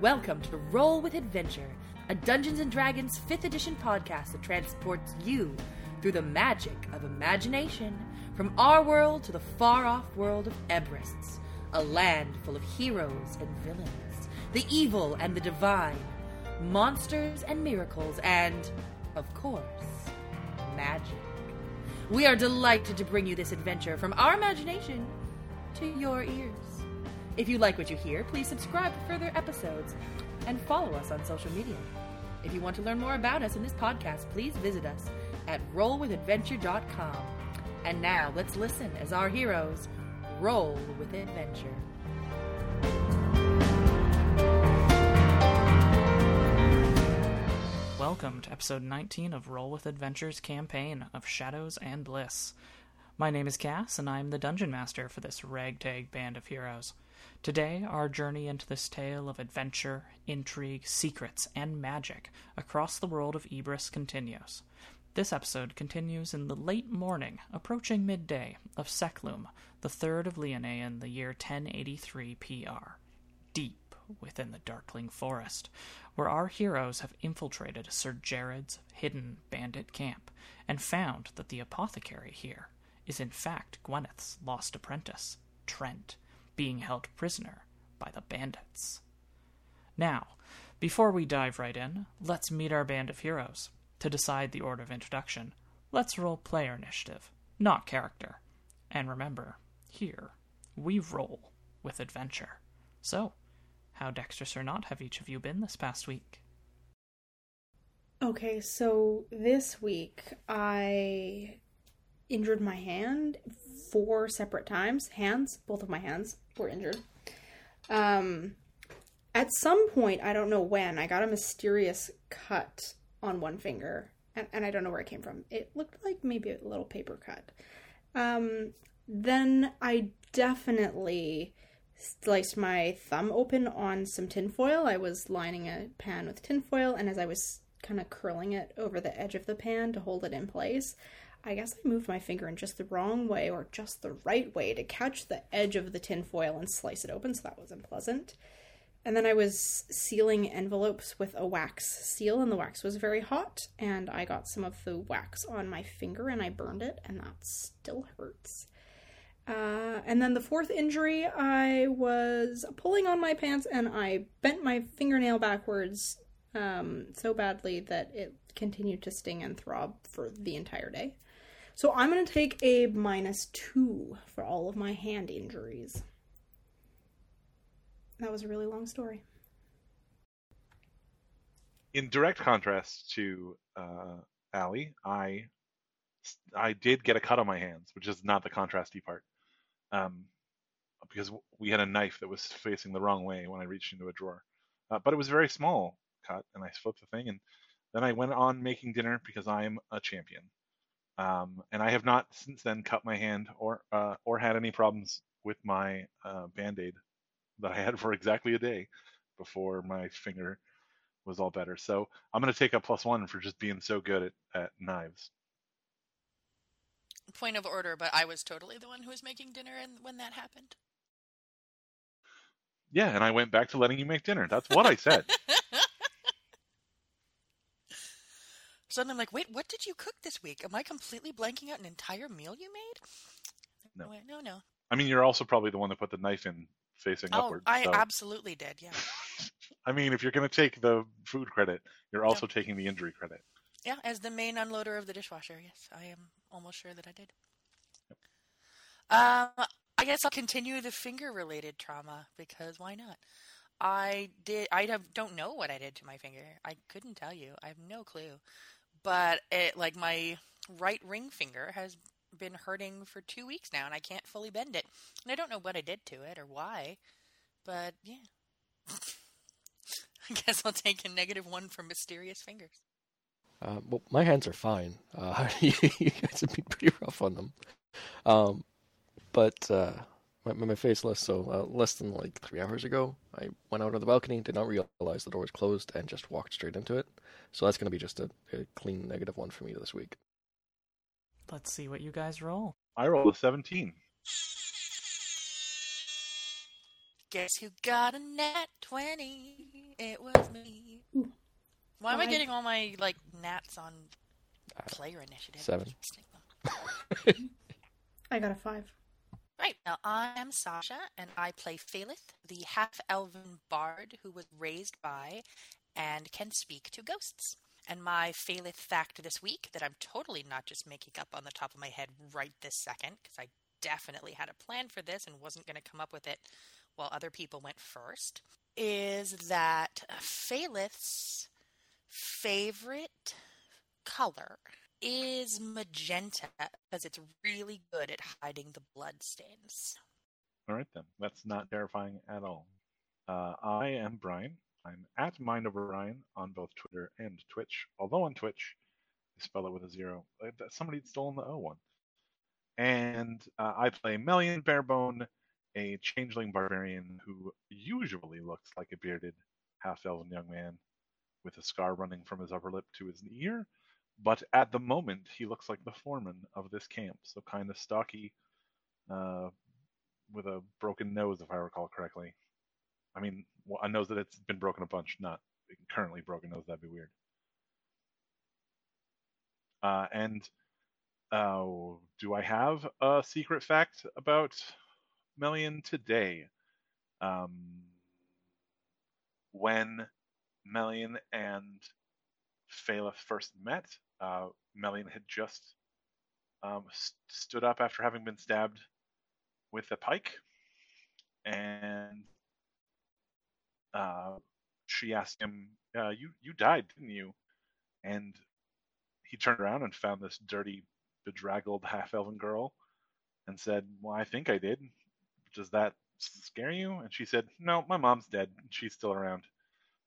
Welcome to Roll with Adventure, a Dungeons and Dragons 5th edition podcast that transports you through the magic of imagination from our world to the far off world of Ebrists, a land full of heroes and villains, the evil and the divine, monsters and miracles, and, of course, magic. We are delighted to bring you this adventure from our imagination to your ears. If you like what you hear, please subscribe for further episodes and follow us on social media. If you want to learn more about us in this podcast, please visit us at rollwithadventure.com. And now let's listen as our heroes roll with adventure. Welcome to episode 19 of Roll with Adventure's campaign of Shadows and Bliss. My name is Cass, and I'm the Dungeon Master for this ragtag band of heroes. Today, our journey into this tale of adventure, intrigue, secrets, and magic across the world of Ibris continues. This episode continues in the late morning, approaching midday, of Seklum, the third of Leonae in the year 1083 PR. Deep within the darkling forest, where our heroes have infiltrated Sir Jared's hidden bandit camp and found that the apothecary here is in fact Gwyneth's lost apprentice, Trent, being held prisoner by the bandits. Now, before we dive right in, let's meet our band of heroes. To decide the order of introduction, let's roll player initiative, not character. And remember, here, we roll with adventure. So, how dexterous or not have each of you been this past week? Okay, so this week I injured my hand four separate times. Hands, both of my hands were injured. Um, at some point, I don't know when, I got a mysterious cut on one finger, and, and I don't know where it came from. It looked like maybe a little paper cut. Um, then I definitely sliced my thumb open on some tinfoil. I was lining a pan with tinfoil, and as I was kind of curling it over the edge of the pan to hold it in place, I guess I moved my finger in just the wrong way or just the right way to catch the edge of the tin foil and slice it open, so that was unpleasant. And then I was sealing envelopes with a wax seal, and the wax was very hot, and I got some of the wax on my finger and I burned it, and that still hurts. Uh, and then the fourth injury, I was pulling on my pants and I bent my fingernail backwards um, so badly that it continued to sting and throb for the entire day. So I'm going to take a minus two for all of my hand injuries. That was a really long story. In direct contrast to uh, Allie, I I did get a cut on my hands, which is not the contrasty part um, because we had a knife that was facing the wrong way when I reached into a drawer. Uh, but it was a very small cut, and I flipped the thing, and then I went on making dinner because I am a champion. Um, and I have not since then cut my hand or uh, or had any problems with my uh, band-aid that I had for exactly a day before my finger was all better. So I'm going to take a plus one for just being so good at, at knives point of order, but I was totally the one who was making dinner and when that happened. Yeah, and I went back to letting you make dinner. That's what I said. so then I'm like, wait, what did you cook this week? Am I completely blanking out an entire meal you made? No, no, no. I mean, you're also probably the one that put the knife in facing oh, upward. I so. absolutely did. Yeah. I mean, if you're going to take the food credit, you're also no. taking the injury credit. Yeah, as the main unloader of the dishwasher, yes, I am almost sure that I did. Um, I guess I'll continue the finger-related trauma because why not? I did. I have, don't know what I did to my finger. I couldn't tell you. I have no clue. But it, like my right ring finger has been hurting for two weeks now, and I can't fully bend it. And I don't know what I did to it or why. But yeah, I guess I'll take a negative one for mysterious fingers. Uh, well, my hands are fine. Uh, you guys have been pretty rough on them. Um, but uh, my, my face less so uh, less than like three hours ago, I went out on the balcony, did not realize the door was closed, and just walked straight into it. So that's going to be just a, a, clean negative one for me this week. Let's see what you guys roll. I rolled a 17. Guess who got a nat 20? It was me. Ooh. Why am I Five. getting all my like nats on uh, player initiative? seven. I got a five. Right, now I am Sasha, and I play Phalith, the half elven bard who was raised by and can speak to ghosts. And my Phalith fact this week, that I'm totally not just making up on the top of my head right this second, because I definitely had a plan for this and wasn't going to come up with it while other people went first, is that Phalith's favorite color is magenta because it's really good at hiding the blood stains. All right then, that's not terrifying at all. Uh, I am Brian. I'm at Mind Over Brian on both Twitter and Twitch. Although on Twitch, I spell it with a zero. Uh, Somebody'd stolen the O one. And uh, I play Melian Barebone, a changeling barbarian who usually looks like a bearded half-elven young man with a scar running from his upper lip to his ear. But at the moment, he looks like the foreman of this camp, so kind of stocky, uh, with a broken nose, if I recall correctly. I mean, well, a nose that it's been broken a bunch, not currently broken nose. That'd be weird. Uh, and uh, do I have a secret fact about Melian today? Um, when Melian and Phaleth first met, uh, Melian had just um, st- stood up after having been stabbed with a pike, and uh, she asked him, uh, "You you died, didn't you?" And he turned around and found this dirty, bedraggled half-elven girl, and said, "Well, I think I did. Does that scare you?" And she said, "No, my mom's dead. She's still around."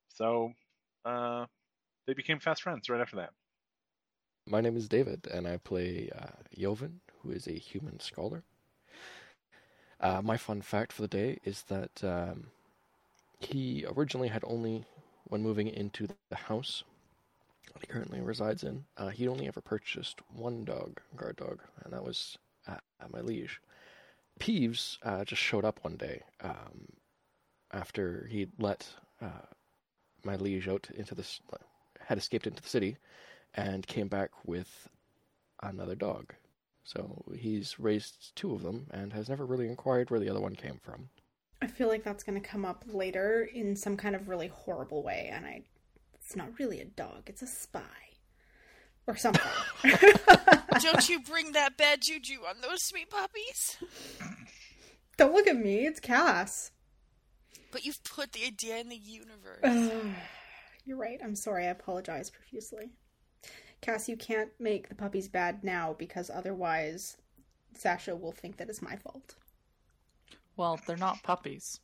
So, uh, they became fast friends right after that. My name is David, and I play uh, Joven, who is a human scholar. Uh, my fun fact for the day is that um, he originally had only, when moving into the house that he currently resides in, uh, he only ever purchased one dog, guard dog, and that was my liege. Peeves uh, just showed up one day um, after he'd let uh, my liege out into this, had escaped into the city, and came back with another dog. So he's raised two of them and has never really inquired where the other one came from. I feel like that's going to come up later in some kind of really horrible way, and I. It's not really a dog, it's a spy. Or something. Don't you bring that bad juju on those sweet puppies? Don't look at me, it's Cass. But you've put the idea in the universe. Ugh. You're right, I'm sorry, I apologize profusely. Cass, you can't make the puppies bad now because otherwise Sasha will think that it's my fault. Well, they're not puppies.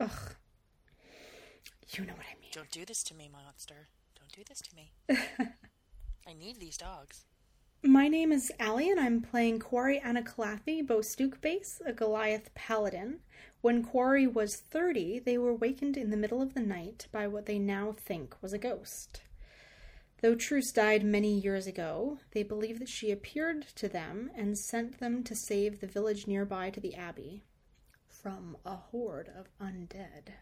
Ugh. You know what I mean. Don't do this to me, monster. Don't do this to me. I need these dogs. My name is Allie, and I'm playing Quarry Anacalathi, Bostook base, a Goliath paladin. When Quarry was 30, they were wakened in the middle of the night by what they now think was a ghost. Though Truce died many years ago, they believe that she appeared to them and sent them to save the village nearby to the abbey from a horde of undead.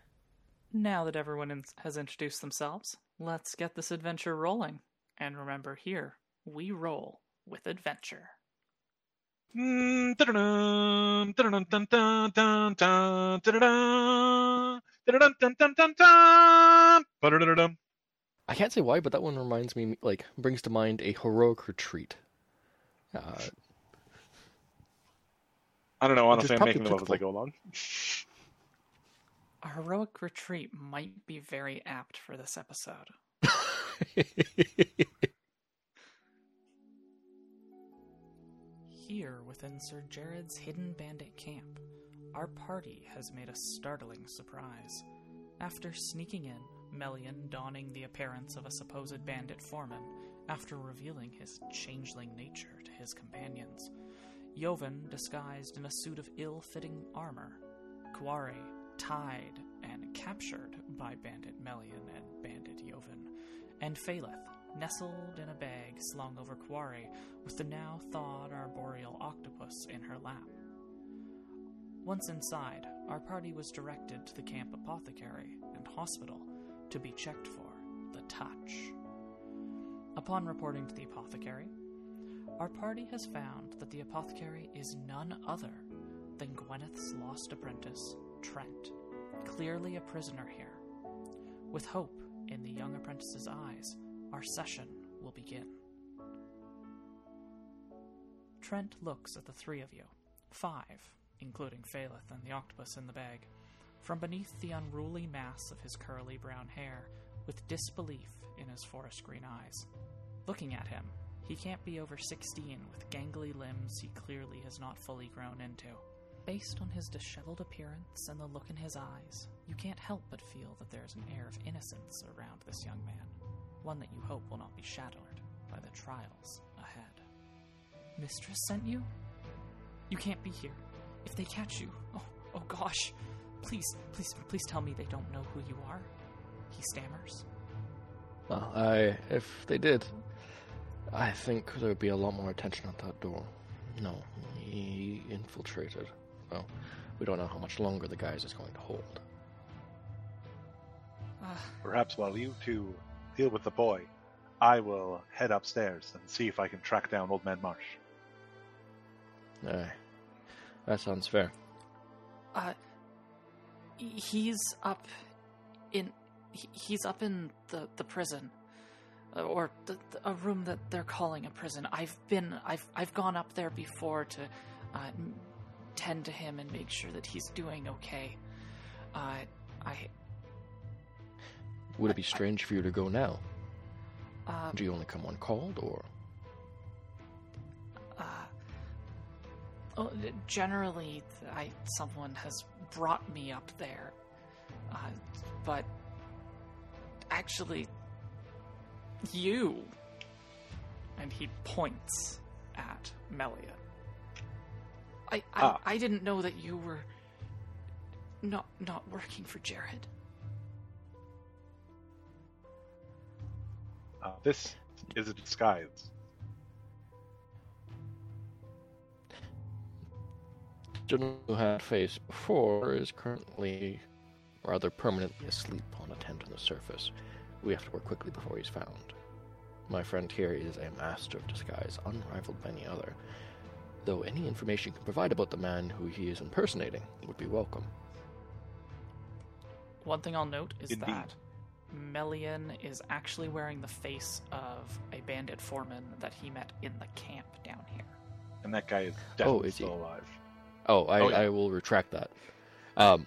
Now that everyone in- has introduced themselves, let's get this adventure rolling. And remember, here, we roll with adventure. I can't say why, but that one reminds me, like, brings to mind a heroic retreat. Uh, I don't know. Honestly, I'm making them up as I go along. A heroic retreat might be very apt for this episode. Here within Sir Jared's hidden bandit camp, our party has made a startling surprise. After sneaking in, Melian donning the appearance of a supposed bandit foreman, after revealing his changeling nature to his companions, Joven disguised in a suit of ill fitting armor, Quarry tied and captured by Bandit Melian and Bandit Joven, and Phaleth nestled in a bag slung over Quarry with the now thawed arboreal octopus in her lap. Once inside, our party was directed to the camp apothecary and hospital to be checked for the touch. Upon reporting to the apothecary, our party has found that the apothecary is none other than Gwyneth's lost apprentice, Trent, clearly a prisoner here. With hope in the young apprentice's eyes, our session will begin. Trent looks at the three of you, five, including Phaleth and the octopus in the bag, from beneath the unruly mass of his curly brown hair, with disbelief in his forest green eyes. Looking at him, he can't be over 16 with gangly limbs he clearly has not fully grown into. Based on his disheveled appearance and the look in his eyes, you can't help but feel that there is an air of innocence around this young man, one that you hope will not be shadowed by the trials ahead. Mistress sent you? You can't be here. If they catch you, oh, oh gosh. Please, please, please tell me they don't know who you are. He stammers. Well, I, if they did, I think there would be a lot more attention at that door. No, he infiltrated. Well, we don't know how much longer the guise is going to hold. Perhaps while you two deal with the boy, I will head upstairs and see if I can track down Old Man Marsh. Aye. That sounds fair. Uh, he's up in he's up in the the prison or the, the, a room that they're calling a prison. I've been I've I've gone up there before to uh, tend to him and make sure that he's doing okay. Uh, I Would it be strange for you to go now? uh, Do you only come when called, or oh, generally I someone has brought me up there, uh, but actually you and he points at Melia. I I, Ah. I didn't know that you were not not working for Jared. Uh, this is a disguise. gentleman who had faced before is currently rather permanently asleep on a tent on the surface. We have to work quickly before he's found. My friend here is a master of disguise, unrivaled by any other, though any information you can provide about the man who he is impersonating would be welcome. One thing I'll note is Indeed. that Melian is actually wearing the face of a bandit foreman that he met in the camp down here. And that guy is Oh, definitely is he? still alive. Oh, I, Oh, yeah. I will retract that. Um,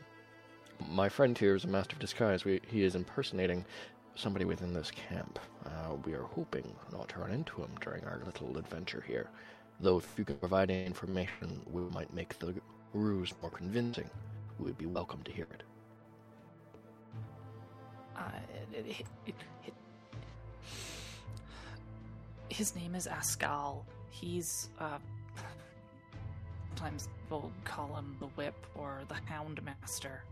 my friend here is a master of disguise. We, he is impersonating somebody within this camp. Uh, we are hoping not to run into him during our little adventure here. Though if you can provide any information, we might make the ruse more convincing. We would be welcome to hear it. Uh, it, it, it, his name is Ascal. He's, uh, sometimes we'll call him the Whip or the Hound Master.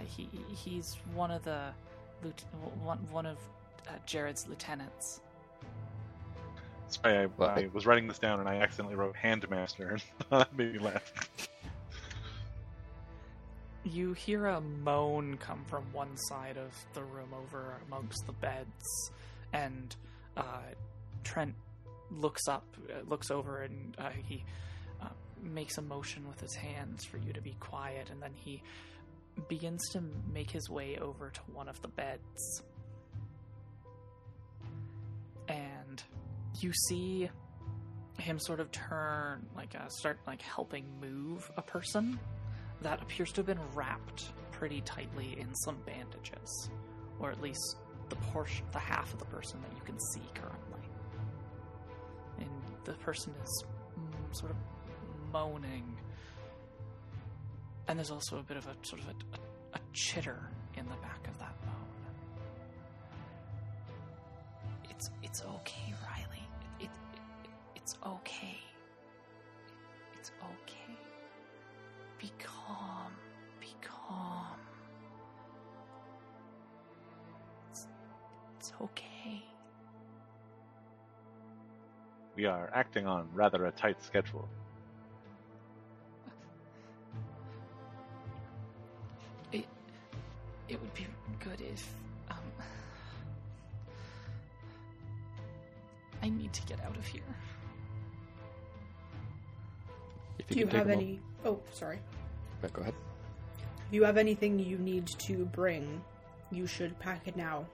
Uh, he he's one of the one one of uh, Jared's lieutenants. That's why I, Well, I was writing this down and I accidentally wrote Handmaster, and made me laugh. You hear a moan come from one side of the room over amongst the beds, and uh, Trent looks up, uh, looks over, and uh, he uh, makes a motion with his hands for you to be quiet, and then he begins to make his way over to one of the beds. And you see him sort of turn, like, uh, start, like, helping move a person that appears to have been wrapped pretty tightly in some bandages, or at least the portion, the half of the person that you can see currently. And the person is mm, sort of moaning, and there's also a bit of a sort of a, a, a chitter in the back of that bone. It's it's okay, Riley. It, it, it it's okay. It's okay. Be calm. Be calm. It's, it's okay. We are acting on rather a tight schedule. If um, I need to get out of here. If Do you have any? Oh, sorry. Yeah, go ahead. If you have anything you need to bring, you should pack it now.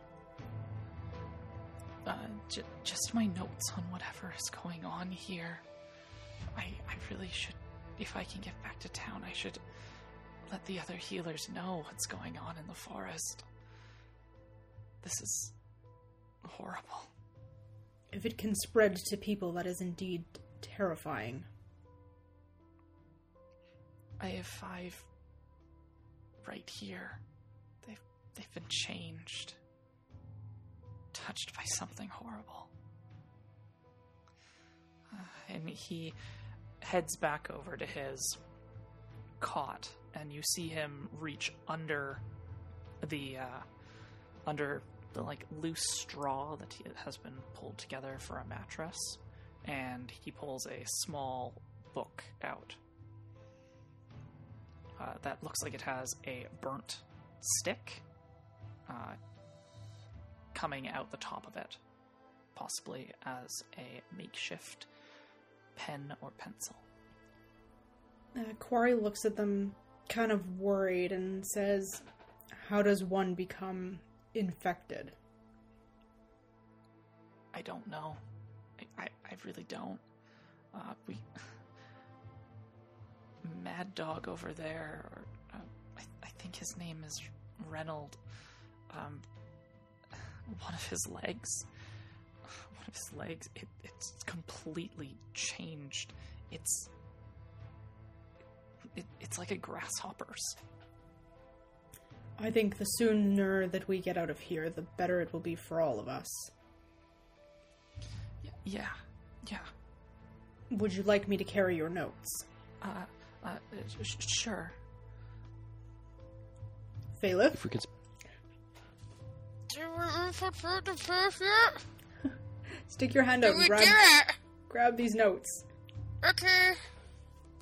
Uh, j- just my notes on whatever is going on here. I I really should, if I can get back to town, I should let the other healers know what's going on in the forest. This is horrible. If it can spread to people, that is indeed terrifying. I have five right here. They've they've been changed. Touched by something horrible. Uh, and he heads back over to his cot and you see him reach under the uh, under the like loose straw that has been pulled together for a mattress and he pulls a small book out uh, that looks like it has a burnt stick uh, coming out the top of it, possibly as a makeshift pen or pencil. Uh, Quarry looks at them kind of worried and says, How does one become infected? I don't know. I, I, I really don't. Uh, we. Mad Dog over there, or uh, I, I think his name is Reynold. Um, one of his legs, one of his legs, it, it's completely changed. It's it, it's like a grasshopper's. I think the sooner that we get out of here, the better it will be for all of us. Y- Yeah, yeah. Would you like me to carry your notes? Uh, uh, sh- sure. Phalith? If we can, Do we input for the first yet? Stick your hand out Do and we grab, do it? grab these notes. Okay.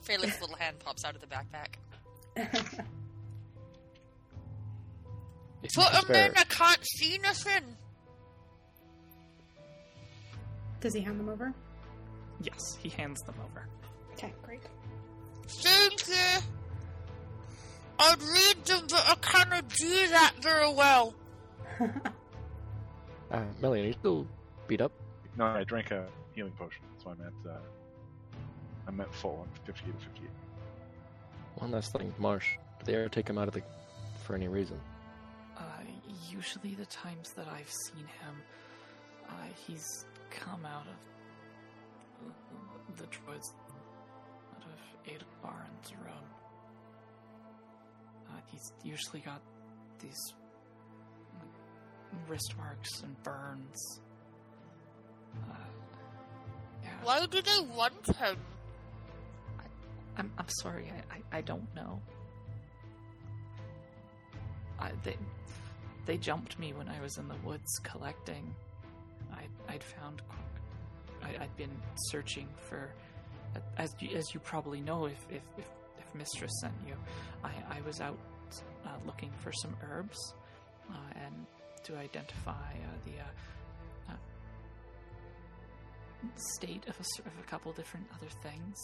Felix's little hand pops out of the backpack. if you Put can him spare, in, I can't see nothing. Does he hand them over? Yes, he hands them over. Okay, great. Thank you. I'd read them, but I cannot do that very well. uh, Melian, are you still beat up? No, I drank a healing potion, so I'm at uh, I'm at full. I'm 58 to 58. One last thing, Marsh. Did they ever take him out of the for any reason? Uh, usually the times that I've seen him, uh, he's come out of the, the droids, out of Adalbar and Zerub. Uh, he's usually got these like, wrist marks and burns. Uh, yeah, Why do they want him? I'm I'm sorry, I, I, I don't know. I, they they jumped me when I was in the woods collecting. I I'd found I, I'd been searching for as you, as you probably know if if, if, if Mistress sent you, I I was out uh, looking for some herbs uh, and to identify uh, the. Uh, uh, state of a, of a couple different other things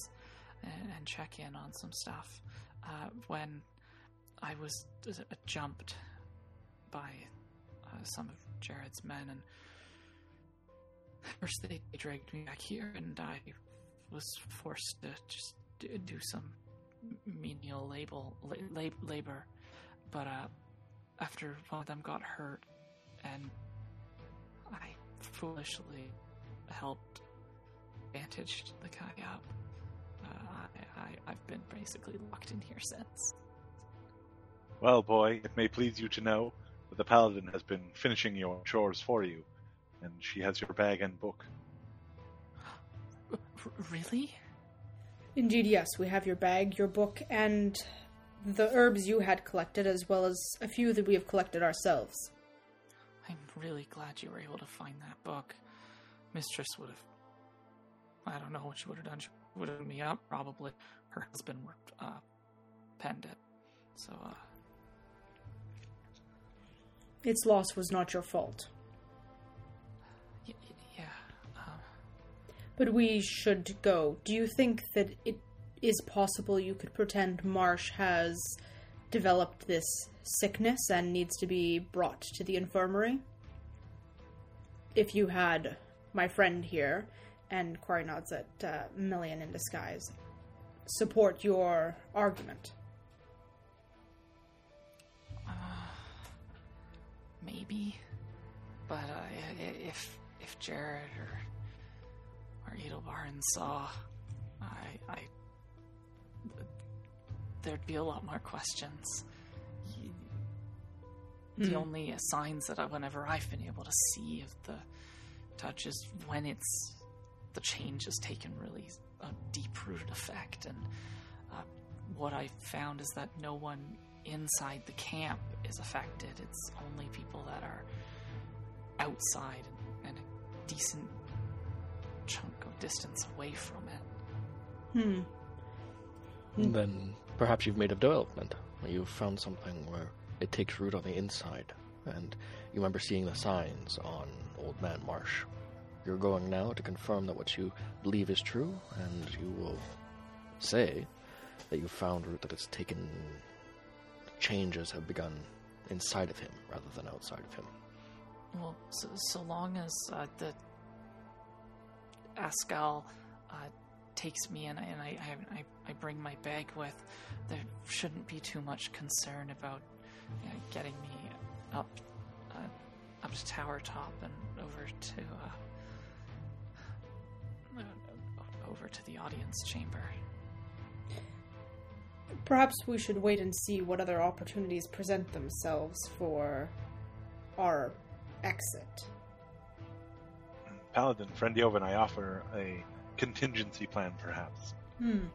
and, and check in on some stuff. Uh, when I was uh, jumped by uh, some of Jared's men, and first they dragged me back here, and I was forced to just do some menial label, la- lab- labor. But uh, after one of them got hurt, and I foolishly helped bandaged the guy up. I, I, I've been basically locked in here since. Well, boy, it may please you to know that the paladin has been finishing your chores for you, and she has your bag and book. R- really? Indeed, yes, we have your bag, your book, and the herbs you had collected, as well as a few that we have collected ourselves. I'm really glad you were able to find that book. Mistress would have. I don't know what she would have done. She would have me up, probably. Her husband worked, uh, penned it. So, uh, Its loss was not your fault. Y- y- yeah. Um, But we should go. Do you think that it is possible you could pretend Marsh has developed this sickness and needs to be brought to the infirmary? If you had my friend here, and Quarry nods at uh, Melian in disguise, support your argument. maybe, but uh, if if Jared or or Edelbarn saw, I I there'd be a lot more questions. The Hmm. only signs that I, whenever I've been able to see of the touch is when it's the change has taken really a deep rooted effect, and uh, what I found is that no one inside the camp is affected. It's only people that are outside and, and a decent chunk of distance away from it. Hmm. Mm. Then perhaps you've made a development. You've found something where it takes root on the inside, and you remember seeing the signs on Old Man Marsh. You're going now to confirm that what you believe is true, and you will say that you found root that it's taken. Changes have begun inside of him rather than outside of him. Well, so, so long as uh, the Ascal uh, takes me and, I, I, I, I bring my bag with, there shouldn't be too much concern about you know, getting me up uh, up to Tower Top and over to uh, over to the audience chamber. Perhaps we should wait and see what other opportunities present themselves for our exit. Paladin, friend Yovan, I offer a contingency plan, perhaps. Hmm.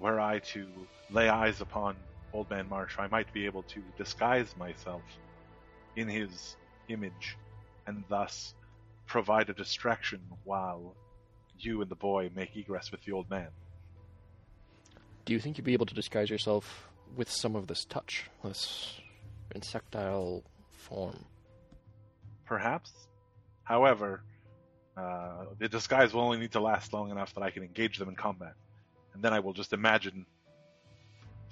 Were I to lay eyes upon Old Man Marsh, I might be able to disguise myself in his image and thus provide a distraction while you and the boy make egress with the old man. Do you think you'd be able to disguise yourself with some of this touch, this insectile form? Perhaps. However, uh, the disguise will only need to last long enough that I can engage them in combat. And then I will just imagine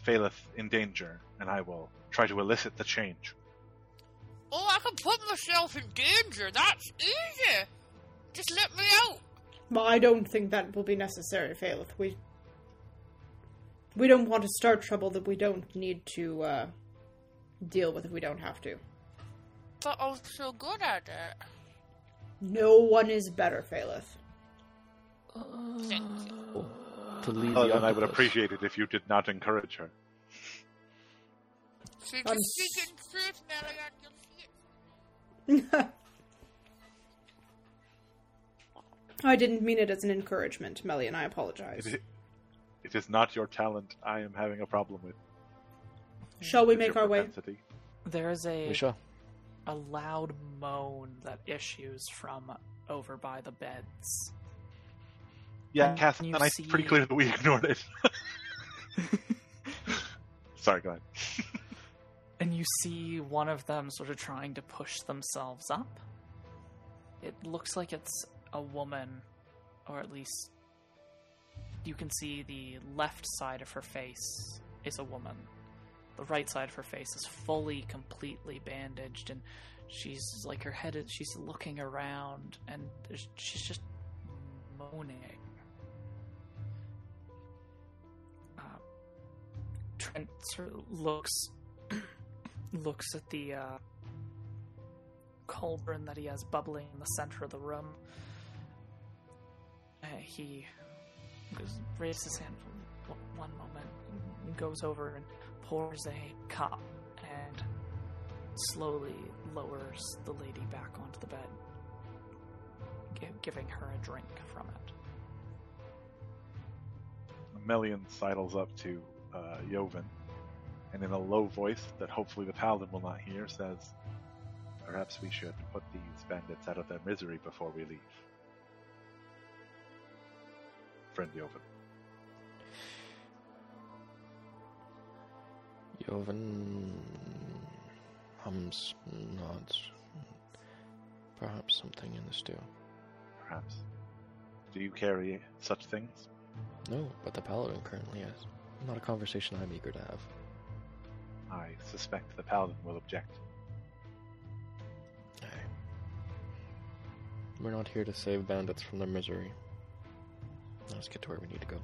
Phaleth in danger, and I will try to elicit the change. Oh, I can put myself in danger. That's easy. Just let me out. Well, I don't think that will be necessary, Phaleth. We we don't want to start trouble that we don't need to uh, deal with if we don't have to. But I'm so good at it. No one is better, Phaleth. Thank you. To lead Oh, the then I would appreciate it if you did not encourage her. She I'm can speak in truth, Marianne. You'll see it. I didn't mean it as an encouragement, Melian. I apologize. It, it is not your talent I am having a problem with. Shall we It's make your our way? There is a a loud moan that issues from over by the beds. Yeah, And Cass, you and it's pretty clear that we ignored it. Sorry, go ahead. and you see one of them sort of trying to push themselves up. It looks like it's a woman, or at least you can see the left side of her face is a woman. The right side of her face is fully, completely bandaged, and she's like her head is, she's looking around, and she's just moaning. Uh, Trent sort of looks looks at the uh, cauldron that he has bubbling in the center of the room. Uh, he goes, raises his hand for one moment, and goes over and pours a cup and slowly lowers the lady back onto the bed, gi- giving her a drink from it. Melian sidles up to uh, Joven, and in a low voice that hopefully the paladin will not hear, says, Perhaps we should put these bandits out of their misery before we leave. Friend Joven. Joven. hums, nods. Perhaps something in the stew. Perhaps. Do you carry such things? No, but the paladin currently is. Not a conversation I'm eager to have. I suspect the paladin will object. Aye. We're not here to save bandits from their misery. Let's get to where we need to go.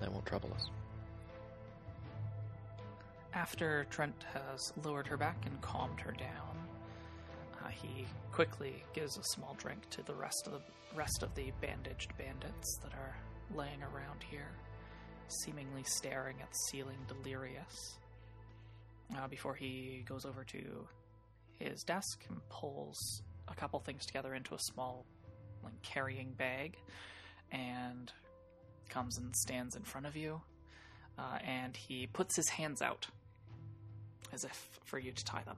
That won't trouble us. After Trent has lowered her back and calmed her down, uh, he quickly gives a small drink to the rest of the rest of the bandaged bandits that are laying around here, seemingly staring at the ceiling, delirious. Uh, before he goes over to his desk and pulls a couple things together into a small, like carrying bag, and comes and stands in front of you. Uh, and he puts his hands out as if for you to tie them.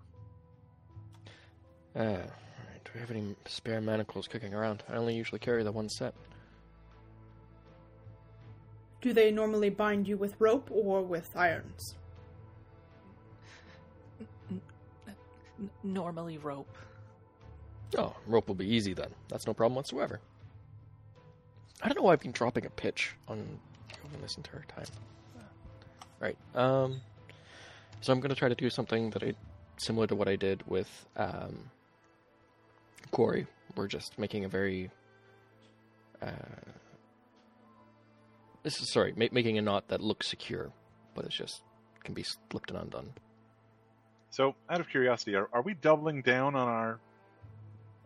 Ah, alright. Do we have any spare manacles kicking around? I only usually carry the one set. Do they normally bind you with rope or with irons? N- normally rope. Oh, rope will be easy then. That's no problem whatsoever. I don't know why I've been dropping a pitch on this entire time. Right. Um. So I'm going to try to do something that I similar to what I did with um, Corey. We're just making a very. Uh, this is sorry, ma- making a knot that looks secure, but it's just can be slipped and undone. So, out of curiosity, are, are we doubling down on our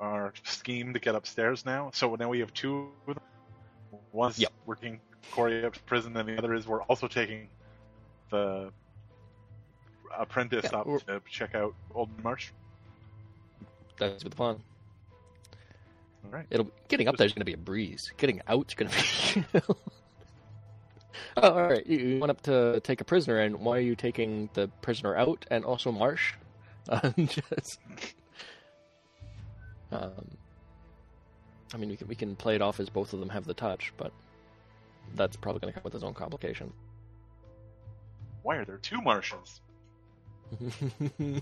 our scheme to get upstairs now? So now we have two of them. One's Yep. working Corey up to prison, and the other is we're also taking the apprentice Yeah, up we're- to check out Old Marsh. That's the plan. All right. It'll getting up there is going to be a breeze. Getting out's going to be. oh, all right. You, you went up to take a prisoner, and why are you taking the prisoner out and also Marsh? Um, just. Um, I mean, we can we can play it off as both of them have the touch, but that's probably going to come with its own complication. Why are there two Martians?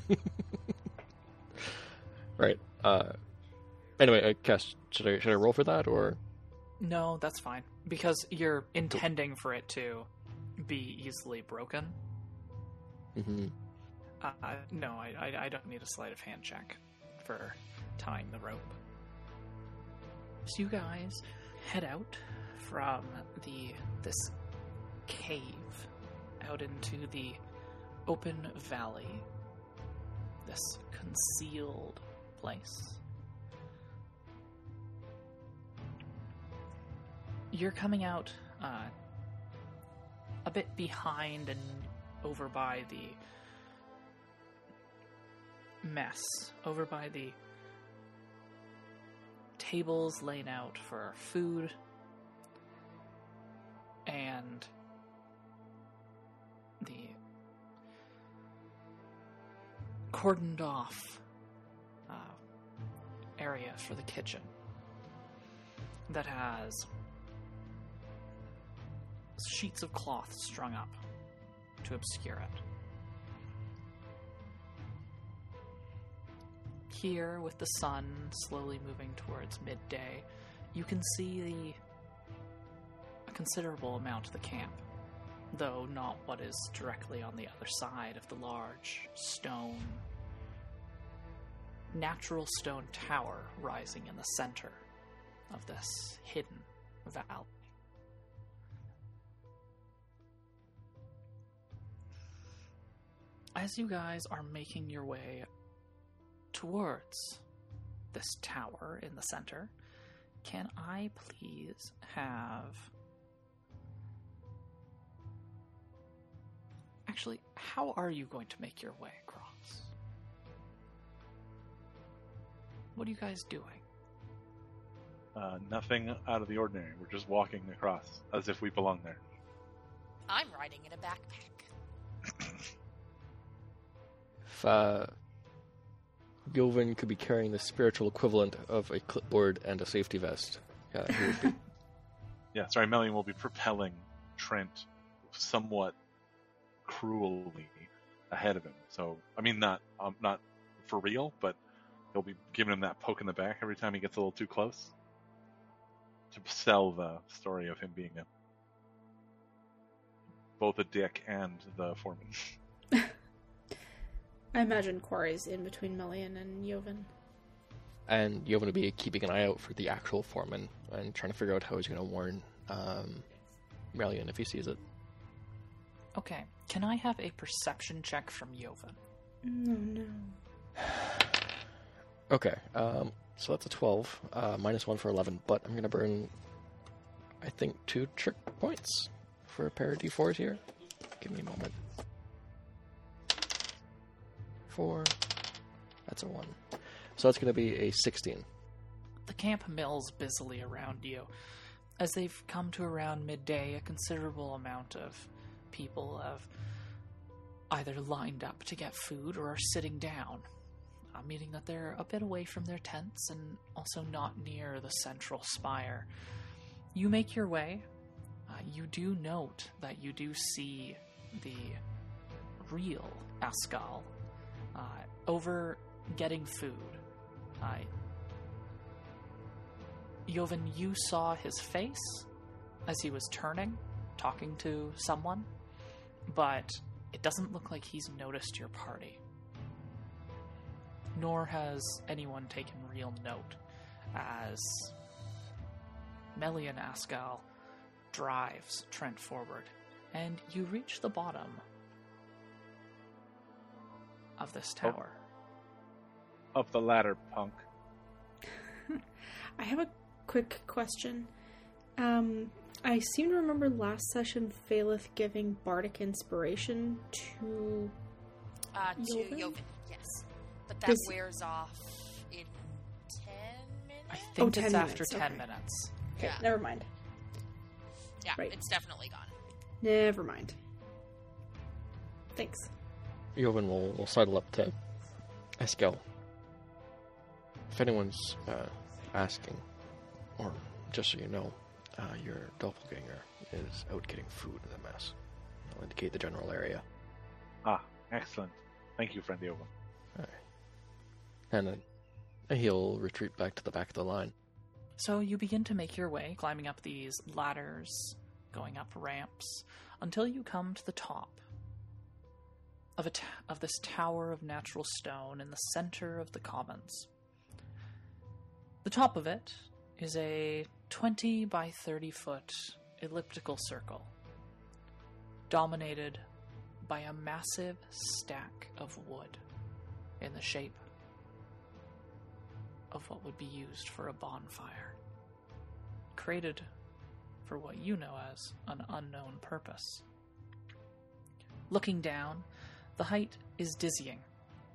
right. Uh. Anyway, uh, Cass, should I should I roll for that or? No, that's fine because you're intending for it to be easily broken. hmm Uh, no, I, I, I don't need a sleight of hand check for tying the rope. So you guys head out from the this cave out into the open valley, this concealed place. You're coming out uh, a bit behind and over by the mess over by the tables laid out for food and the cordoned off uh, area for the kitchen that has sheets of cloth strung up to obscure it. Here with the sun slowly moving towards midday, you can see the a considerable amount of the camp, though not what is directly on the other side of the large stone natural stone tower rising in the center of this hidden valley. As you guys are making your way towards this tower in the center, can I please have. Actually, how are you going to make your way across? What are you guys doing? Uh, nothing out of the ordinary. We're just walking across as if we belong there. I'm riding in a backpack. If uh, Gilvin could be carrying the spiritual equivalent of a clipboard and a safety vest, yeah, he would be. Yeah, sorry, Melian will be propelling Trent somewhat cruelly ahead of him. So, I mean, not um, not for real, but he'll be giving him that poke in the back every time he gets a little too close to sell the story of him being a both a dick and the foreman. I imagine Quarry's in between Melian and Joven. And you're going to be keeping an eye out for the actual foreman and trying to figure out how he's going to warn um, Melian if he sees it. Okay, can I have a perception check from Joven? No, no. Okay, um, so that's a 12, uh, minus 1 for 11, but I'm going to burn, I think, two trick points for a pair of d4s here. Give me a moment. Four. That's a 1. So that's going to be a 16. The camp mills busily around you. As they've come to around midday, a considerable amount of people have either lined up to get food or are sitting down, meaning that they're a bit away from their tents and also not near the central spire. You make your way. Uh, you do note that you do see the real Eskel over getting food. Uh, Joven, you saw his face as he was turning, talking to someone, but it doesn't look like he's noticed your party. Nor has anyone taken real note as Melian Eskel drives Trent forward, and you reach the bottom of this tower. Up the ladder, punk. I have a quick question. Um, I seem to remember last session Phaleth giving bardic inspiration to. Uh, to Joven? Joven, yes. But that Does- wears off in 10 minutes? I think Oh, 10 it's after minutes, 10 okay. minutes. Okay, Yeah. never mind. Yeah, right. it's definitely gone. Never mind. Thanks. Joven will, will sidle up to Eskel. If anyone's uh, asking, or just so you know, uh, your doppelganger is out getting food in the mess. I'll indicate the general area. Ah, excellent. Thank you, friend Yoga. And then he'll retreat back to the back of the line. So you begin to make your way, climbing up these ladders, going up ramps, until you come to the top of a t- of this tower of natural stone in the center of the commons. The top of it is a 20 by 30 foot elliptical circle, dominated by a massive stack of wood in the shape of what would be used for a bonfire. Created for what you know as an unknown purpose. Looking down, the height is dizzying,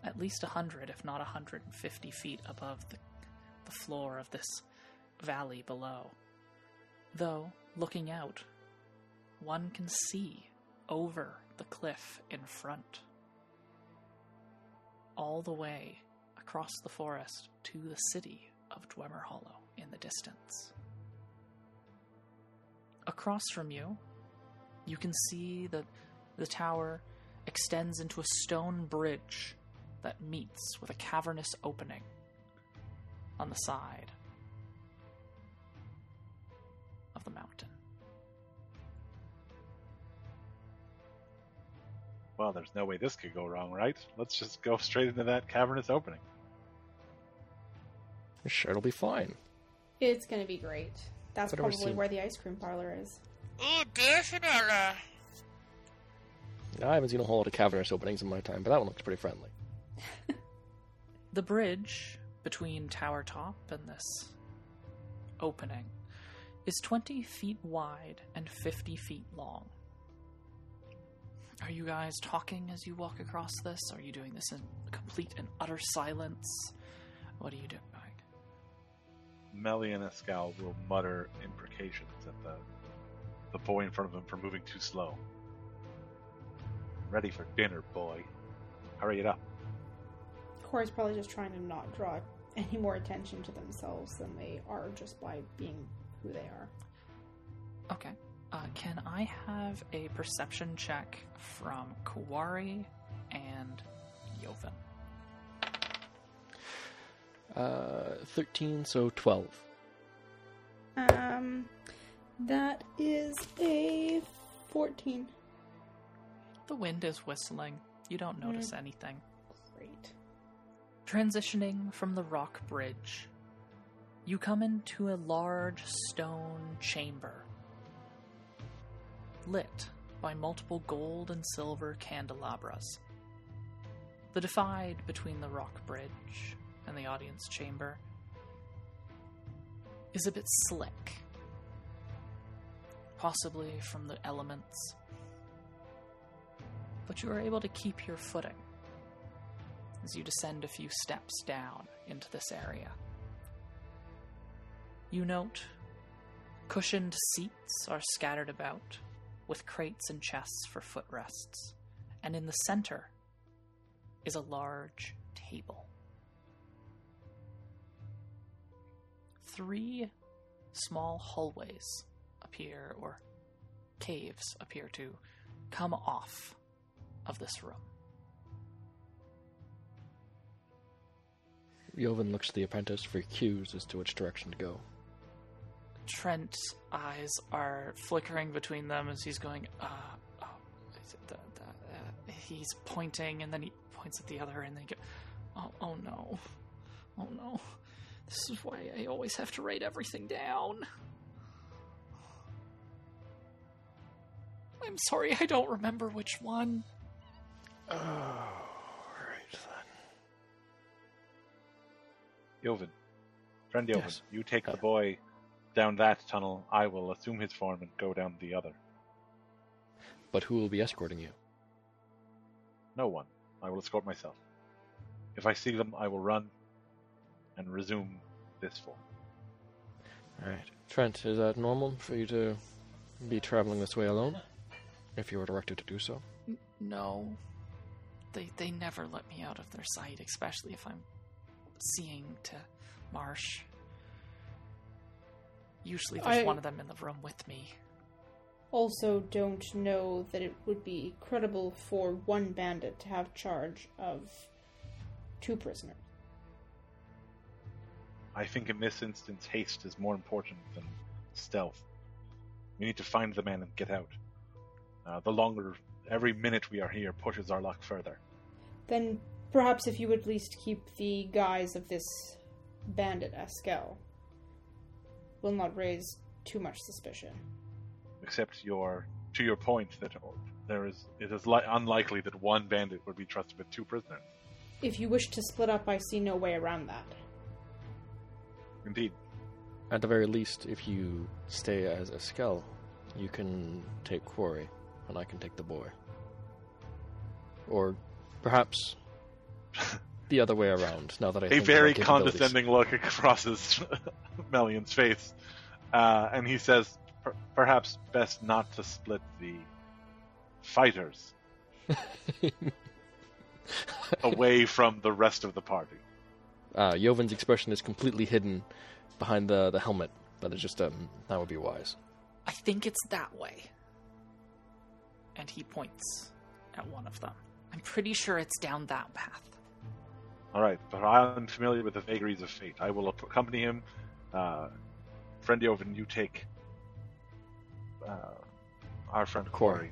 at least a 100, if not a 150 feet above the, the floor of this valley below. Though, looking out, one can see over the cliff in front, all the way across the forest to the city of Dwemer Hollow in the distance. Across from you, you can see that the tower extends into a stone bridge that meets with a cavernous opening on the side of the mountain. Well, there's no way this could go wrong, right? Let's just go straight into that cavernous opening. Sure, it'll be fine. It's gonna be great. That's probably seemed- where the ice cream parlor is. Oh, definitely. I haven't seen a whole lot of cavernous openings in my time, but that one looks pretty friendly. The bridge between Tower Top and this opening is 20 feet wide and 50 feet long. Are you guys talking as you walk across this? Are you doing this in complete and utter silence? What are you doing? Melly and Eskel will mutter imprecations at the the boy in front of him for moving too slow. Ready for dinner, boy. Hurry it up. Quarry's probably just trying to not draw any more attention to themselves than they are just by being who they are. Okay. Uh, can I have a perception check from Quarry and Joven? Uh, 13, so 12. Um, that is a 14. The wind is whistling. You don't notice anything. Transitioning from the rock bridge, you come into a large stone chamber, lit by multiple gold and silver candelabras. The divide between the rock bridge and the audience chamber is a bit slick, possibly from the elements, but you are able to keep your footing as you descend a few steps down into this area. You note cushioned seats are scattered about, with crates and chests for footrests, and in the center is a large table. Three small hallways appear, or caves appear to come off of this room. Joven looks to the apprentice for cues as to which direction to go. Trent's eyes are flickering between them as he's going, uh, oh, is it the, the, uh, he's pointing and then he points at the other and then he goes, oh, oh no, oh no, this is why I always have to write everything down. I'm sorry, I don't remember which one. Oh, then. Joven, friend Joven, Yes. you take Uh. the boy down that tunnel. I will assume his form and go down the other. But who will be escorting you? No one. I will escort myself. If I see them, I will run and resume this form. Alright. Trent, is that normal for you to be traveling this way alone? If you were directed to do so? N- No. They they never let me out of their sight, especially if I'm seeing to Marsh. Usually there's I- one of them in the room with me. Also, don't know that it would be credible for one bandit to have charge of two prisoners. I think in this instance, haste is more important than stealth. We need to find the man and get out. Uh, the longer, every minute we are here pushes our luck further. Then perhaps if you would at least keep the guise of this bandit Eskel, will not raise too much suspicion. Except your, to your point that there is, it is li- unlikely that one bandit would be trusted with two prisoners. If you wish to split up, I see no way around that. Indeed, At the very least, if you stay as Eskel, you can take Quarry, and I can take the boy. Or perhaps the other way around, now that I a think very condescending look crosses Melian's face, uh, and he says, "Per- "Perhaps best not to split the fighters away from the rest of the party." Uh, Joven's expression is completely hidden behind the, the helmet, but it's just, um, that would be wise. I think it's that way. And he points at one of them. I'm pretty sure it's down that path. All right, but I'm familiar with the vagaries of fate. I will accompany him. Uh, friend Joven, you take uh, our friend Quarry. Quarry.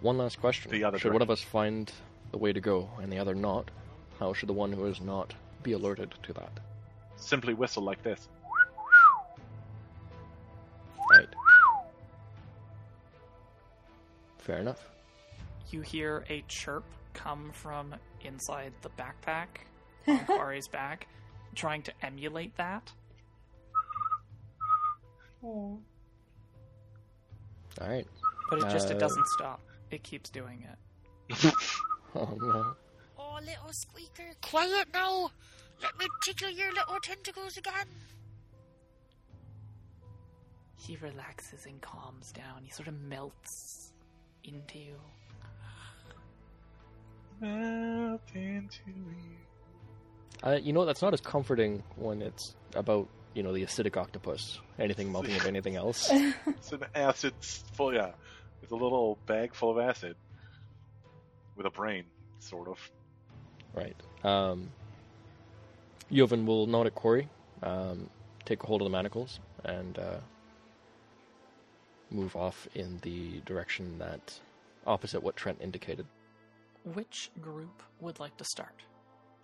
One last question. The other should one of us find the way to go and the other not, how should the one who is not be alerted to that? Simply whistle like this. Right. Fair enough. You hear a chirp come from inside the backpack on Quarry's back, trying to emulate that. Oh. Alright. But it just Uh, it doesn't stop. It keeps doing it. Oh no. Oh, little squeaker, quiet now! Let me tickle your little tentacles again! He relaxes and calms down. He sort of melts into you. Melt into you. Uh, you know, that's not as comforting when it's about, you know, the acidic octopus. Anything melting into anything else. It's an acid full, yeah. It's a little bag full of acid with a brain, sort of. Right. Um, Joven will nod at Quarry, um, take a hold of the manacles, and uh, move off in the direction that opposite what Trent indicated. Which group would like to start?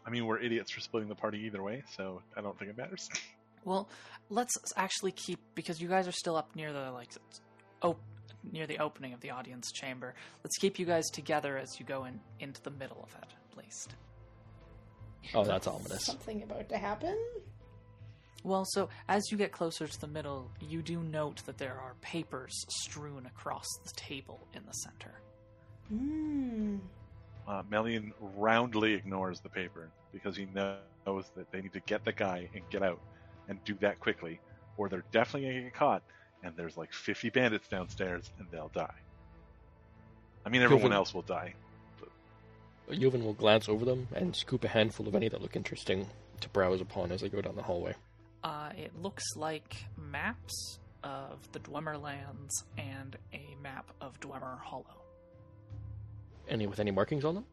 I mean, we're idiots for splitting the party either way, so I don't think it matters. Well, let's actually keep because you guys are still up near the like op- near the opening of the audience chamber. Let's keep you guys together as you go in into the middle of it, at least. Oh, that's ominous. Something about to happen? Well, so as you get closer to the middle, you do note that there are papers strewn across the table in the center. Hmm. Uh, Melian roundly ignores the paper because he knows that they need to get the guy and get out and do that quickly, or they're definitely going to get caught, and there's like 50 bandits downstairs and they'll die. I mean, everyone Joven- else will die. Joven will glance over them and scoop a handful of any that look interesting to browse upon as they go down the hallway. Uh, it looks like maps of the Dwemer lands and a map of Dwemer Hollow. Any with any markings on them?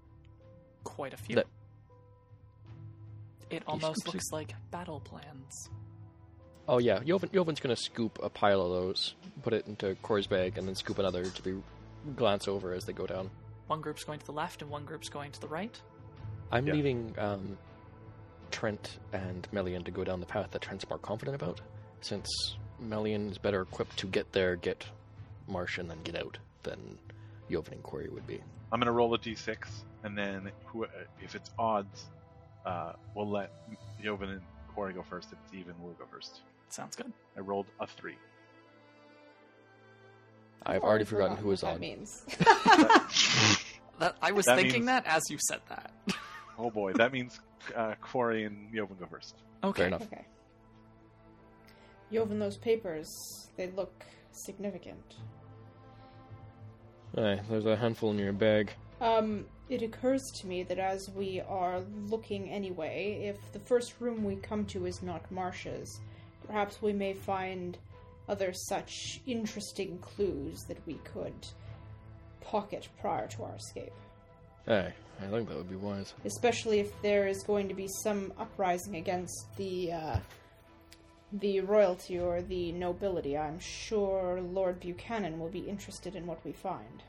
Quite a few. That- It almost scoops looks like battle plans. Oh yeah, Joven, Joven's gonna scoop a pile of those, put it into Quarry's bag, and then scoop another to be glance over as they go down. One group's going to the left and one group's going to the right. I'm Yeah. leaving um, Trent and Melian to go down the path that Trent's more confident about, since Melian is better equipped to get there, get Marsh, and then get out than Joven and Quarry would be. I'm going to roll a d6, and then who, if it's odds, uh, we'll let Joven and Quarry go first. If it's even, we'll go first. Sounds good. I rolled a 3. I've already forgotten who was what that on. means. That, I was That thinking means- that as you said that. Oh boy, that means uh, Quarry and Joven go first. okay. Fair enough. okay. Joven, those papers, they look significant. Aye, there's a handful in your bag. Um, it occurs to me that as we are looking anyway, if the first room we come to is not Marsh's, perhaps we may find other such interesting clues that we could pocket prior to our escape. Aye, I think that would be wise. Especially if there is going to be some uprising against the uh, the royalty or the nobility. I'm sure Lord Buchanan will be interested in what we find.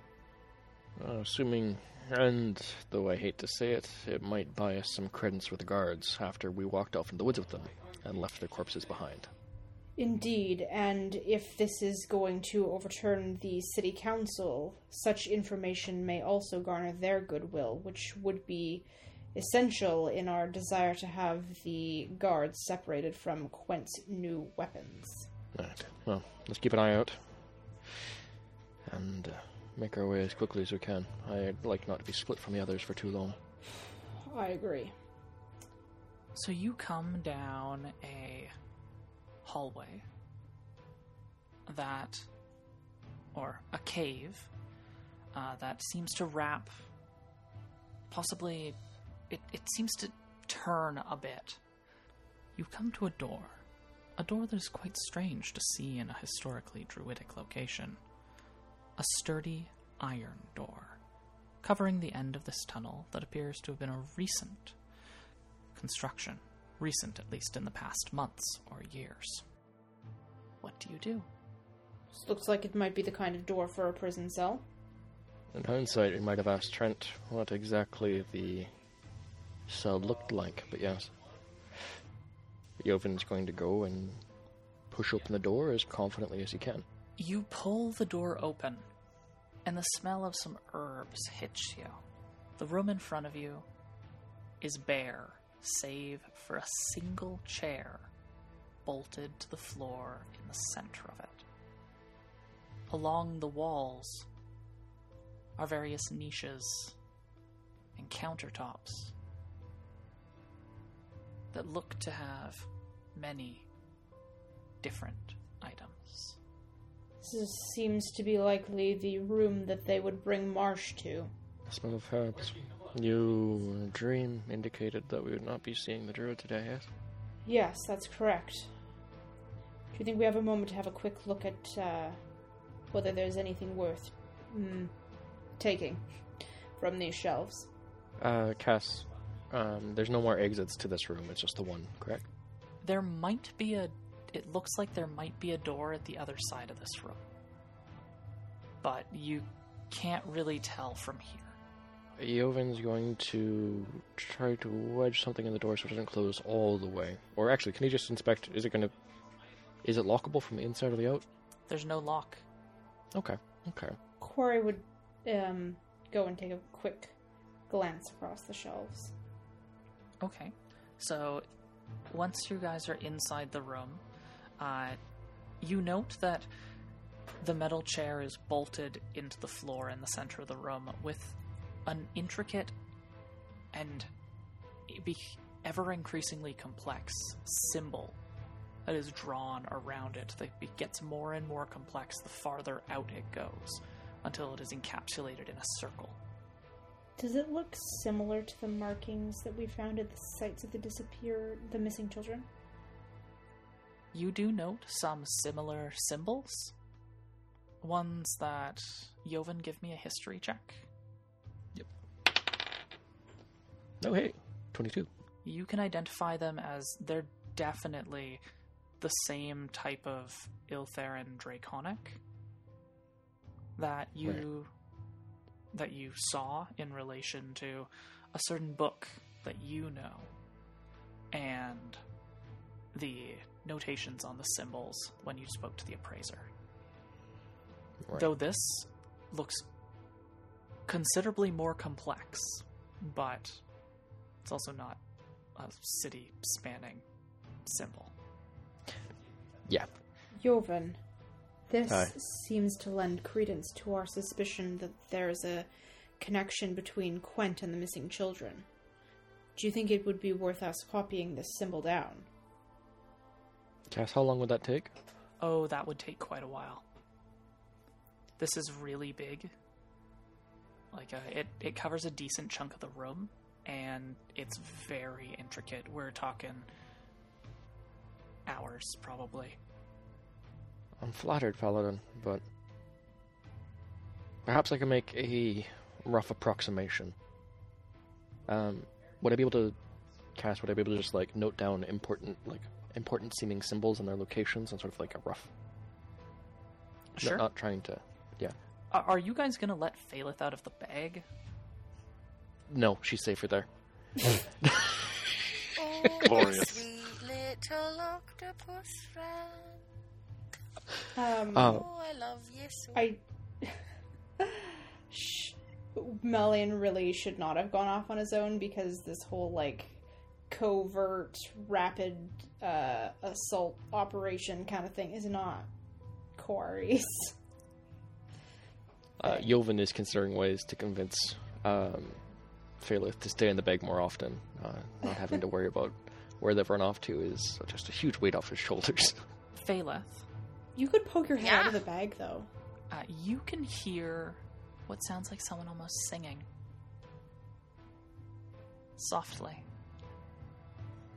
Uh, assuming, and though I hate to say it, it might buy us some credence with the guards after we walked off in the woods with them and left their corpses behind. Indeed, and if this is going to overturn the city council, such information may also garner their goodwill, which would be essential in our desire to have the guards separated from Quent's new weapons. Right. Well, let's keep an eye out and uh, make our way as quickly as we can. I'd like not to be split from the others for too long. I agree. So you come down a hallway that, or a cave, uh, that seems to wrap, possibly, it, it seems to turn a bit. You come to a door. A door that is quite strange to see in a historically druidic location. A sturdy iron door, covering the end of this tunnel that appears to have been a recent construction, recent at least in the past months or years. What do you do? This looks like it might be the kind of door for a prison cell. In hindsight, we might have asked Trent what exactly the cell looked like, but yes. Joven's going to go and push open the door as confidently as he can. You pull the door open, and the smell of some herbs hits you. The room in front of you is bare, save for a single chair bolted to the floor in the center of it. Along the walls are various niches and countertops that look to have many different items. This seems to be likely the room that they would bring Marsh to. The Smell of herbs. Your dream indicated that we would not be seeing the druid today, yes? Yes, that's correct. Do you think we have a moment to have a quick look at uh, whether there's anything worth mm, taking from these shelves? Uh, Cass, Um, there's no more exits to this room. It's just the one, correct? There might be a. It looks like there might be a door at the other side of this room. But you can't really tell from here. Joven's going to try to wedge something in the door so it doesn't close all the way. Or actually, can he just inspect? Is it going to? Is it lockable from the inside or the out? There's no lock. Okay. Okay. Quarry would um, go and take a quick glance across the shelves. Okay. So, once you guys are inside the room, uh, you note that the metal chair is bolted into the floor in the center of the room with an intricate and ever increasingly complex symbol that is drawn around it that gets more and more complex the farther out it goes until it is encapsulated in a circle. Does it look similar to the markings that we found at the sites of the disappeared, the missing children? You do note some similar symbols. Ones that. Joven, give me a history check. Yep. Oh, hey, twenty-two. You can identify them as they're definitely the same type of Iltheran Draconic that you that you saw in relation to a certain book that you know and the notations on the symbols when you spoke to the appraiser. Right. Though this looks considerably more complex, but it's also not a city spanning symbol. Yeah. Joven, this Hi. seems to lend credence to our suspicion that there's a connection between Quent and the missing children. Do you think it would be worth us copying this symbol down? Cass, how long would that take? Oh, that would take quite a while. This is really big. Like, uh, it, it covers a decent chunk of the room, and it's very intricate. We're talking hours, probably. I'm flattered, Paladin, but perhaps I can make a rough approximation. Um, would I be able to, Cass? Would I be able to just like note down important, like important seeming symbols and their locations and sort of like a rough? not- Sure. Not trying to. Yeah. are you guys gonna let Phaleth out of the bag? No, she's safer there. Oh, Glorious. sweet little octopus friend. Um, Oh. Oh, I love you so. I. Sh- Melian really should not have gone off on his own because this whole like covert, rapid uh, assault operation kind of thing is not Quarry's. Uh, Joven is considering ways to convince um, Phaleth to stay in the bag more often. Uh, not having to worry about where they've run off to is just a huge weight off his shoulders. Phaleth, You could poke your head out of the bag though. uh, you can hear what sounds like someone almost singing. Softly.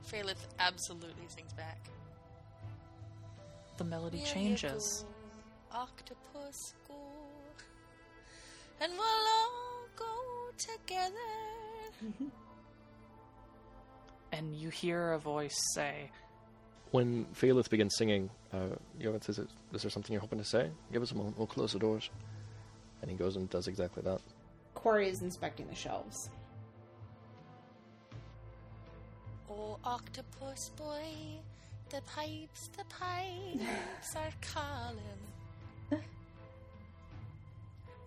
Phaleth absolutely sings back. The melody Will changes. go, octopus go, and we'll all go together. and you hear a voice say, When Phaleth begins singing, uh, Joven says, "Is is there something you're hoping to say? Give us a moment. We'll close the doors." And he goes and does exactly that. Quarry is inspecting the shelves. Oh, octopus boy, the pipes, the pipes are calling,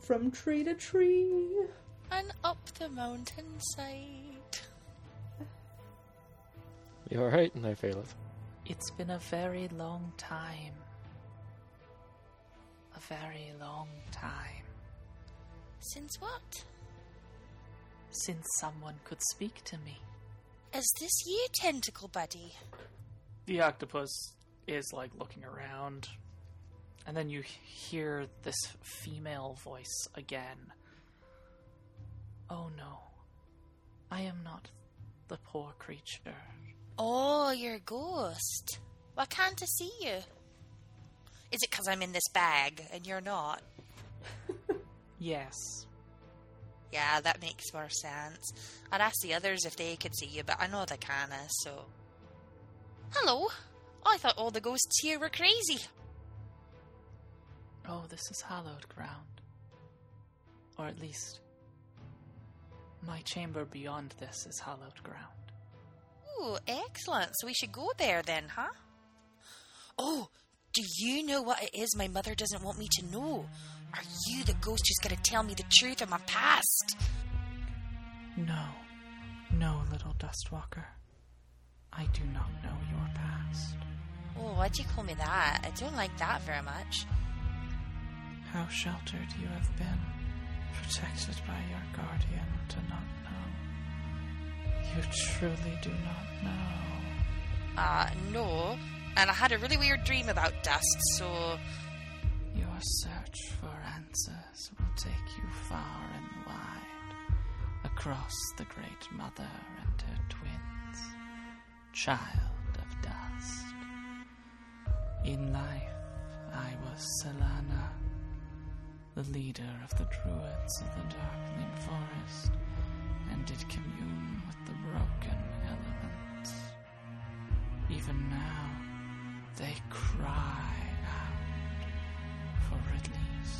From tree to tree. and up the mountainside. You're right, And I Phaleth. It's been a very long time. A very long time Since what? since someone could speak to me. Is this you, tentacle buddy? The octopus is like looking around, and then you hear this female voice again. Oh no, I am not the poor creature. Oh, you're a ghost. Why can't I see you? Is it because I'm in this bag and you're not? Yes, Yeah, that makes more sense. I'd ask the others if they could see you, but I know they can't, so. Hello! I thought all the ghosts here were crazy. Oh, this is hallowed ground. Or at least, my chamber beyond this is hallowed ground. Ooh, excellent. So we should go there then, huh? Oh, do you know what it is my mother doesn't want me to know? Are you the ghost who's going to tell me the truth of my past? No, no, little Dustwalker. I do not know your past. Oh, why'd you call me that? I don't like that very much. How sheltered you have been, protected by your guardian to not know. You truly do not know. Uh, no. And I had a really weird dream about dust, so. Your search for answers will take you far and wide, across the Great Mother and her twins, child of dust. In life, I was Selana, the leader of the druids of the Darkling Forest, and did commune broken elements. Even now, they cry out for release,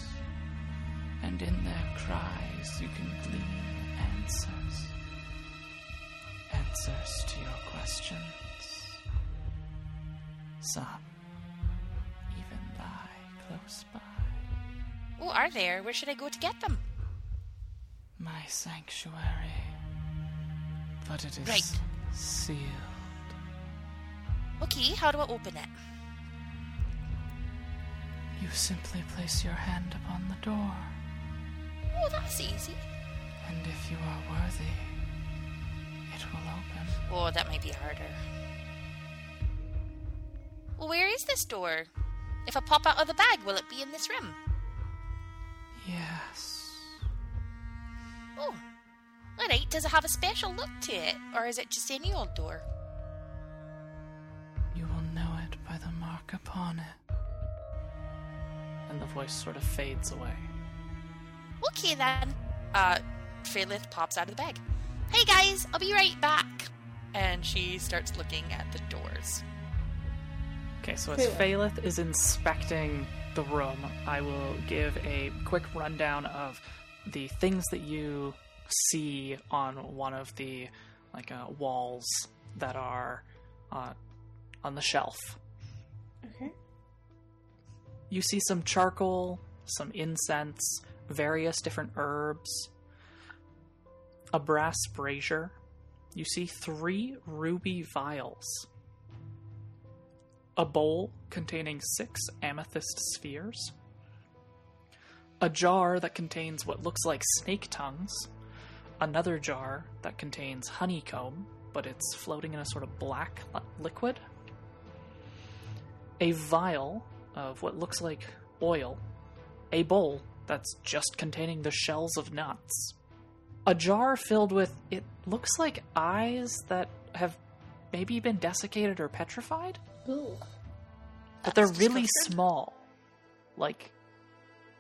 and in their cries you can glean answers. Answers to your questions. Some even lie close by. Oh, are there? Where should I go to get them? My sanctuary. But it is Right. sealed. Okay, how do I open it? You simply place your hand upon the door, Oh, that's easy. and if you are worthy, it will open. Oh, that might be harder. Well, where is this door? If I pop out of the bag, will it be in this room? Yes. Oh. Alright, does it have a special look to it? Or is it just any old door? You will know it by the mark upon it. And the voice sort of fades away. Okay then. Uh, Phaleth pops out of the bag. Hey guys, I'll be right back. And she starts looking at the doors. Okay, so as Phaleth is inspecting the room, I will give a quick rundown of the things that you see on one of the like uh, walls that are uh, on the shelf. Okay. You see some charcoal, some incense, various different herbs, a brass brazier. You see three ruby vials, a bowl containing six amethyst spheres, a jar that contains what looks like snake tongues, another jar that contains honeycomb, but it's floating in a sort of black li- liquid, a vial of what looks like oil, a bowl that's just containing the shells of nuts, a jar filled with it looks like eyes that have maybe been desiccated or petrified, Ooh. but they're really small, like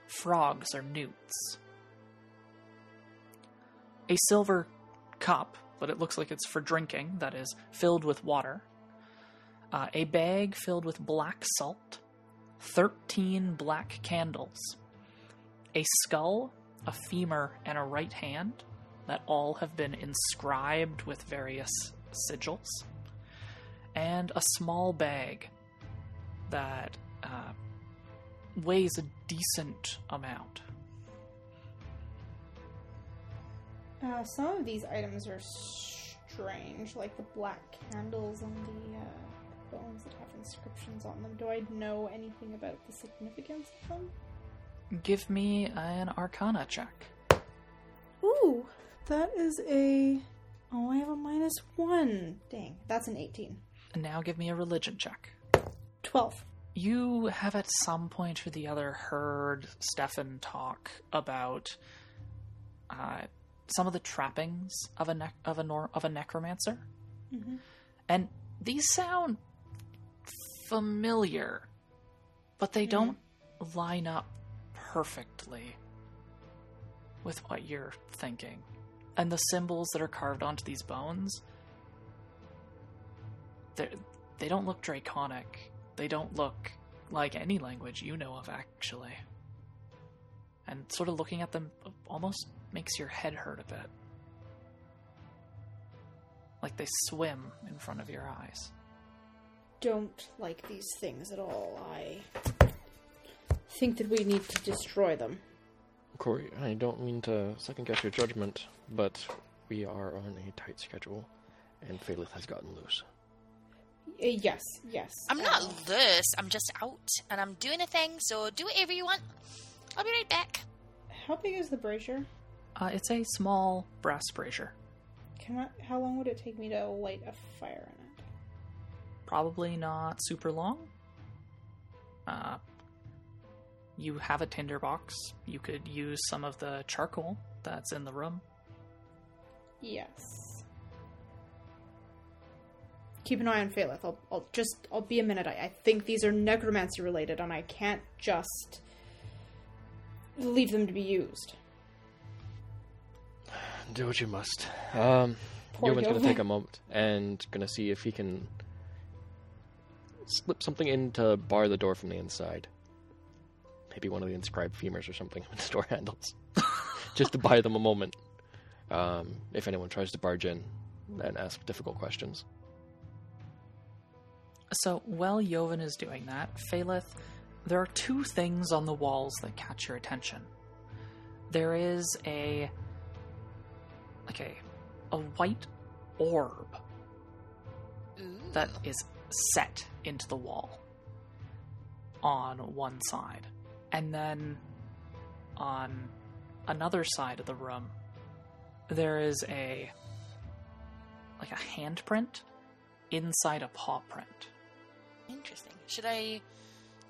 frogs or newts. A silver cup, but it looks like it's for drinking, that is filled with water. Uh, a bag filled with black salt, 13 black candles, a skull, a femur, and a right hand that all have been inscribed with various sigils, and a small bag that uh, weighs a decent amount. Uh, some of these items are strange, like the black candles and the uh, bones that have inscriptions on them. Do I know anything about the significance of them? Give me an Arcana check. Ooh, that is a. Oh, I have a minus one. Dang, that's an 18. And now give me a religion check. 12. You have at some point or the other heard Stefan talk about uh, some of the trappings of a ne- of a nor- of a necromancer, Mhm. and these sound familiar, but they don't line up perfectly with what you're thinking. And the symbols that are carved onto these bones, they they don't look draconic. They don't look like any language you know of, actually. And sort of looking at them almost makes your head hurt a bit. Like they swim in front of your eyes. Don't like these things at all. I think that we need to destroy them. Quarry, I don't mean to second guess your judgment, but we are on a tight schedule, and Phaleth has gotten loose. Uh, yes, yes. I'm not loose. I'm just out and I'm doing a thing. So do whatever you want. I'll be right back. how big is the brazier? Uh, it's a small brass brazier. Can I? How long would it take me to light a fire in it? Probably not super long. Uh, you have a tinderbox. You could use some of the charcoal that's in the room. Yes. Keep an eye on Phaleth. I'll, I'll just, I'll be a minute. I, I think these are necromancy related, and I can't just leave them to be used. Do what you must. Um, Poor Joven's gonna take a moment and gonna see if he can slip something in to bar the door from the inside. Maybe one of the inscribed femurs or something with the door handles, just to buy them a moment. Um, if anyone tries to barge in and ask difficult questions. So while Joven is doing that, Phaleth, there are two things on the walls that catch your attention. There is a like a a white orb Ooh. that is set into the wall on one side. And then on another side of the room there is a like a handprint inside a paw print. Interesting. Should I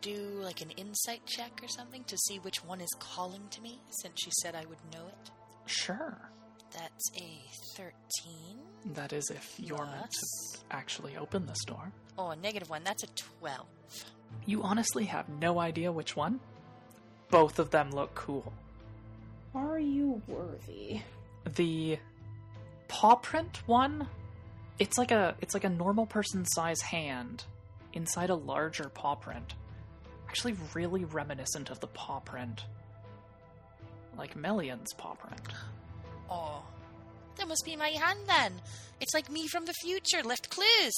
do like an insight check or something to see which one is calling to me since she said I would know it? Sure. That's a 13. That is if you're meant to actually open this door. Oh, a negative one. That's a 12. You honestly have no idea which one. Both of them look cool. Are you worthy? The paw print one, it's like a it's like a normal person size hand inside a larger paw print. Actually really reminiscent of the paw print. Like Melian's paw print. Oh, that must be my hand then. It's like me from the future, left clues.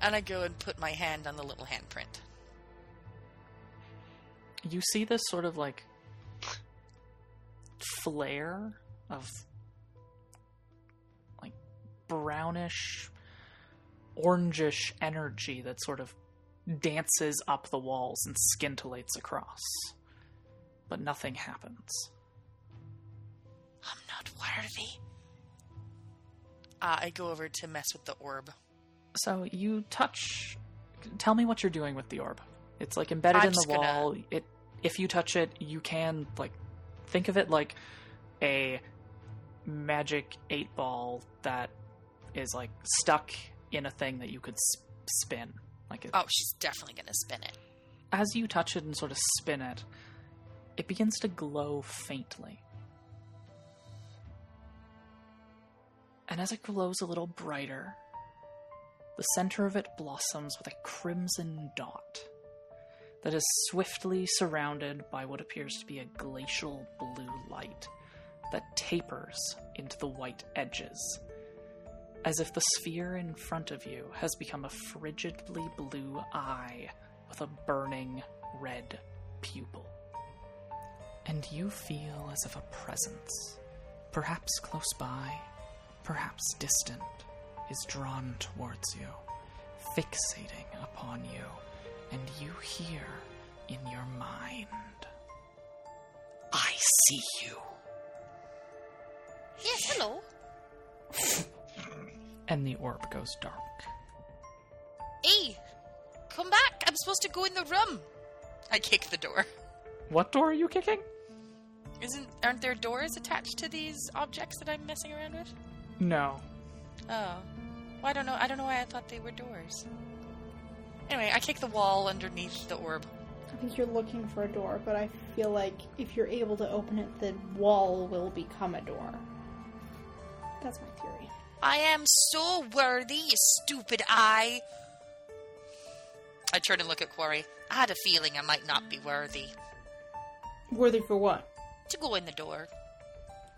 And I go and put my hand on the little handprint. you see this sort of like flare of like brownish orangish energy that sort of dances up the walls and scintillates across but nothing happens I'm not worthy. Uh, I go over to mess with the orb. so you touch tell me what you're doing with the orb it's like embedded I'm in the just gonna- wall it if you touch it you can like think of it like a magic eight ball that is like stuck in a thing that you could s- spin like it, Oh, she's definitely gonna spin it. as you touch it and sort of spin it it begins to glow faintly and as it glows a little brighter the center of it blossoms with a crimson dot that is swiftly surrounded by what appears to be a glacial blue light that tapers into the white edges, as if the sphere in front of you has become a frigidly blue eye with a burning red pupil. And you feel as if a presence, perhaps close by, perhaps distant, is drawn towards you, fixating upon you, and you hear in your mind, I see you. Yes, hello. And the orb goes dark. Hey, come back. I'm supposed to go in the room. I kick the door. What door are you kicking? Isn't aren't there doors attached to these objects that I'm messing around with? No. Oh. Well, I don't know. I don't know why I thought they were doors. Anyway, I kick the wall underneath the orb. I think you're looking for a door, but I feel like if you're able to open it, the wall will become a door. That's my theory. I am so worthy, you stupid eye. I turn and look at Quarry. I had a feeling I might not be worthy Worthy for what? to go in the door.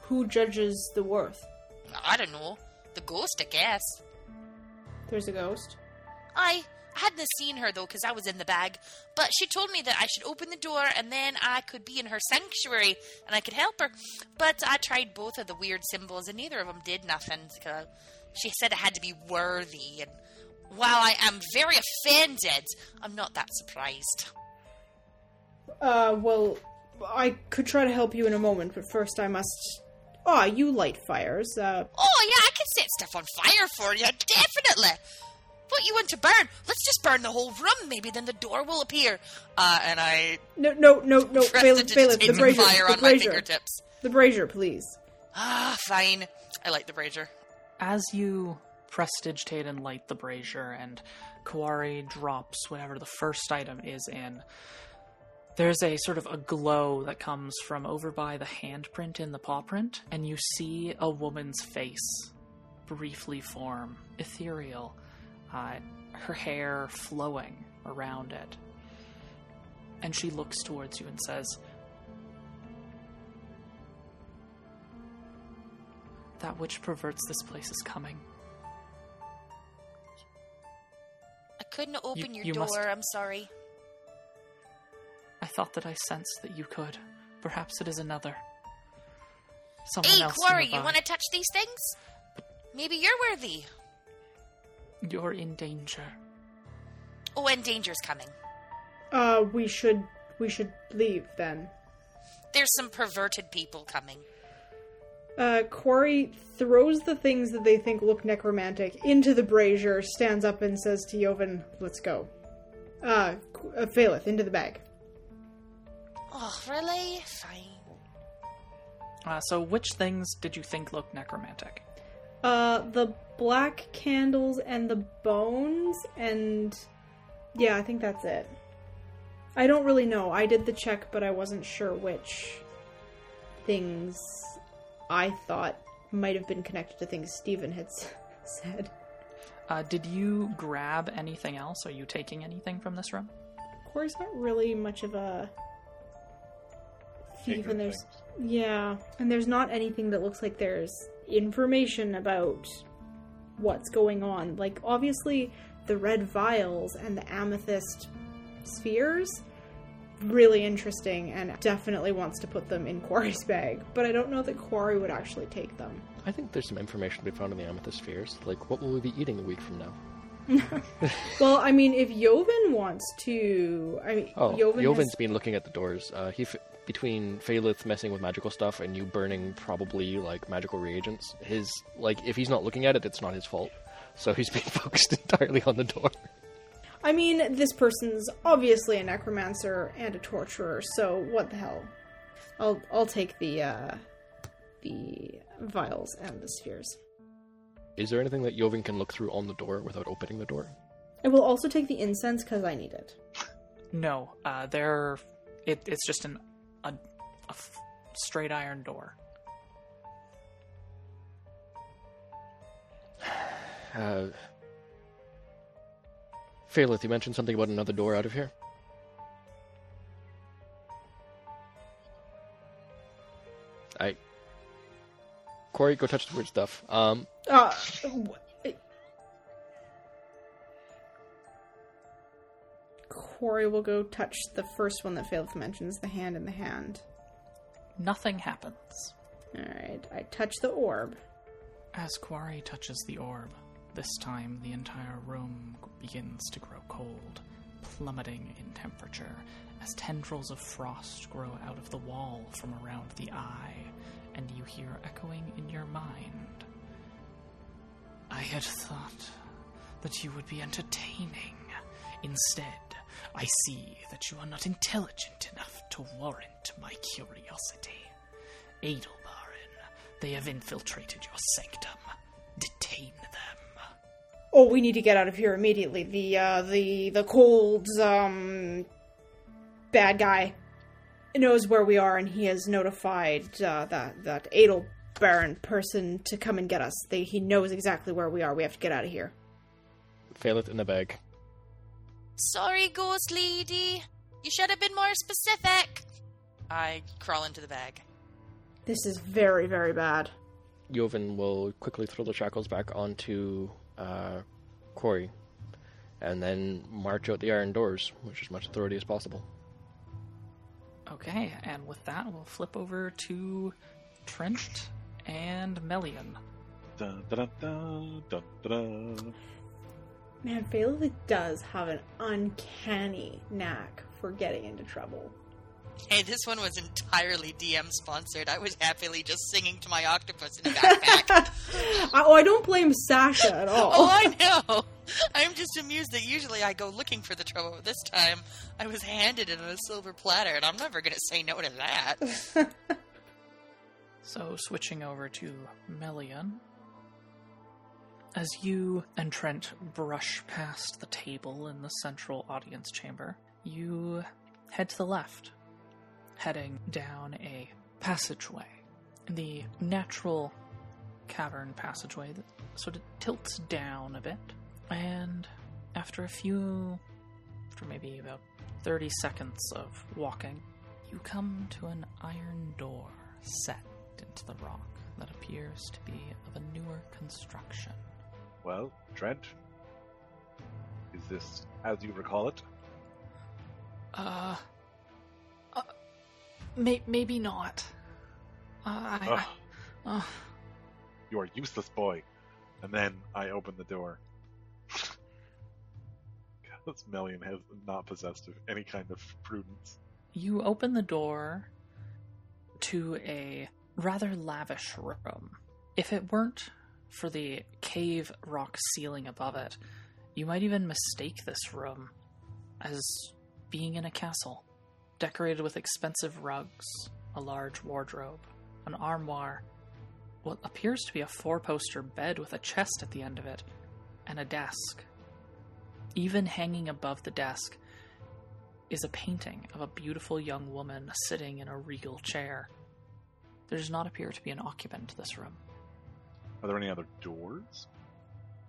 Who judges the worth? I don't know. The ghost, I guess. There's a ghost. I hadn't seen her though because I was in the bag, but she told me that I should open the door and then I could be in her sanctuary and I could help her. But I tried both of the weird symbols and neither of them did nothing. She said I had to be worthy, and while I am very offended, I'm not that surprised. Uh, well, I could try to help you in a moment, but first I must. Ah, you light fires. Uh, Oh yeah, I can set stuff on fire for you, definitely. What you want to burn? Let's just burn the whole room. Maybe then the door will appear. Uh, and I no, no, no, no, press Bailiff, the Bailiff, the brazier, fire the on my brazier, fingertips. the brazier, please. Ah, fine. I like the brazier. As you prestidigitate and light the brazier, and Quarry drops whatever the first item is in, there's a sort of a glow that comes from over by the handprint in the paw print, and you see a woman's face briefly form, ethereal, uh, her hair flowing around it. And she looks towards you and says, That which perverts this place is coming. I couldn't open your you door. must- I'm sorry. I thought that I sensed that you could. Perhaps it is another. Someone Hey, else Quarry, you want to touch these things? Maybe you're worthy. You're in danger. Oh, and danger's coming. Uh, we should we should leave then. There's some perverted people coming. Uh, Quarry throws the things that they think look necromantic into the brazier, stands up and says to Joven, "Let's go." Uh, Qu- uh Phaleth, into the bag. Oh, really? Fine. Uh, so, which things did you think looked necromantic? Uh, the black candles and the bones, and yeah, I think that's it. I don't really know. I did the check, but I wasn't sure which things I thought might have been connected to things Stephen had s- said. Uh, did you grab anything else? Are you taking anything from this room? Corey's not really much of a thief, and there's things. yeah, and there's not anything that looks like there's information about what's going on. Like obviously, the red vials and the amethyst spheres, really interesting, and definitely wants to put them in Quarry's bag. But I don't know that Quarry would actually take them. I think there's some information to be found in the amethyst spheres. Like, what will we be eating a week from now? Well, I mean, if Joven wants to, I mean, Oh, Joven Joven's has- been looking at the doors. Uh, he f- between Phaleth messing with magical stuff and you burning probably like magical reagents. His like, if he's not looking at it, it's not his fault. So he's been focused entirely on the door. I mean, this person's obviously a necromancer and a torturer, so what the hell? I'll I'll take the uh the vials and the spheres. Is there anything that Joven can look through on the door without opening the door? I will also take the incense because I need it. No, uh, they're. It, it's just an a, a f- straight iron door. Uh, Phaleth, you mentioned something about another door out of here. I. Corey, go touch the weird stuff. Um, Uh, wh- Corey will go touch the first one that Phaleth mentions, the hand in the hand. Nothing happens. Alright, I touch the orb. As Quarry touches the orb, this time the entire room begins to grow cold, plummeting in temperature as tendrils of frost grow out of the wall from around the eye, and you hear echoing in your mind. I had thought that you would be entertaining. Instead, I see that you are not intelligent enough to warrant my curiosity. Edelbaron, they have infiltrated your sanctum. Detain them. Oh, we need to get out of here immediately. The uh the the cold um bad guy knows where we are, and he has notified uh, that that Adel Baron person to come and get us. They, he knows exactly where we are. We have to get out of here. Phaleth in the bag. Sorry, ghost lady. You should have been more specific. I crawl into the bag. This is very, very bad. Joven will quickly throw the shackles back onto uh, Corey, and then march out the iron doors with as much authority as possible. Okay, and with that, we'll flip over to Trent and Melian. Dun, dun, dun, dun, dun, dun. Man, Phaley does have an uncanny knack for getting into trouble. Hey, this one was entirely DM sponsored. I was happily just singing to my octopus in the backpack. Oh, I don't blame Sasha at all. oh, I know. I'm just amused that usually I go looking for the trouble, but this time I was handed it on a silver platter, and I'm never going to say no to that. So, switching over to Melian. As you and Trent brush past the table in the central audience chamber, you head to the left, heading down a passageway. The natural cavern passageway that sort of tilts down a bit, and after a few, after maybe about 30 seconds of walking, you come to an iron door set into the rock that appears to be of a newer construction. Well, Trent, is this as you recall it? Uh, uh may- maybe not. Uh, I, I, uh, you are useless, boy. And then I open the door. this Melian has not possessed of any kind of prudence. you open the door to a rather lavish room. If it weren't for the cave rock ceiling above it, you might even mistake this room as being in a castle, decorated with expensive rugs, a large wardrobe, an armoire, what appears to be a four poster bed with a chest at the end of it, and a desk. Even hanging above the desk is a painting of a beautiful young woman sitting in a regal chair. There does not appear to be an occupant to this room. Are there any other doors?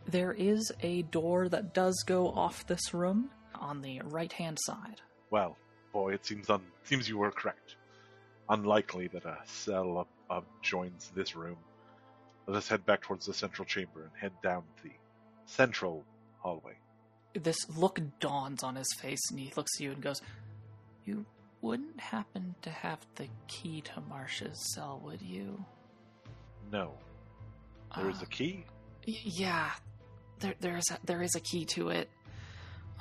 There is a door that does go off this room on the right hand side. Well, boy, it seems un- seems you were correct. Unlikely that a cell up, up joins this room. Let us head back towards the central chamber and head down the central hallway. This look dawns on his face, and he looks at you and goes, You wouldn't happen to have the key to Marsh's cell, would you? No, there is Uh, a key. Yeah, there there is a, there is a key to it.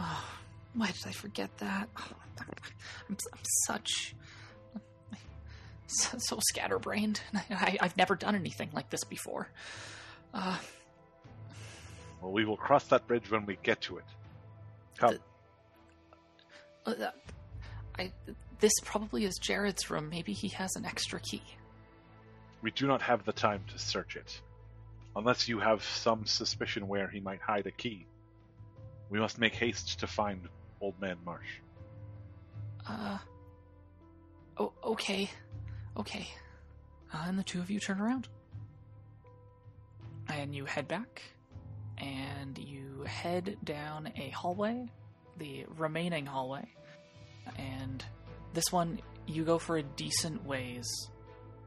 Oh, why did I forget that? I'm, I'm such so, so scatterbrained. I, I've never done anything like this before. Uh, Well, we will cross that bridge when we get to it. Come. uh, I this probably is Jared's room. Maybe he has an extra key. We do not have the time to search it. Unless you have some suspicion where he might hide a key. We must make haste to find Old Man Marsh. Uh. Oh, okay, okay. Uh, and the two of you turn around, and you head back, and you head down a hallway, the remaining hallway, and this one you go for a decent ways,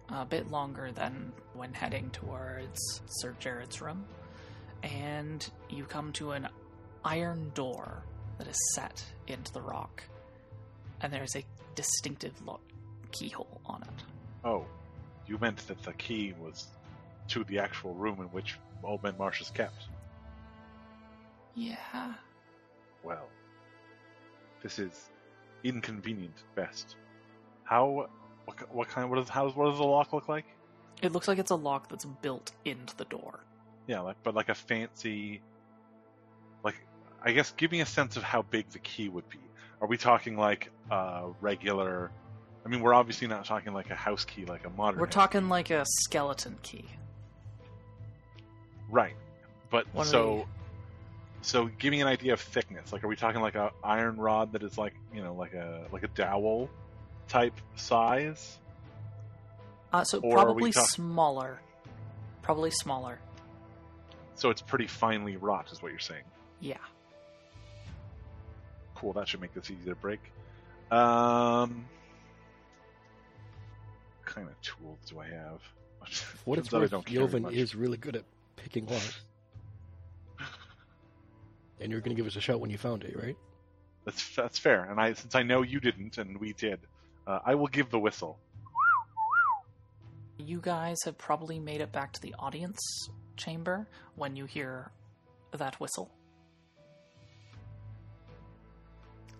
a bit longer than when heading towards Sir Jared's room, and you come to an iron door that is set into the rock and there's a distinctive look keyhole on it. Oh, you meant that the key was to the actual room in which Old Man Marsh is kept. Yeah. Well, this is inconvenient at best. How? What, what kind? What does how? What does the lock look like? It looks like it's a lock that's built into the door. Yeah, like but like a fancy. Like, I guess give me a sense of how big the key would be. Are we talking like a regular? I mean, we're obviously not talking like a house key, like a modern. We're talking like a skeleton key. Right. But One so So give me an idea of thickness. Like, are we talking like a iron rod that is like you know like a like a dowel type size? Uh, so Or probably talk- smaller. Probably smaller. So it's pretty finely wrought, is what you're saying. Yeah. Cool. That should make this easy to break. Um, what kind of tools do I have? What if Turns out I don't carry Joven much. is really good at picking lock. and you're going to give us a shout when you found it, right? That's that's fair. And I since I know you didn't and we did, uh, I will give the whistle. You guys have probably made it back to the audience chamber when you hear that whistle.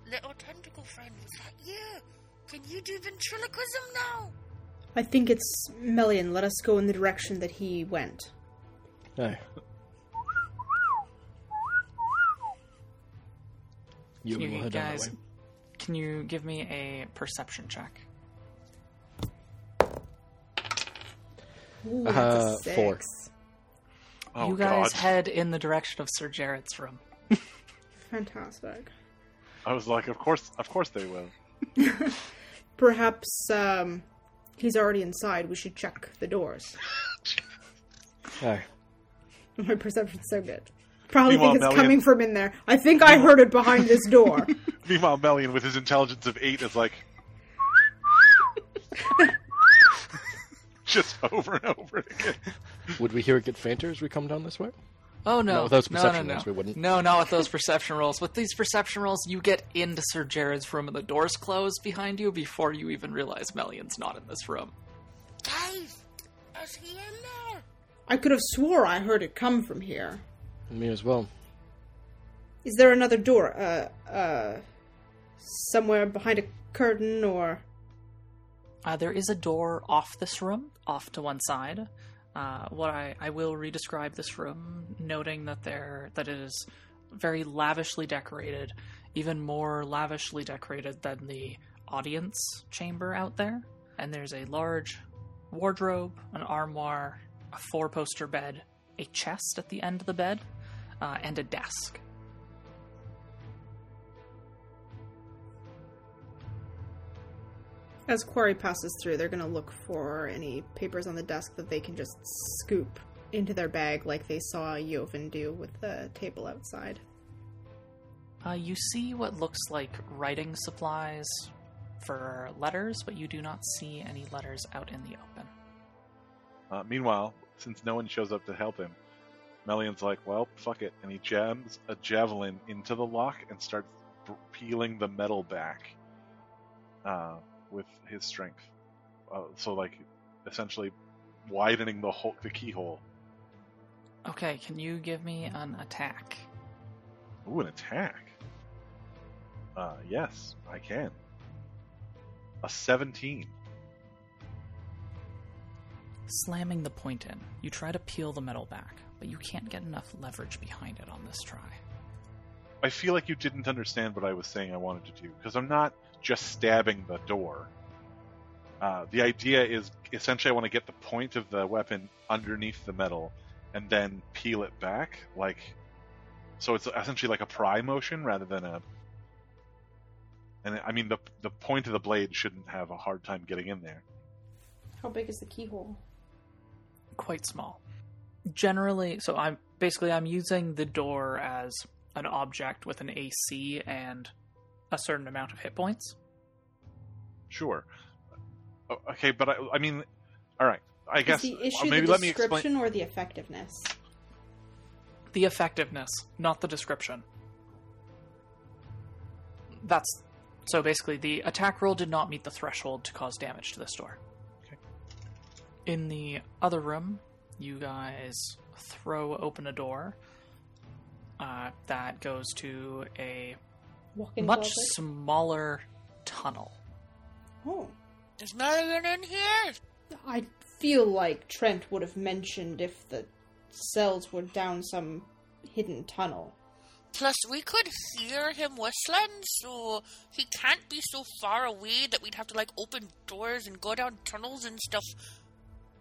Little tentacle friend, was that you? Can you do ventriloquism now? I think it's Melian. Let us go in the direction that he went. Aye. You you head that guys, way. Can you give me a perception check? Ooh, Uh, that's a four. Oh you guys God! head in the direction of Sir Jared's room. Fantastic. I was like, of course, of course they will. Perhaps um, he's already inside. We should check the doors. Aye. My perception's so good. Probably Meanwhile, think it's Melian- coming from in there. I think I heard it behind this door. Meanwhile, Melian, with his intelligence of eight, is like, just over and over again. Would we hear it get fainter as we come down this way? Oh no! No, with those no, perception no, rolls, we wouldn't. No, not with those perception rolls. With these perception rolls, you get into Sir Jared's room and the doors close behind you before you even realize Melian's not in this room. Guys, is he in there? I could have swore I heard it come from here. Me as well. Is there another door? Uh, uh, somewhere behind a curtain or. Uh, there is a door off this room, off to one side. Uh, what I, I will redescribe this room, noting that there that it is very lavishly decorated, even more lavishly decorated than the audience chamber out there. And there's a large wardrobe, an armoire, a four-poster bed, a chest at the end of the bed, uh, and a desk. As Quarry passes through, they're gonna look for any papers on the desk that they can just scoop into their bag like they saw Joven do with the table outside. Uh, you see what looks like writing supplies for letters, but you do not see any letters out in the open. Uh, meanwhile, since no one shows up to help him, Melian's like, well, fuck it. And he jams a javelin into the lock and starts peeling the metal back uh, with his strength. Uh, so, like, essentially widening the, hole, the keyhole. Okay, can you give me an attack? Ooh, an attack. Uh, yes, I can. A 17. Slamming the point in, you try to peel the metal back, but you can't get enough leverage behind it on this try. I feel like you didn't understand what I was saying I wanted to do because I'm not just stabbing the door. Uh, the idea is essentially I want to get the point of the weapon underneath the metal and then peel it back, like so it's essentially like a pry motion rather than a. And I mean the the point of the blade shouldn't have a hard time getting in there. How big is the keyhole? Quite small. Generally, so I'm basically I'm using the door as an object with an AC and a certain amount of hit points. Sure. Okay, but I, I mean, all right. I guess the uh, issue maybe the let me description or the effectiveness? The effectiveness, not the description. That's so basically the attack roll did not meet the threshold to cause damage to this door. Okay. In the other room, you guys throw open a door uh, that goes to a Walk-in much closet? smaller tunnel. Oh, Is Marion in here? I feel like Trent would have mentioned if the cells were down some hidden tunnel. Plus, we could hear him whistling, so he can't be so far away that we'd have to like open doors and go down tunnels and stuff.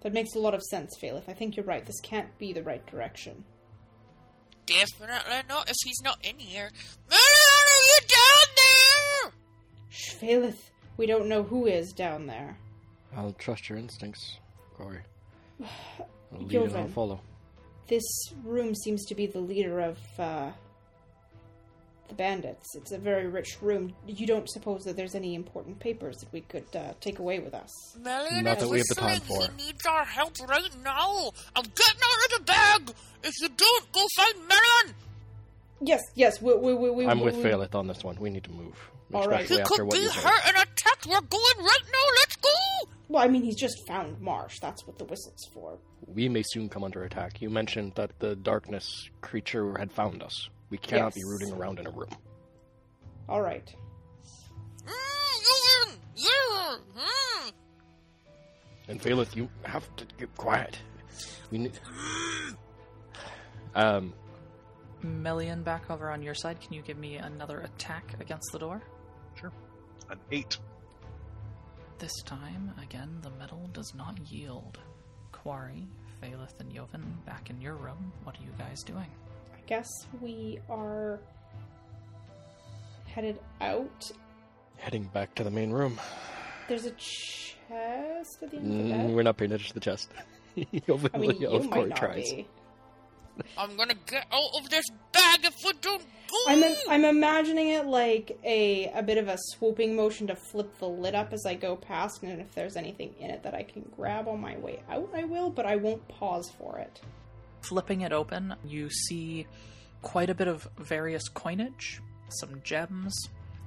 That makes a lot of sense, Phaleth. I think you're right. This can't be the right direction. definitely not if he's not in here. Melian, are you down there? Shh, Phaleth, we don't know who is down there. I'll trust your instincts, Corey. I'll lead and I'll follow. This room seems to be the leader of uh, the bandits. It's a very rich room. You don't suppose that there's any important papers that we could uh, take away with us? Melian Not is that we have the time for. He needs our help right now. I'm getting out of the bag. If you don't, go find Melian. Yes, yes. We, we, we, we, I'm we, with we- on this one. We need to move. All right. He could be you said. hurt and attacked. We're going right now. Let's go. Well, I mean, he's just found Marsh. That's what the whistle's for. We may soon come under attack. You mentioned that the darkness creature had found us. We cannot be rooting around in a room. All right. Ewan, yeah. And Phaleth, you have to get quiet. We need. Um, Melian, back over on your side, can you give me another attack against the door? Sure. An eight. This time, again, the metal does not yield. Quarry, Phaleth, and Joven, back in your room. What are you guys doing? I guess we are headed out. heading back to the main room. There's a chest at the end of the Mm, bed. we're not paying attention to the chest. Joven, I mean, you of might not tries. be. I'm gonna get out of this bag if we don't go. I'm I'm imagining it like a a bit of a swooping motion to flip the lid up as I go past, and if there's anything in it that I can grab on my way out, I will. But I won't pause for it. Flipping it open, you see quite a bit of various coinage, some gems,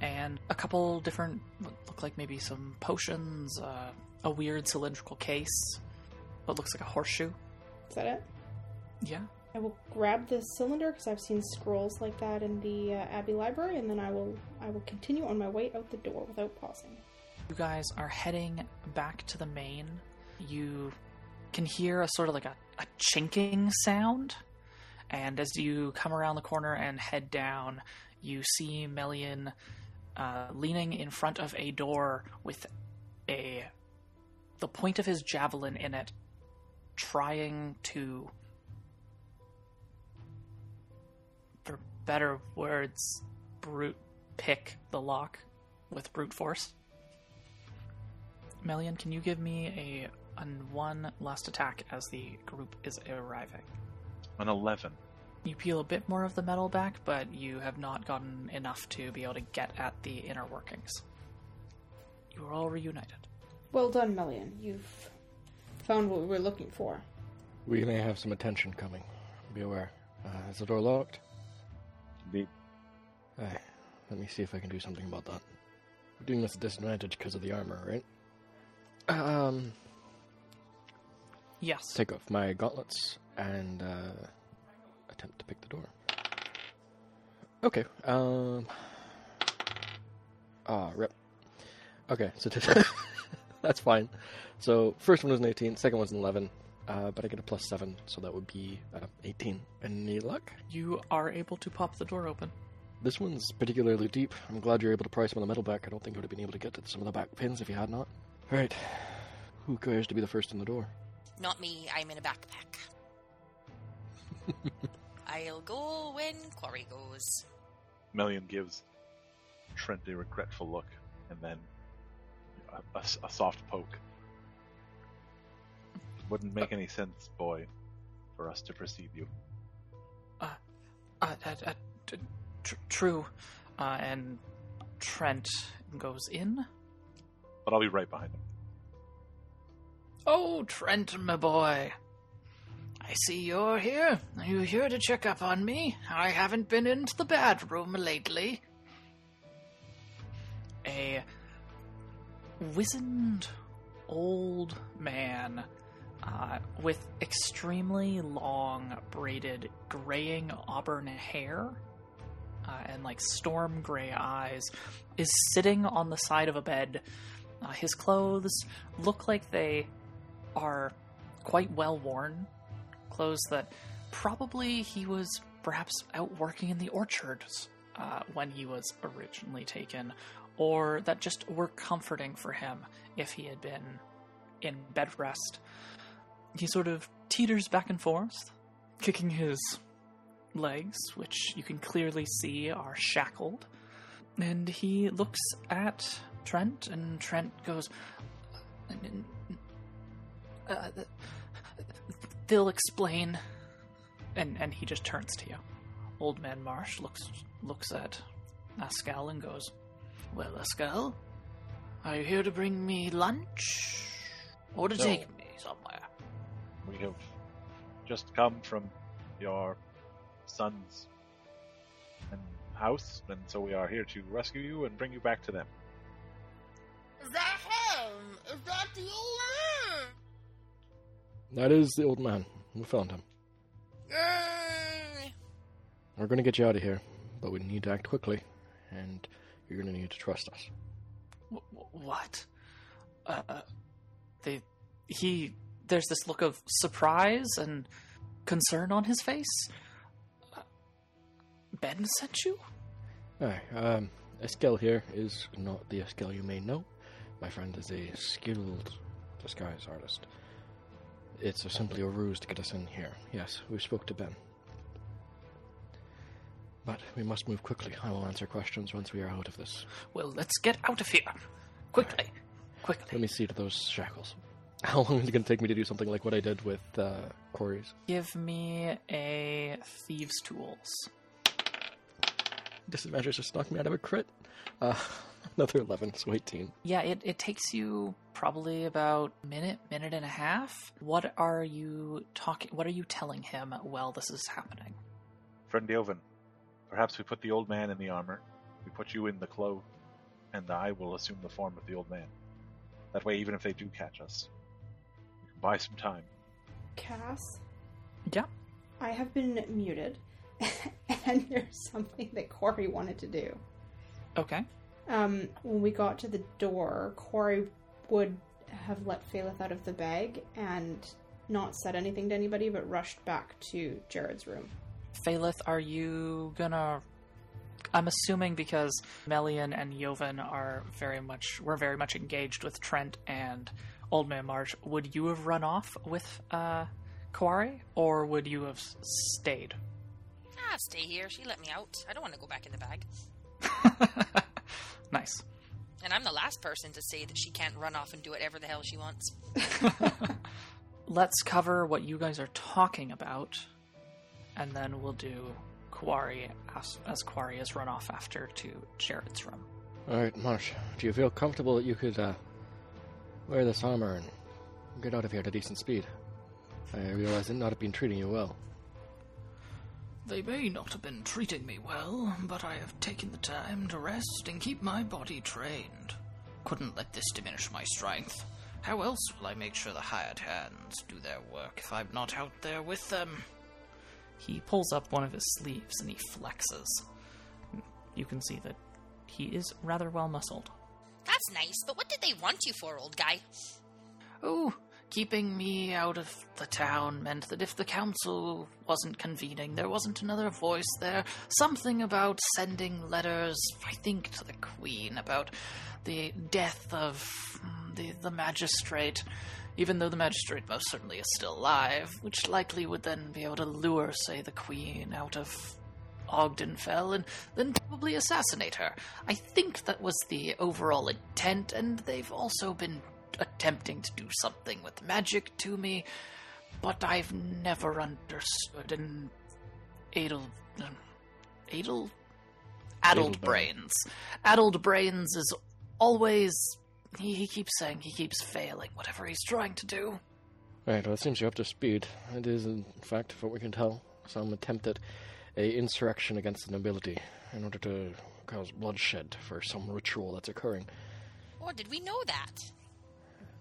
and a couple different, look like maybe some potions, uh, a weird cylindrical case, what looks like a horseshoe. Is that it? Yeah. I will grab the cylinder because I've seen scrolls like that in the uh, Abbey Library, and then I will I will continue on my way out the door without pausing. You guys are heading back to the main. You can hear a sort of like a, a chinking sound. And as you come around the corner and head down, you see Melian uh, leaning in front of a door with a the point of his javelin in it, trying to, for better words, brute pick the lock with brute force. Melian, can you give me a, a one last attack as the group is arriving? An eleven. You peel a bit more of the metal back, but you have not gotten enough to be able to get at the inner workings. You are all reunited. Well done, Melian. You've found what we were looking for. We may have some attention coming. Be aware. Uh, is the door locked? Indeed. Aye. Let me see if I can do something about that. We're doing this at a disadvantage because of the armor, right? Um, Yes. take off my gauntlets and uh, attempt to pick the door. Okay. Um. Ah, rip. Okay, so that's fine. So first one was an 18, second one's an 11, uh, but I get a plus seven, so that would be uh, 18. Any luck? You are able to pop the door open. This one's particularly deep. I'm glad you're able to pry some of the metal back. I don't think I would have been able to get to some of the back pins if you had not. Right. Who cares to be the first in the door? Not me. I'm in a backpack. I'll go when Quarry goes. Melian gives Trent a regretful look and then a soft poke. Wouldn't make any sense, boy, for us to precede you. Uh, uh, uh, t- tr- true. Uh, and Trent goes in. But I'll be right behind him. Oh, Trent, my boy. I see you're here. Are you here to check up on me? I haven't been into the bedroom lately. A wizened old man uh, with extremely long, braided, graying auburn hair uh, and like storm gray eyes is sitting on the side of a bed. Uh, his clothes look like they are quite well worn. Clothes that probably he was perhaps out working in the orchards uh, when he was originally taken, or that just were comforting for him if he had been in bed rest. He sort of teeters back and forth, kicking his legs, which you can clearly see are shackled. And he looks at Trent, and Trent goes, uh, They'll explain. And, and he just turns to you. Old Man Marsh looks looks at Eskel and goes, Well, Eskel, are you here to bring me lunch? Or to No. take me somewhere? We have just come from your son's house, and so we are here to rescue you and bring you back to them. Is that him? Is that the old man? That is the old man. We found him. man? We're going to get you out of here, but we need to act quickly, and you're going to need to trust us. Wh- wh- What? Uh, uh, they, he, there's this look of surprise and concern on his face. Uh, ben sent you? Aye, um, Eskel here is not the Eskel you may know. My friend is a skilled disguise artist. It's a, simply a ruse to get us in here. Yes, we spoke to Ben. But we must move quickly. I will answer questions once we are out of this. Well, let's get out of here. Quickly. Quickly. Let me see to those shackles. How long is it going to take me to do something like what I did with uh, Corey's? Give me a thieves' tools. Disadvantage just knocked me out of a crit. Uh, another 11, so 18. Yeah, it, it takes you probably about a minute, minute and a half. What are you talking? What are you telling him while this is happening? Friend Diovan, perhaps we put the old man in the armor, we put you in the clothes, and I will assume the form of the old man. That way, even if they do catch us, we can buy some time. Cass, Yeah. I have been muted, and there's something that Corey wanted to do. Okay. Um, when we got to the door, Corey would have let Phaleth out of the bag and not said anything to anybody, but rushed back to Jared's room. Phaleth, are you gonna? I'm assuming because Melian and Joven are very much we're very much engaged with Trent and Old Man Marsh. Would you have run off with uh, Quarry, or would you have s- stayed? Ah, stay here. She let me out. I don't want to go back in the bag. nice. And I'm the last person to say that she can't run off and do whatever the hell she wants. Let's cover what you guys are talking about, and then we'll do Quarry as, as Quarry has run off after to Jared's room. Alright, Marsh, do you feel comfortable that you could uh, wear this armor and get out of here at a decent speed? I realize it not have been treating you well. They may not have been treating me well, but I have taken the time to rest and keep my body trained. Couldn't let this diminish my strength. How else will I make sure the hired hands do their work if I'm not out there with them? He pulls up one of his sleeves and he flexes. You can see that he is rather well muscled. That's nice, but what did they want you for, old guy? Oh, keeping me out of the town meant that if the council wasn't convening, there wasn't another voice there. Something about sending letters, I think, to the Queen about the death of mm, the, the magistrate. Even though the magistrate most certainly is still alive, which likely would then be able to lure, say, the Queen out of Ogdenfell and then probably assassinate her. I think that was the overall intent, and they've also been attempting to do something with magic to me, but I've never understood an Adel. um, Adel? Addled Adelbert. brains. Addled brains is always. He, he keeps saying he keeps failing, whatever he's trying to do. Right, well, it seems you're up to speed. It is, in fact, from what we can tell, some attempt at a insurrection against the nobility in order to cause bloodshed for some ritual that's occurring. Oh, did we know that?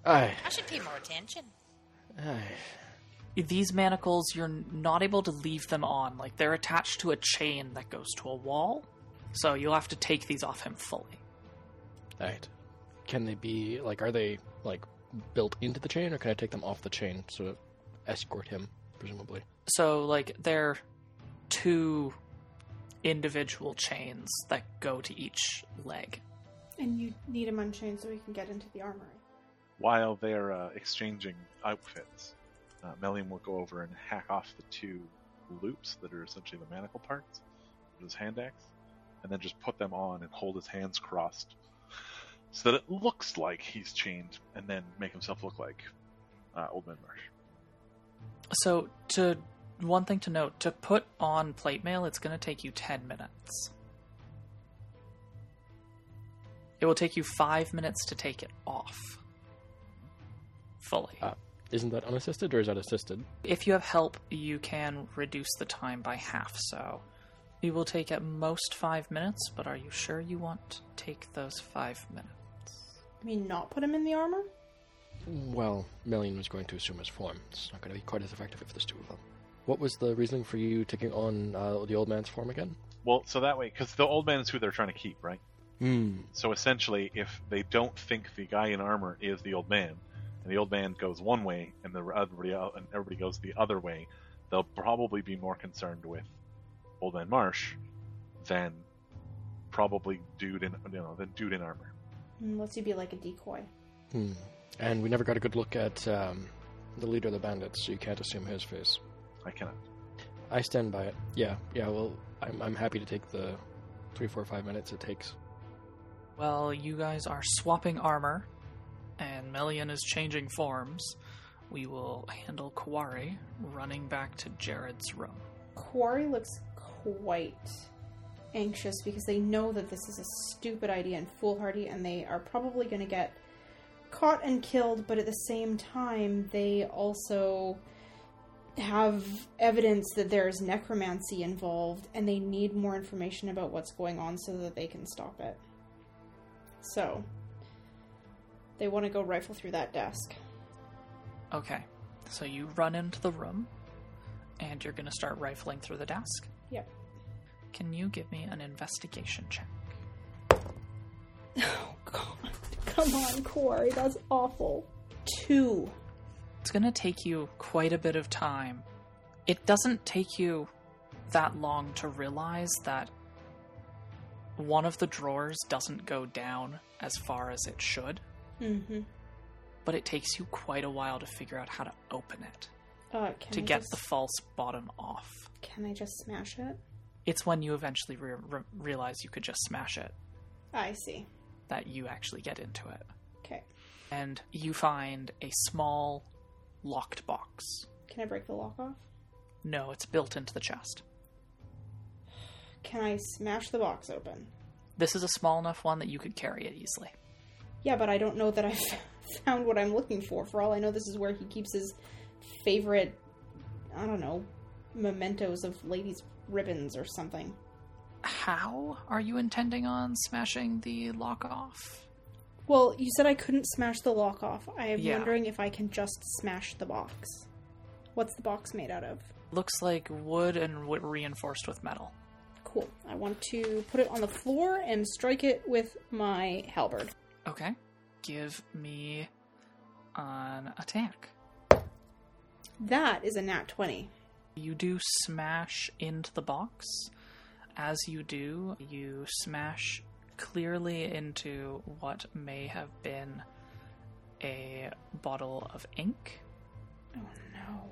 Aye, I should pay more attention. aye. These manacles, you're not able to leave them on. Like, they're attached to a chain that goes to a wall. So you'll have to take these off him fully. Right. Can they be, like, are they, like, built into the chain, or can I take them off the chain so to escort him, presumably? So, like, they're two individual chains that go to each leg. And you need him unchained so he can get into the armory. While they're uh, exchanging outfits, uh, Melian will go over and hack off the two loops that are essentially the manacle parts of his hand axe, and then just put them on and hold his hands crossed so that it looks like he's chained, and then make himself look like uh, Old Man Marsh. So, to one thing to note: to put on plate mail, it's going to take you ten minutes. It will take you five minutes to take it off fully. Ah. Isn't that unassisted or is that assisted? If you have help, you can reduce the time by half. So, it will take at most five minutes. But are you sure you want to take those five minutes? I mean, not put him in the armor? Well, Melian was going to assume his form. It's not going to be quite as effective if there's two of them. What was the reasoning for you taking on uh, the old man's form again? Well, so that way, because the old man is who they're trying to keep, right? Hmm. So essentially, if they don't think the guy in armor is the old man, and the old man goes one way, and the everybody el- and everybody goes the other way, they'll probably be more concerned with Old Man Marsh than probably dude in you know than dude in armor. Unless you be like a decoy. Hmm. And we never got a good look at um, the leader of the bandits, so you can't assume his face. I cannot. I stand by it. Yeah, yeah. Well, I'm I'm happy to take the three, four, five minutes it takes. Well, you guys are swapping armor, and Melian is changing forms. We will handle Quarry running back to Jared's room. Quarry looks quite anxious because they know that this is a stupid idea and foolhardy, and they are probably going to get caught and killed, but at the same time, they also have evidence that there's necromancy involved, and they need more information about what's going on so that they can stop it. So, they want to go rifle through that desk. Okay, so you run into the room, and you're going to start rifling through the desk. Yep. Can you give me an investigation check? Oh, God. Come on, Corey. That's awful. Two. It's going to take you quite a bit of time. It doesn't take you that long to realize that one of the drawers doesn't go down as far as it should, Mm-hmm. but it takes you quite a while to figure out how to open it Uh, to I get just, the false bottom off. Can I just smash it? It's when you eventually re- re- realize you could just smash it I see. that you actually get into it. Okay. And you find a small locked box. Can I break the lock off? No, it's built into the chest. Can I smash the box open? This is a small enough one that you could carry it easily. Yeah, but I don't know that I've found what I'm looking for. For all I know, this is where he keeps his favorite, I don't know, mementos of ladies' ribbons or something. How are you intending on smashing the lock off? Well, you said I couldn't smash the lock off. I am Yeah. wondering if I can just smash the box. What's the box made out of? Looks like wood and w- reinforced with metal. Cool. I want to put it on the floor and strike it with my halberd. Okay. Give me an attack. That is a nat 20. You do smash into the box. As you do, you smash clearly into what may have been a bottle of ink, Oh no.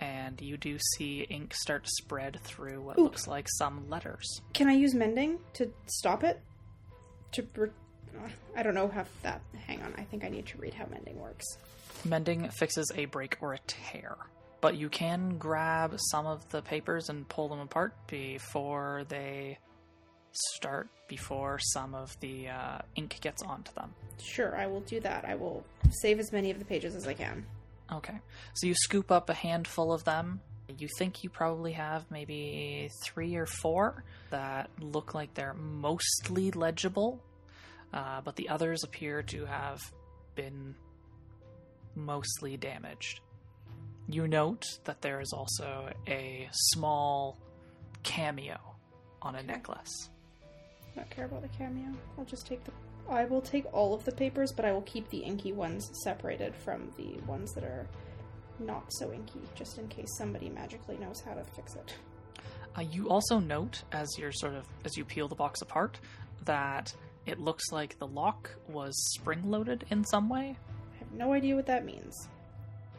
and you do see ink start to spread through what Ooh. looks like some letters. Can I use mending to stop it? To. Re- I don't know how that. Hang on. I think I need to read how mending works. Mending fixes a break or a tear, but you can grab some of the papers and pull them apart before they start, before some of the uh, ink gets onto them. Sure, I will do that. I will save as many of the pages as I can. Okay. So you scoop up a handful of them. You think you probably have maybe three or four that look like they're mostly legible, uh, but the others appear to have been mostly damaged. You note that there is also a small cameo on a necklace. I don't care about the cameo. I'll just take the. I will take all of the papers, but I will keep the inky ones separated from the ones that are not so inky, just in case somebody magically knows how to fix it. Uh, you also note as you're sort of as you peel the box apart that it looks like the lock was spring loaded in some way. I have no idea what that means.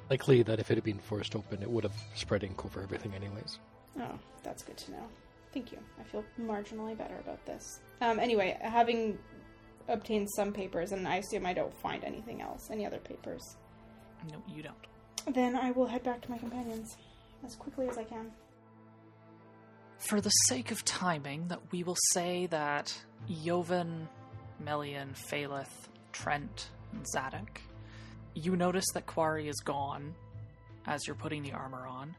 Likely that if it had been forced open, it would have spread ink over everything, anyways. Oh, that's good to know. Thank you. I feel marginally better about this. Um, anyway, having obtained some papers, and I assume I don't find anything else, any other papers, No, you don't. then I will head back to my companions as quickly as I can. For the sake of timing, that we will say that Joven, Melian, Phaleth, Trent, and Zadok, you notice that Quarry is gone as you're putting the armor on.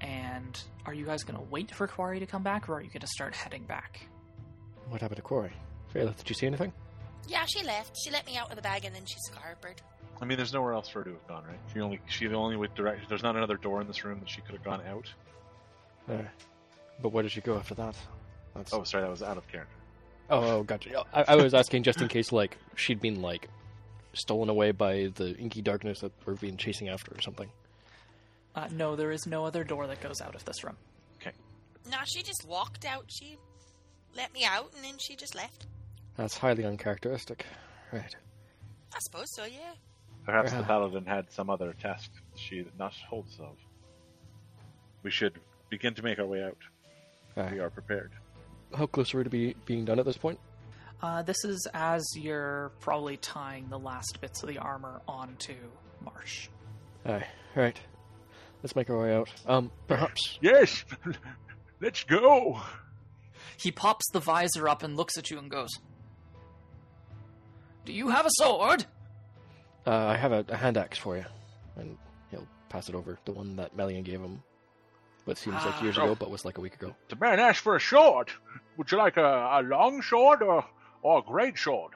And are you guys going to wait for Quarry to come back, or are you going to start heading back? What happened to Quarry? Phaleth, did you see anything? Yeah, she left. She let me out of the bag and then she scarpered. I mean, there's nowhere else for her to have gone, right? She only she the only way direct. There's not another door in this room that she could have gone out. Uh, but where did she go after that? That's... Oh, sorry, that was out of character. Oh, oh, gotcha. I, I was asking just in case, like, she'd been, like, stolen away by the inky darkness that we're being chasing after or something. Uh, no, there is no other door that goes out of this room. Okay. Nah, she just walked out. She let me out and then she just left. That's highly uncharacteristic. Right. I suppose so, yeah. Perhaps the paladin had some other task she did not hold us of. We should begin to make our way out. Aye. We are prepared. How close are we to be being done at this point? Uh, this is as you're probably tying the last bits of the armor onto Marsh. All right, right. Let's make our way out. Um, perhaps. Yes, let's go. He pops the visor up and looks at you and goes, Do you have a sword? Uh, I have a, a hand axe for you. And he'll pass it over. The one that Melian gave him. What seems like years Ah. ago, but was like a week ago. The man asked for a sword. Would you like a, a long sword or, or a great sword?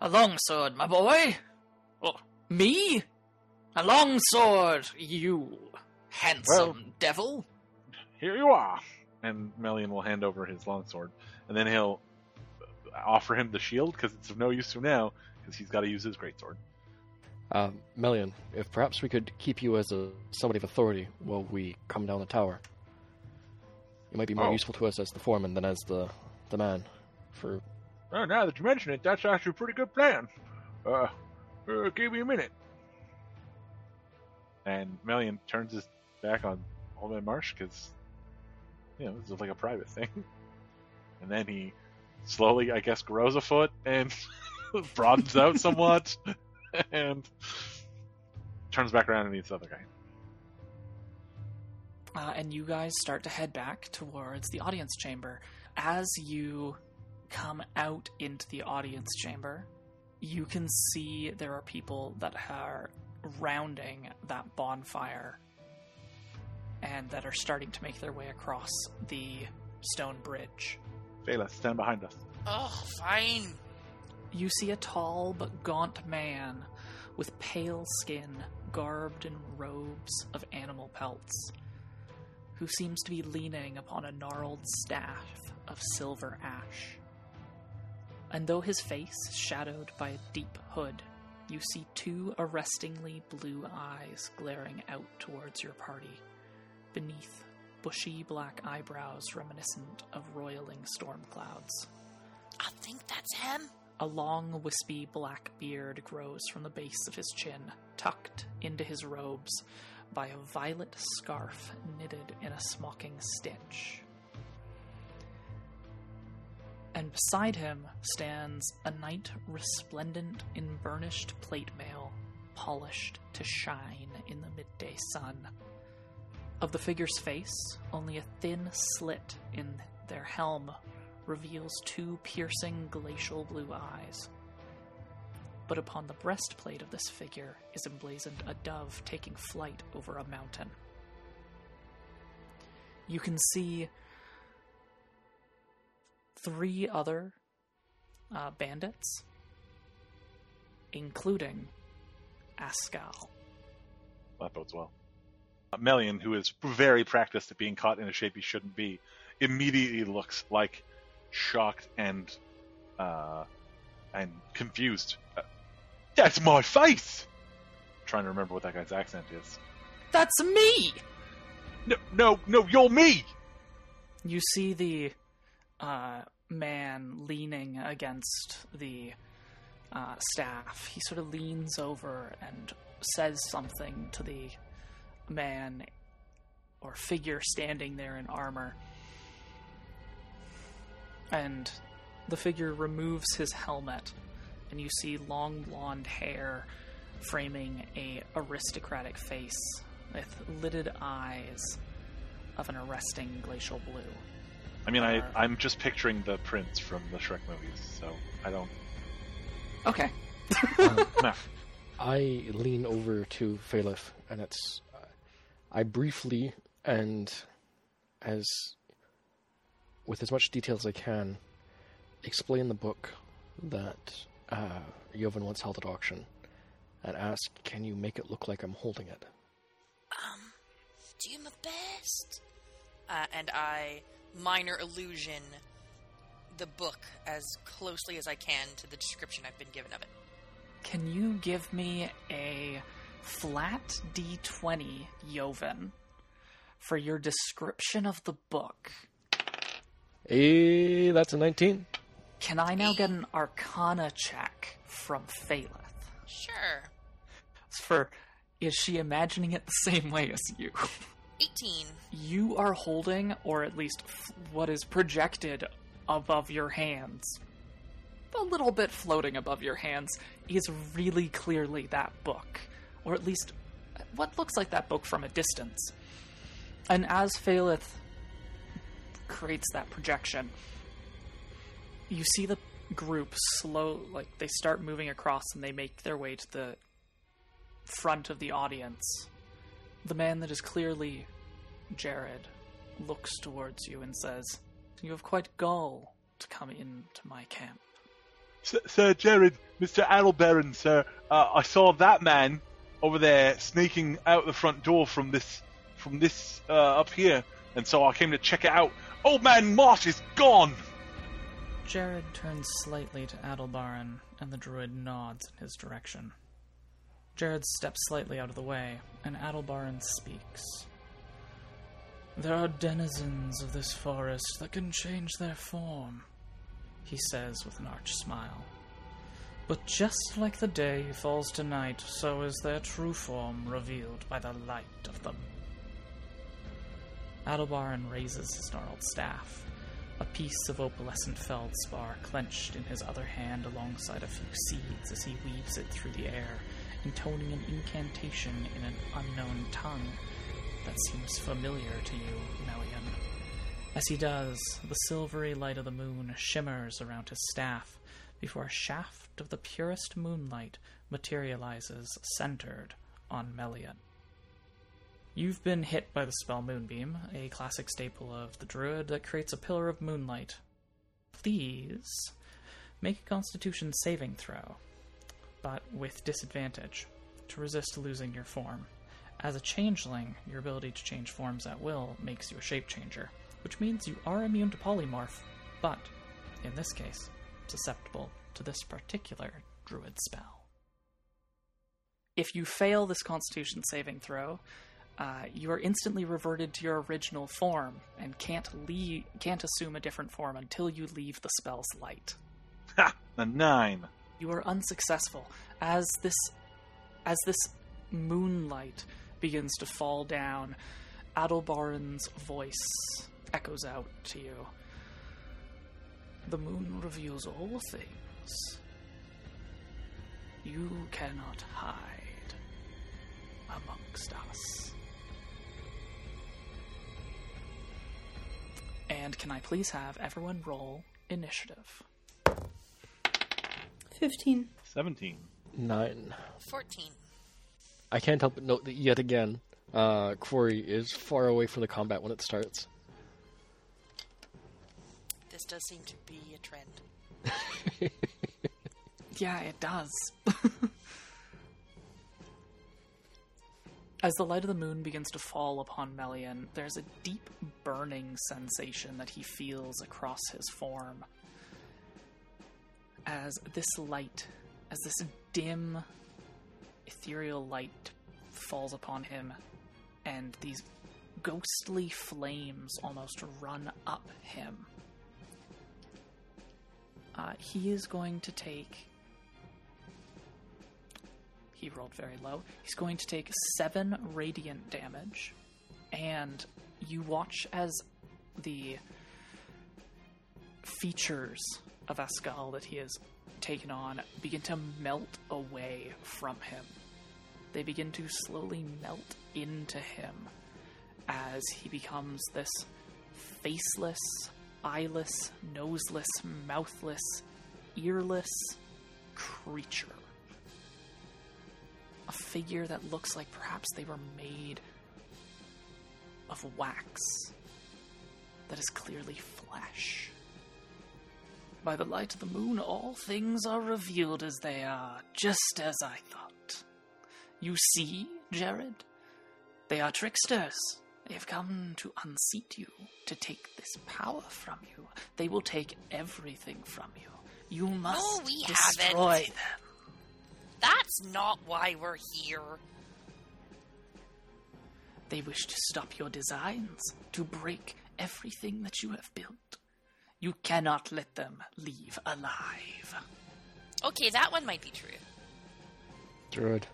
A long sword, my boy. Oh, me? A long sword, you handsome devil. Here you are. And Melian will hand over his longsword, and then he'll offer him the shield because it's of no use to him now because he's got to use his greatsword. Um, Melian, if perhaps we could keep you as a somebody of authority while we come down the tower. You might be more Oh. useful to us as the foreman than as the the man. For Well, now that you mention it, that's actually a pretty good plan. Uh, uh give me a minute. And Melian turns his back on Old Man Marsh because, you know, this is like a private thing. And then he slowly, I guess, grows a foot and broadens out somewhat and turns back around and meets the other guy. Uh, and you guys start to head back towards the audience chamber. As you come out into the audience chamber, you can see there are people that are rounding that bonfire and that are starting to make their way across the stone bridge. Vela, stand behind us. Oh, fine. You see a tall but gaunt man with pale skin, garbed in robes of animal pelts, who seems to be leaning upon a gnarled staff of silver ash. And though his face is shadowed by a deep hood, you see two arrestingly blue eyes glaring out towards your party, beneath bushy black eyebrows reminiscent of roiling storm clouds. I think that's him. A long, wispy black beard grows from the base of his chin, tucked into his robes by a violet scarf knitted in a smocking stitch. And beside him stands a knight resplendent in burnished plate mail, polished to shine in the midday sun. Of the figure's face, only a thin slit in their helm reveals two piercing glacial blue eyes. But upon the breastplate of this figure is emblazoned a dove taking flight over a mountain. You can see three other uh, bandits, including Eskel. That bodes well. Melian, who is very practiced at being caught in a shape he shouldn't be, immediately looks like shocked and uh, and confused. Uh, That's my face. trying to remember what that guy's accent is. That's me! No, no, no, you're me. You see the uh, man leaning against the uh, staff. He sort of leans over and says something to the man or figure standing there in armor. And the figure removes his helmet, and you see long blonde hair framing a aristocratic face with lidded eyes of an arresting glacial blue. I mean, I Uh, I'm just picturing the prince from the Shrek movies, so I don't. Okay. Nah. I lean over to Phaleth, and it's. I briefly and as. With as much detail as I can, explain the book that uh, Joven once held at auction, and ask, can you make it look like I'm holding it? Um, do my best. Uh, and I minor illusion the book as closely as I can to the description I've been given of it. Can you give me a flat d20, Joven, for your description of the book? Eh, that's a 19. Can I now get an Arcana check from Phaleth? Sure. It's for is she imagining it the same way as you? 18. You are holding, or at least f- what is projected above your hands, a little bit floating above your hands, is really clearly that book. Or at least what looks like that book from a distance. And as Phaleth creates that projection, you see the group slow, like they start moving across and they make their way to the front of the audience. The man that is clearly Jared looks towards you and says, You have quite gall to come into my camp. Sir, Jared, Mr. Adelbaron, sir, uh, I saw that man over there sneaking out the front door from this from this uh, up here, and so I came to check it out. Old man Marsh is gone. Jared turns slightly to Adelbaran, and the druid nods in his direction. Jared steps slightly out of the way, and Adelbaran speaks. There are denizens of this forest that can change their form, he says with an arch smile. But just like the day falls to night, so is their true form revealed by the light of them. Adelbaran raises his gnarled staff, a piece of opalescent feldspar clenched in his other hand alongside a few seeds as he weaves it through the air, intoning an incantation in an unknown tongue that seems familiar to you, Melian. As he does, the silvery light of the moon shimmers around his staff before a shaft of the purest moonlight materializes centered on Melian. You've been hit by the spell Moonbeam, a classic staple of the druid that creates a pillar of moonlight. Please make a constitution saving throw, but with disadvantage, to resist losing your form. As a changeling, your ability to change forms at will makes you a shape changer, which means you are immune to polymorph, but, in this case, susceptible to this particular druid spell. If you fail this constitution saving throw, uh, you are instantly reverted to your original form and can't leave, can't assume a different form until you leave the spell's light. Ha! A nine. You are unsuccessful as this as this moonlight begins to fall down. Adelbaran's voice echoes out to you. The moon reveals all things. You cannot hide amongst us. And can I please have everyone roll initiative? 15. Seventeen. Nine. 14. I can't help but note that yet again, uh, Quarry is far away from the combat when it starts. This does seem to be a trend. Yeah, it does. As the light of the moon begins to fall upon Melian, there's a deep burning sensation that he feels across his form. As this light, as this dim, ethereal light falls upon him, and these ghostly flames almost run up him. Uh, he is going to take he rolled very low. He's going to take seven radiant damage and you watch as the features of Eskel that he has taken on begin to melt away from him. They begin to slowly melt into him as he becomes this faceless, eyeless, noseless, mouthless, earless creature. A figure that looks like perhaps they were made of wax that is clearly flesh. By the light of the moon, all things are revealed as they are, just as I thought. You see, Jared? They are tricksters. They have come to unseat you, to take this power from you. They will take everything from you. You must oh, we destroy haven't. them. That's not why we're here. They wish to stop your designs, to break everything that you have built. You cannot let them leave alive. Okay, that one might be true. Druid,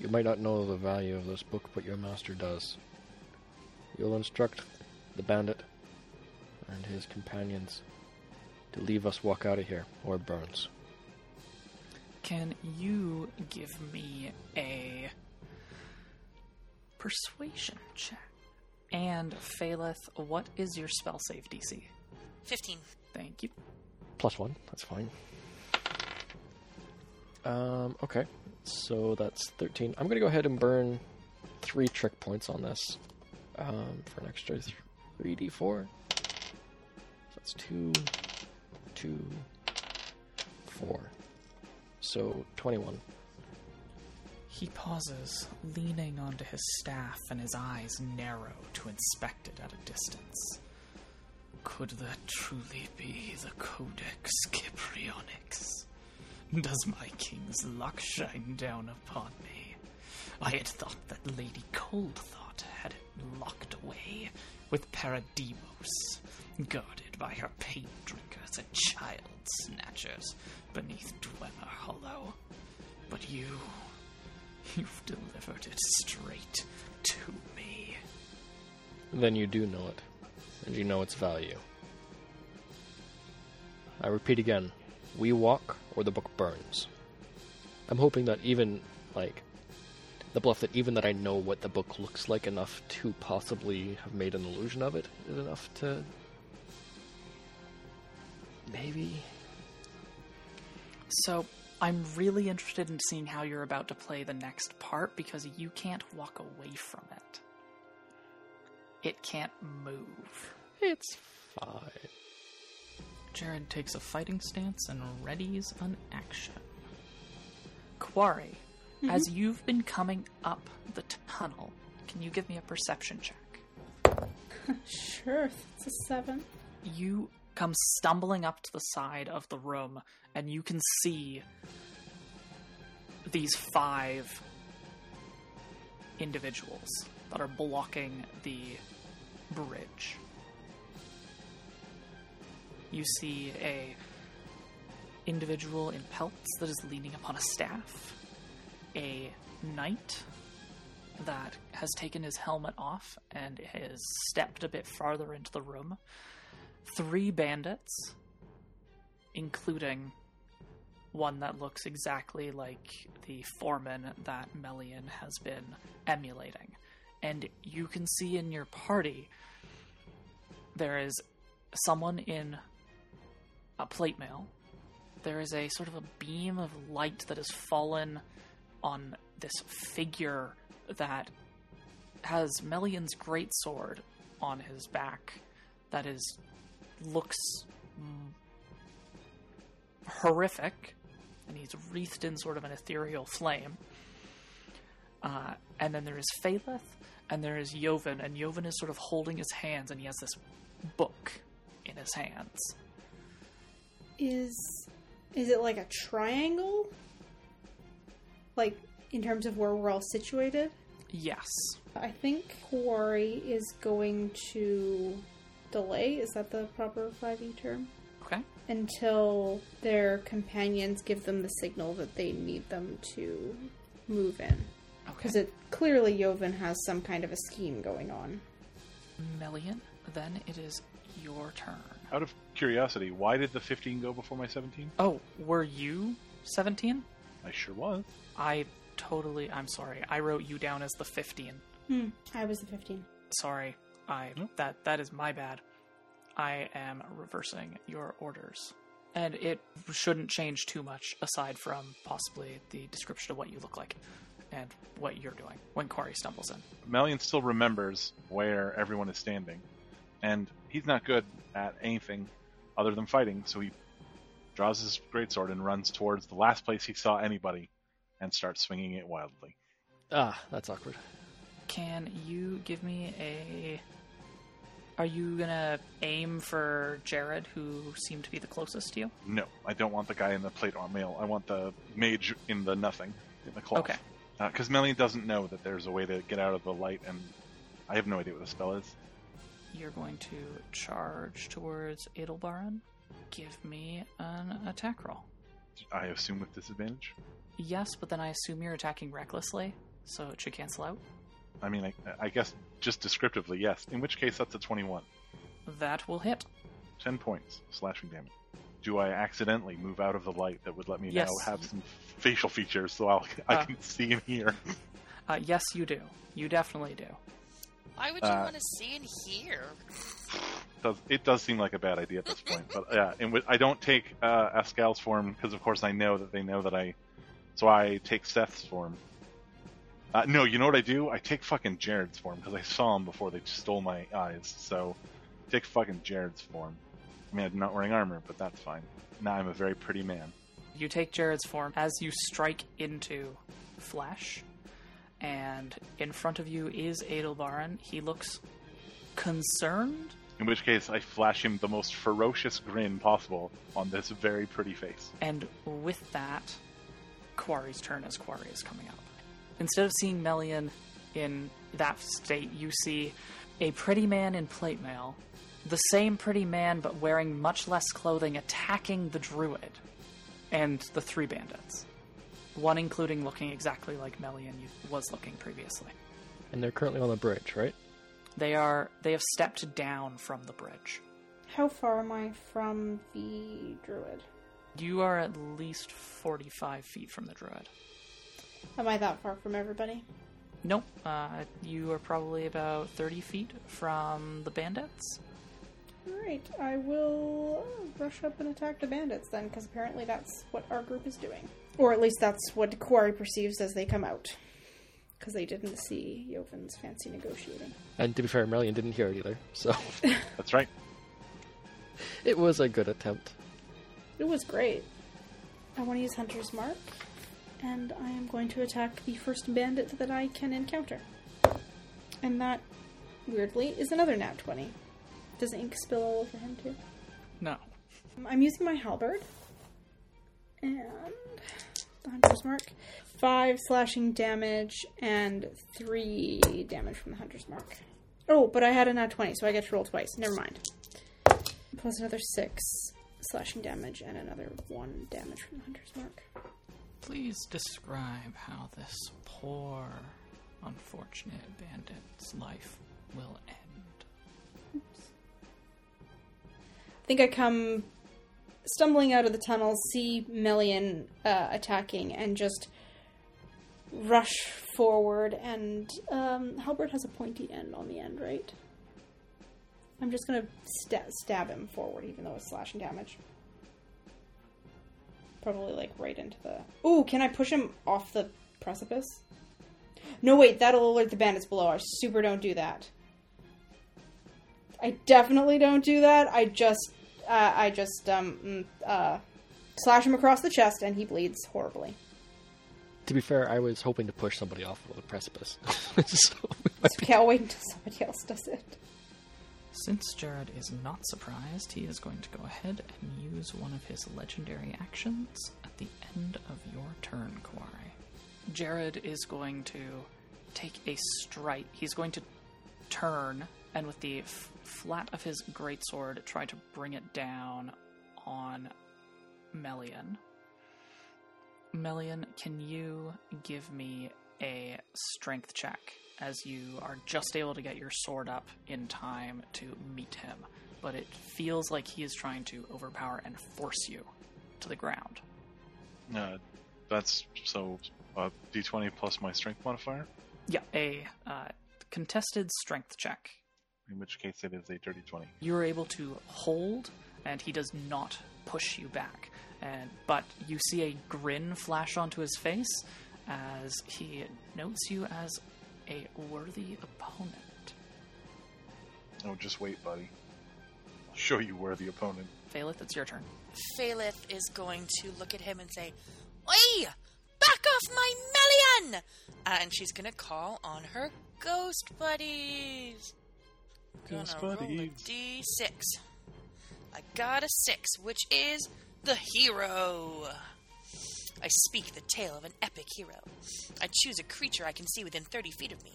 you might not know the value of this book, but your master does. You'll instruct the bandit and his companions to leave us walk out of here, or it burns. Can you give me a persuasion check? And Phaleth, what is your spell save DC? 15. Thank you. Plus one, that's fine. Um, okay, so that's 13. I'm gonna go ahead and burn three trick points on this um, for an extra 3d4. So that's two, two, four. So 21. He pauses, leaning onto his staff, and his eyes narrow to inspect it at a distance. Could that truly be the Codex Cyprionyx? Does my king's luck shine down upon me? I had thought that Lady Coldthought had it locked away with Parademos, guarded by her pain drinkers and child snatchers beneath Dwemer Hollow. But you, you've delivered it straight to me. Then you do know it, and you know its value. I repeat again we walk or the book burns. I'm hoping that even, like, the bluff that even that I know what the book looks like enough to possibly have made an illusion of it is enough to. Maybe. So, I'm really interested in seeing how you're about to play the next part because you can't walk away from it. It can't move. It's fine. Jared takes a fighting stance and readies an action. Quarry, mm-hmm. as you've been coming up the tunnel, can you give me a perception check? Sure, it's a seven. You come stumbling up to the side of the room, and you can see these five individuals that are blocking the bridge. You see a individual in pelts that is leaning upon a staff, a knight that has taken his helmet off and has stepped a bit farther into the room, three bandits, including one that looks exactly like the foreman that Melian has been emulating. And you can see in your party there is someone in a plate mail. There is a sort of a beam of light that has fallen on this figure that has Melian's greatsword on his back that is looks mm, horrific and he's wreathed in sort of an ethereal flame. Uh, and then there is Phaleth, and there is Joven, and Joven is sort of holding his hands, and he has this book in his hands. Is is it like a triangle? Like in terms of where we're all situated? Yes. I think Quarry is going to delay, is that the proper 5e term? Okay. Until their companions give them the signal that they need them to move in. Okay. Because it clearly Joven has some kind of a scheme going on. Melian, then it is your turn. Out of curiosity, why did the 15 go before my 17? Oh, were you 17? I sure was. I totally, I'm sorry. I wrote you down as the 15. Hmm. I was the 15. Sorry. I No. that that is my bad. I am reversing your orders. And it shouldn't change too much aside from possibly the description of what you look like and what you're doing when Quarry stumbles in. Melian still remembers where everyone is standing, and he's not good at anything other than fighting, so he draws his greatsword and runs towards the last place he saw anybody and starts swinging it wildly. Ah, that's awkward. Can you give me a Are you going to aim for Jared who seemed to be the closest to you? No, I don't want the guy in the plate armor mail. I want the mage in the nothing, in the cloth. Okay. Uh, because Melian doesn't know that there's a way to get out of the light, and I have no idea what the spell is. You're going to charge towards Edelbaran. Give me an attack roll. I assume with disadvantage. Yes, but then I assume you're attacking recklessly, so it should cancel out. I mean, I, I guess just descriptively, yes. In which case, that's a 21. That will hit. 10 points slashing damage. Do I accidentally move out of the light that would let me Yes. now have some facial features so I'll, I Uh. can see and hear? Uh, yes, you do. You definitely do. Why would you Uh, want to see and hear? does it does seem like a bad idea at this point, but yeah, and wi- I don't take uh, Eskel's form because, of course, I know that they know that I. So I take Seth's form. Uh, no, you know what I do? I take fucking Jared's form because I saw him before they stole my eyes. So take fucking Jared's form. I mean, I'm not wearing armor, but that's fine. Now I'm a very pretty man. You take Jared's form as you strike into flesh, and in front of you is Edelbaran. He looks concerned. In which case, I flash him the most ferocious grin possible on this very pretty face. And with that, Quarry's turn as Quarry is coming up. Instead of seeing Melian in that state, you see a pretty man in plate mail, the same pretty man but wearing much less clothing, attacking the druid and the three bandits. One including looking exactly like Melian was looking previously. And they're currently on the bridge, right? They are they have stepped down from the bridge. How far am I from the druid? You are at least forty five feet from the druid. Am I that far from everybody? Nope. Uh, you are probably about 30 feet from the bandits. Alright, I will rush up and attack the bandits then, because apparently that's what our group is doing. Or at least that's what Quarry perceives as they come out. Because they didn't see Joven's fancy negotiating. And to be fair, Melian didn't hear it either, so That's right. it was a good attempt. It was great. I want to use Hunter's Mark, and I am going to attack the first bandit that I can encounter. And that, weirdly, is another nat 20. Does ink spill all over him too? No. Um, I'm using my halberd. And the Hunter's Mark. Five slashing damage and three damage from the Hunter's Mark. Oh, but I had a nat 20, so I get to roll twice. Never mind. Plus another six slashing damage and another one damage from the Hunter's Mark. Please describe how this poor, unfortunate bandit's life will end. I think I come stumbling out of the tunnel, see Melian uh, attacking, and just rush forward. And um, halberd has a pointy end on the end, right? I'm just gonna sta- stab him forward, even though it's slashing damage. Probably like right into the. Ooh, can I push him off the precipice? No, wait, that'll alert the bandits below. I super don't do that. I definitely don't do that. I just, uh, I just, um, mm, uh, slash him across the chest and he bleeds horribly. To be fair, I was hoping to push somebody off of the precipice. so So I'll wait until somebody else does it. Since Jared is not surprised, he is going to go ahead and use one of his legendary actions at the end of your turn, Quarry. Jared is going to take a strike. He's going to turn and with the f- flat of his greatsword try to bring it down on Melian. Melian, can you give me a strength check as you are just able to get your sword up in time to meet him. But it feels like he is trying to overpower and force you to the ground. Uh, that's so uh, d20 plus my strength modifier, Yeah, a uh, contested strength check. in which case it is a dirty 20. You're able to hold, and he does not push you back. And but you see a grin flash onto his face as he notes you as a worthy opponent. Oh, just wait, buddy. I'll show you where the opponent. Phaleth, it's your turn. Phaleth is going to look at him and say, Oi! Back off my Melian! Uh, and she's going to call on her ghost buddies. Ghost Gonna roll a buddies. d6. I got a 6, which is the hero. I speak the tale of an epic hero. I choose a creature I can see within 30 feet of me.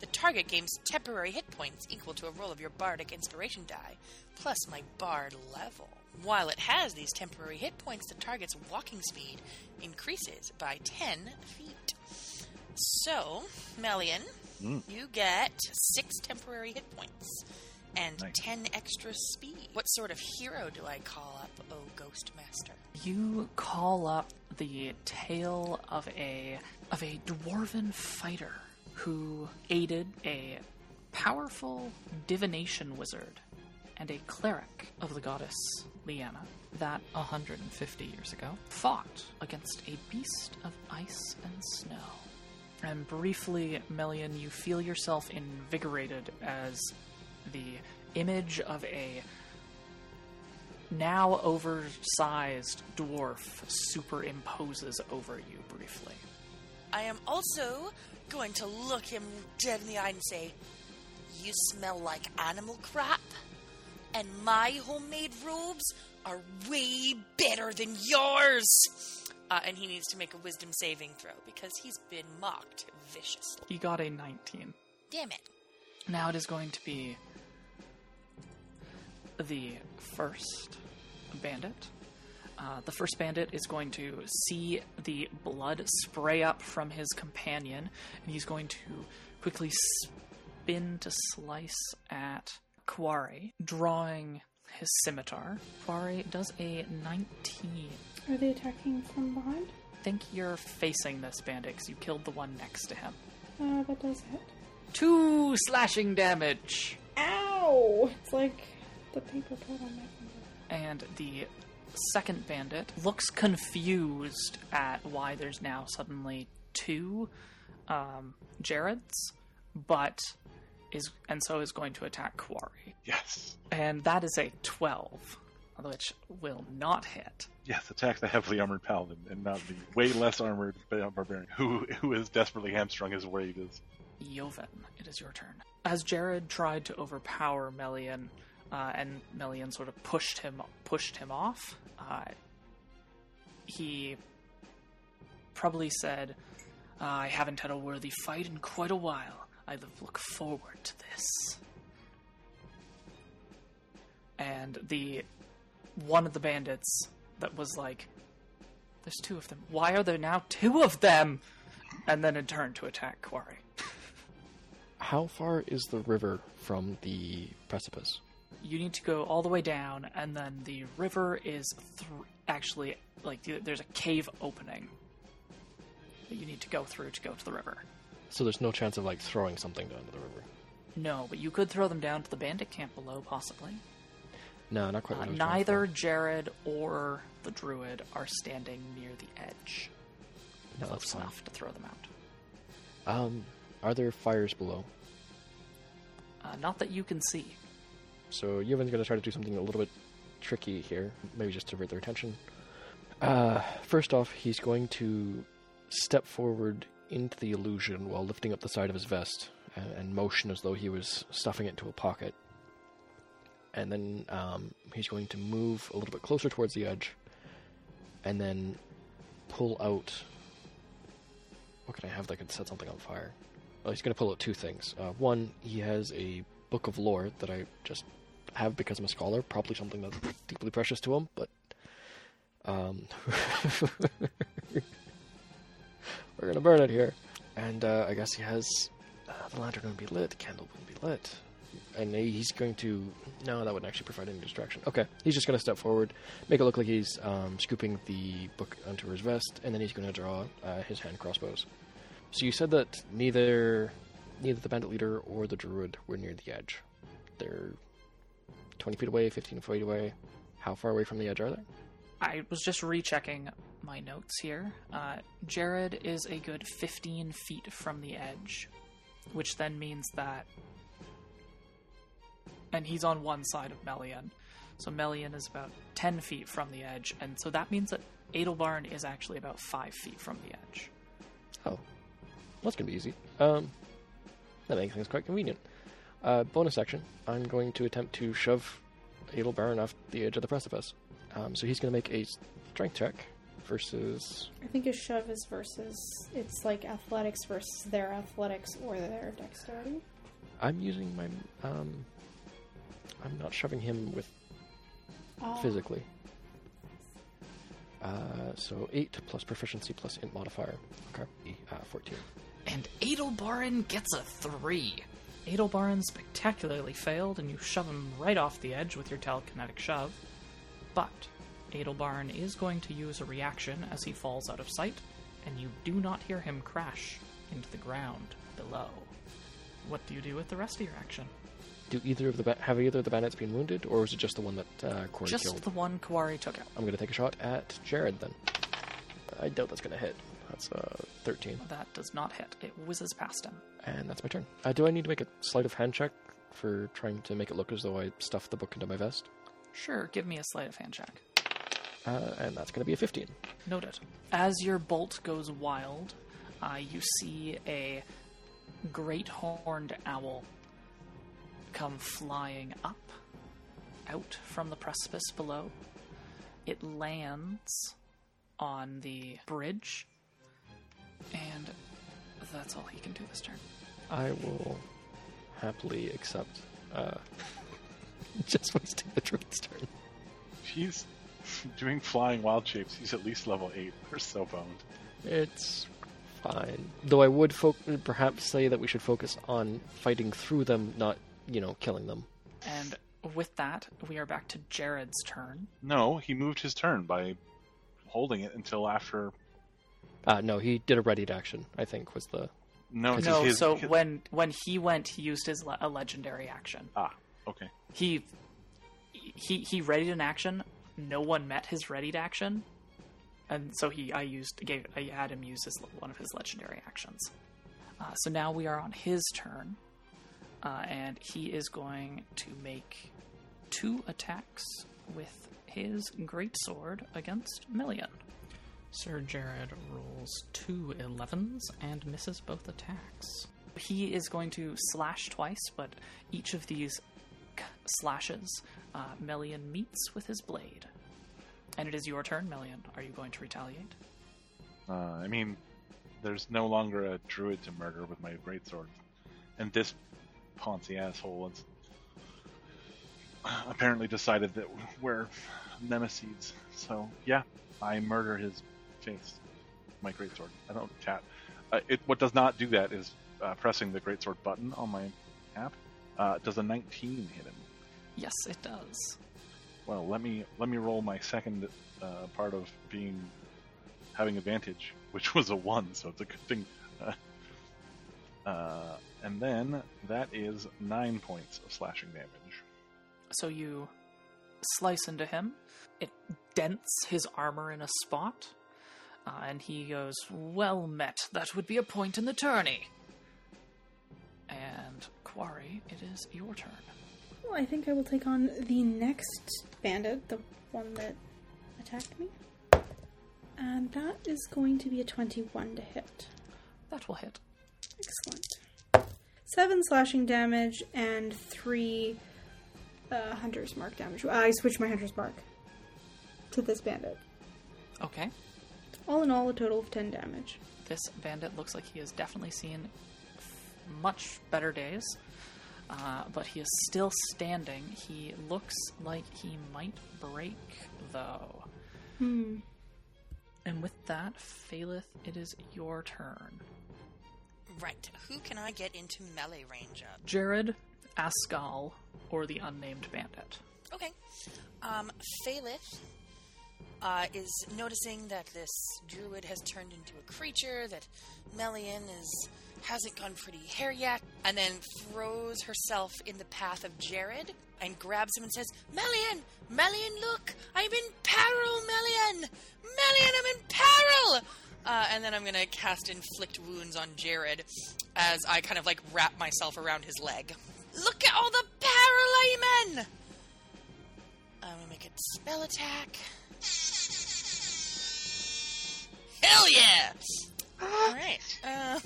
The target gains temporary hit points equal to a roll of your bardic inspiration die, plus my bard level. While it has these temporary hit points, the target's walking speed increases by 10 feet. So, Melian, Mm. you get 6 temporary hit points and Nice. 10 extra speed. What sort of hero do I call up, oh Ghost Master? You call up the tale of a of a dwarven fighter who aided a powerful divination wizard and a cleric of the goddess Liana that 150 years ago fought against a beast of ice and snow. And briefly, Melian, you feel yourself invigorated as the image of a now oversized dwarf superimposes over you briefly. I am also going to look him dead in the eye and say, You smell like animal crap, and my homemade robes are way better than yours. Uh, and he needs to make a wisdom saving throw because he's been mocked viciously. He got a 19. Damn it. Now it is going to be the first bandit. Uh, the first bandit is going to see the blood spray up from his companion, and he's going to quickly spin to slice at Quarry, drawing his scimitar. Quarry does a 19. Are they attacking from behind? I think you're facing this bandit because you killed the one next to him. Uh, that does hit. Two slashing damage! Ow! It's like the paper cut on my finger. and the second bandit looks confused at why there's now suddenly two um, Jareds, but is and so is going to attack Quarry, Yes. and that is a twelve, which will not hit. Yes, attack the heavily armored paladin and not the way less armored barbarian who who is desperately hamstrung as weight is. Joven, it is your turn. As Jared tried to overpower Melian, uh, and Melian sort of pushed him pushed him off, uh, he probably said, "I haven't had a worthy fight in quite a while. I look forward to this." And the one of the bandits that was like, "There's two of them. Why are there now two of them?" And then it turned to attack Quarry. How far is the river from the precipice? You need to go all the way down, and then the river is th- actually like there's a cave opening that you need to go through to go to the river. So there's no chance of like throwing something down to the river. No, but you could throw them down to the bandit camp below, possibly. No, not quite. Uh, what I was going neither. Jared or the druid are standing near the edge No, close that's fine. enough to throw them out. Um, are there fires below? Uh, not that you can see. So Joven's going to try to do something a little bit tricky here, maybe just to divert their attention. Uh, first off, he's going to step forward into the illusion while lifting up the side of his vest and, and motion as though he was stuffing it into a pocket. And then um, he's going to move a little bit closer towards the edge, and then pull out. What can I have that could set something on fire? Well, he's going to pull out two things. Uh, one, he has a book of lore that I just have because I'm a scholar, probably something that's deeply precious to him, but um, we're gonna burn it here. And uh, I guess he has uh, the lantern would be lit, the candle wouldn't be lit. And he's going to. No, that wouldn't actually provide any distraction. Okay, he's just to step forward, make it look like he's um, scooping the book onto his vest, and then he's to draw uh, his hand crossbows. So you said that neither neither the bandit leader or the druid were near the edge. They're 20 feet away, 15 feet away. How far away from the edge are they? I was just rechecking my notes here. Uh, Jared is a good 15 feet from the edge, which then means that. And he's on one side of Melian. So Melian is about 10 feet from the edge, and so that means that Edelbarn is actually about 5 feet from the edge. Oh, that's going to be easy. Um, that makes things quite convenient. Uh, bonus action. I'm going to attempt to shove Edelbarn off the edge of the precipice. Um, so he's going to make a strength check versus. I think a shove is versus. It's like athletics versus their athletics or their dexterity. I'm using my. Um, I'm not shoving him with Oh. physically. Uh, so 8 plus proficiency plus int modifier. Okay. Uh, 14. And Edelbarin gets a 3. Edelbarin spectacularly failed, and you shove him right off the edge with your telekinetic shove. But Edelbarin is going to use a reaction as he falls out of sight, and you do not hear him crash into the ground below. What do you do with the rest of your action? Do either of the ba- have either of the bandits been wounded, or is it just the one that uh, Quarry Just killed? the one Quarry took out. I'm going to take a shot at Jared then. I doubt that's going to hit. That's uh, 13, That does not hit. It whizzes past him. and that's my turn. Uh, do I need to make a sleight of hand check for trying to make it look as though I stuffed the book into my vest? Sure, give me a sleight of hand check. Uh, and that's going to be a 15. Noted. As your bolt goes wild, uh, you see a great horned owl come flying up out from the precipice below. It lands on the bridge, and that's all he can do this turn. I will happily accept uh, just wasting the druid's turn. He's doing flying wild shapes. He's at least level 8. We're so boned. It's fine. Though I would fo- perhaps say that we should focus on fighting through them, not, you know, killing them. And with that, we are back to Jared's turn. No, he moved his turn by holding it until after. Uh, no, he did a readied action, I think, was the. No, No, his, so his- when when he went, he used his le- a legendary action. Ah, okay. he he he readied an action. No one met his readied action, and so he I used gave I had him use his one of his legendary actions. Uh, so now we are on his turn, uh, and he is going to make two attacks with his great sword against Melian. Sir Jared rolls two 11s and misses both attacks. He is going to slash twice, but each of these k- slashes, uh, Melian meets with his blade. And it is your turn, Melian. Are you going to retaliate? Uh, I mean, there's no longer a druid to murder with my greatsword. And this Ponzi asshole has apparently decided that we're nemesis. So, yeah, I murder his My greatsword. I don't chat. Uh, it, what does not do that is uh, pressing the greatsword button on my app. Uh, does a 19 hit him? Yes, it does. Well, let me let me roll my second uh, part of being having advantage, which was a one, so it's a good thing. Uh, uh, and then that is nine points of slashing damage. So you slice into him. It dents his armor in a spot. Uh, and he goes, Well met. That would be a point in the tourney. And Quarry, it is your turn. Well, I think I will take on the next bandit, the one that attacked me. And that is going to be a 21 to hit. That will hit. Excellent. Seven slashing damage and three uh, hunter's mark damage. I switched my hunter's mark to this bandit. Okay. All in all, a total of 10 damage. This bandit looks like he has definitely seen much better days, uh, but he is still standing. He looks like he might break, though. Hmm. And with that, Phaleth, it is your turn. right. Who can I get into melee range of? Jared, Eskel, or the unnamed bandit. Okay. Um, Phaleth uh, is noticing that this druid has turned into a creature, that Melian is hasn't gone pretty hair yet, and then throws herself in the path of Jared and grabs him and says, Melian! Melian, look! I'm in peril, Melian! Melian, I'm in peril! Uh, and then I'm gonna cast Inflict Wounds on Jared as I kind of like wrap myself around his leg. Look at all the peril I'm in! I'm gonna make a spell attack. Hell yeah! Alright. Uh,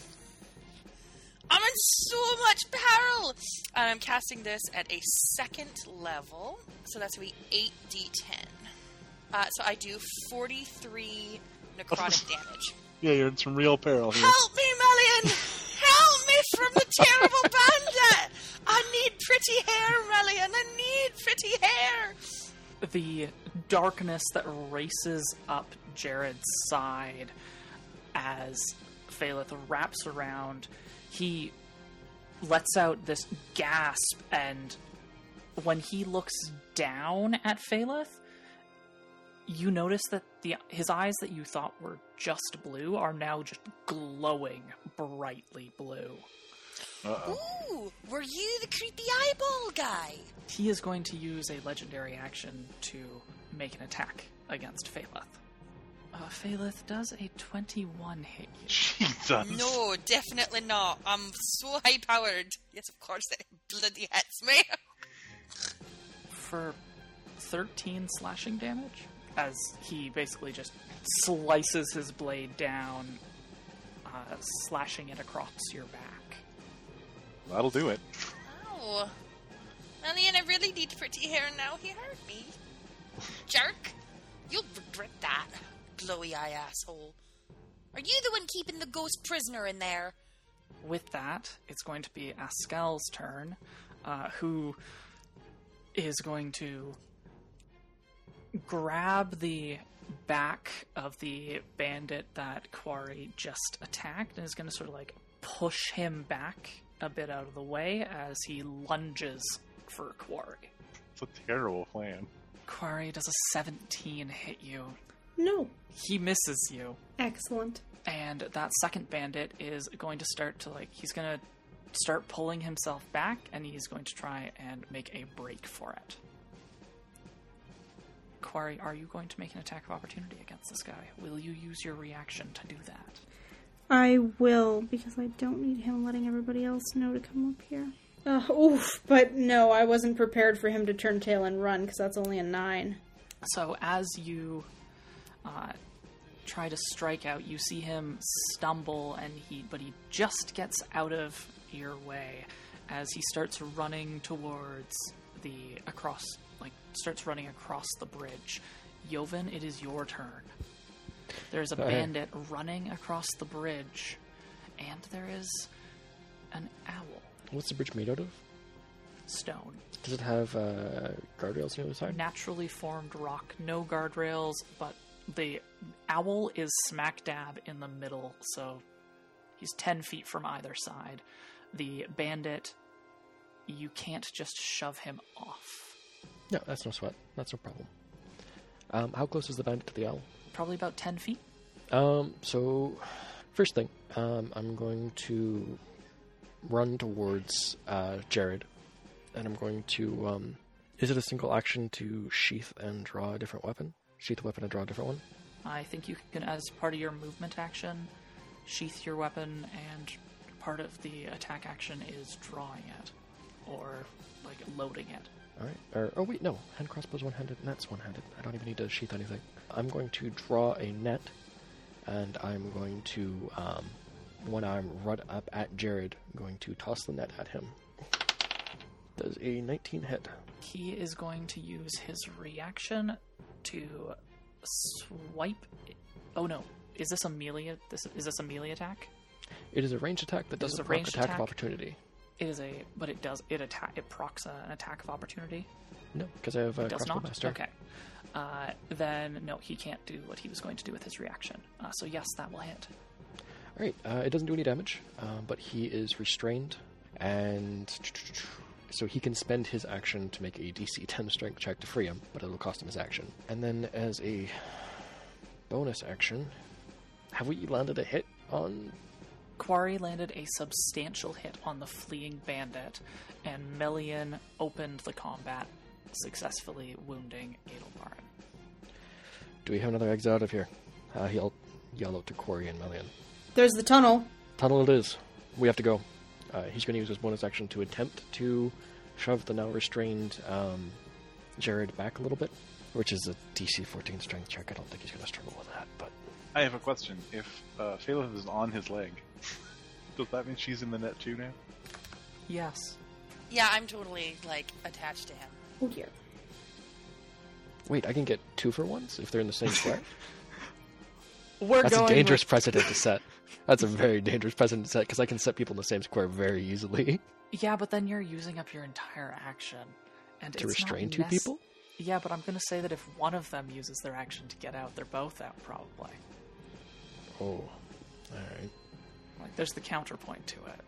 I'm in so much peril! And I'm casting this at a second level, so that's gonna be 8d10. Uh, so I do 43 necrotic damage. Yeah, you're in some real peril here. Help me, Melian! Help me from the terrible bandit! I need pretty hair, Melian! I need pretty hair! the darkness that races up Jared's side as Phaleth wraps around. He lets out this gasp, and when he looks down at Phaleth, you notice that the his eyes that you thought were just blue are now just glowing brightly blue. Uh-oh. Ooh, were you the creepy eyeball guy? He is going to use a legendary action to make an attack against Phaleth. Uh, Phaleth does a 21 hit you. Jesus. No, definitely not. I'm so high powered. Yes, of course it bloody hits me. for 13 slashing damage as he basically just slices his blade down, uh, slashing it across your back. That'll do it. Ow. Melian, I really need pretty hair now. He hurt me. Jerk. You'll regret that, glowy eye asshole. Are you the one keeping the ghost prisoner in there? With that, it's going to be Eskel's turn, uh, who is going to grab the back of the bandit that Quarry just attacked and is going to sort of like push him back a bit out of the way as he lunges for Quarry. It's a terrible plan. Quarry does a 17 hit you. No. He misses you. Excellent. and that second bandit is going to start to like he's going to start pulling himself back and he's going to try and make a break for it Quarry, are you going to make an attack of opportunity against this guy? Will you use your reaction to do that? I will, because I don't need him letting everybody else know to come up here. Uh, oof, but no, I wasn't prepared for him to turn tail and run, because that's only a nine. So as you uh, try to strike out, you see him stumble, and he but he just gets out of your way as he starts running towards the across like starts running across the bridge. Joven, it is your turn. There's a Go ahead. bandit running across the bridge, and there is an owl What's the bridge made out of? stone. Does it have uh, guardrails on the other side? naturally formed rock, no guardrails, but the owl is smack dab in the middle, so he's 10 feet from either side. The bandit, you can't just shove him off. No, that's no sweat. That's no problem. Um, how close is the bandit to the owl? Probably about 10 feet. Um, so, first thing, um, I'm going to run towards uh, Jared, and I'm going to. Um, is it a single action to sheath and draw a different weapon? Sheath a weapon and draw a different one? I think you can, as part of your movement action, sheath your weapon, and part of the attack action is drawing it, or like loading it. Alright. Or, oh, wait, no. Hand crossbow's one handed, net's one handed. I don't even need to sheath anything. I'm going to draw a net, and I'm going to, um, one arm run up at Jared, going to toss the net at him. Does a 19 hit? He is going to use his reaction to swipe. Oh no! Is this a melee? This is this a melee attack? It is a ranged attack that doesn't a proc ranged attack, attack? of opportunity. It is a, but it does it attack it procs an attack of opportunity. No, because I have a It does not. master. Okay. Uh, then no, he can't do what he was going to do with his reaction. Uh, so yes, that will hit. All right, uh, it doesn't do any damage, uh, but he is restrained, and so he can spend his action to make a DC 10 strength check to free him, but it'll cost him his action. And then as a bonus action, have we landed a hit on? Quarry landed a substantial hit on the fleeing bandit, and Melian opened the combat, successfully wounding Edelbaran. Do we have another exit out of here? Uh, he'll yell out to Quarry and Melian. There's the tunnel. Tunnel it is. We have to go. Uh, he's going to use his bonus action to attempt to shove the now restrained um, Jared back a little bit, which is a DC 14 strength check. I don't think he's going to struggle with that, but I have a question. If uh, Phaleth is on his leg, does that mean she's in the net too now? Yes. Yeah, I'm totally like attached to him. Oh dear. wait, I can get two for once if they're in the same square. We're That's a dangerous with- precedent to set. That's a very dangerous precedent to set because I can set people in the same square very easily Yeah, but then you're using up your entire action, and to restrain two nec- people. Yeah, but I'm gonna say that if one of them uses their action to get out, they're both out probably. Oh, all right. Like, there's the counterpoint to it.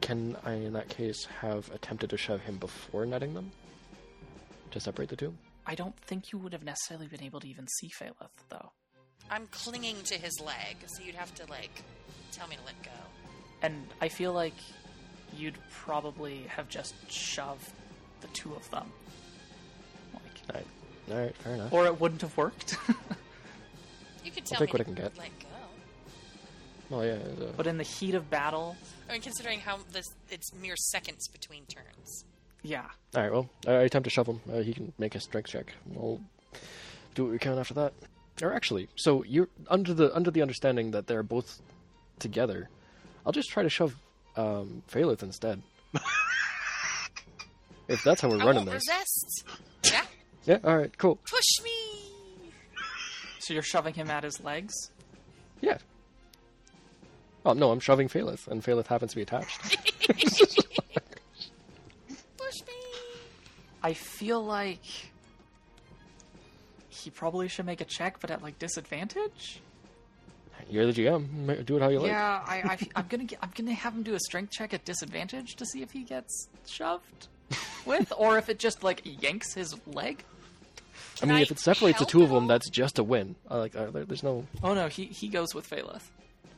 Can I, in that case, have attempted to shove him before netting them to separate the two? I don't think you would have necessarily been able to even see Phaleth, though. I'm clinging to his leg, so you'd have to like tell me to let go. And I feel like you'd probably have just shoved the two of them. Like, All right, all right, fair enough. or it wouldn't have worked. You could I'll tell take me what I can get. let go. Well, yeah. uh, but in the heat of battle, I mean, considering how this it's mere seconds between turns. yeah. all right. Well, I attempt to shove him. Uh, he can make a strength check. We'll do what we can after that. Or actually, so you're under the under the understanding that they're both together. I'll just try to shove um, Phaleth instead. if that's how we're I running won't this. resist. Yeah, Yeah. All right. Cool. push me. So you're shoving him at his legs? Yeah. Oh no, I'm shoving Phaleth, and Phaleth happens to be attached. Push me. I feel like he probably should make a check, but at like disadvantage. You're the GM. Do it how you like. Yeah, I, I, am gonna get, I'm gonna have him do a strength check at disadvantage to see if he gets shoved with, or if it just like yanks his leg. I mean, I if it separates the two of them, that's just a win. I like. Uh, there, there's no. Oh no, he he goes with Phaleth.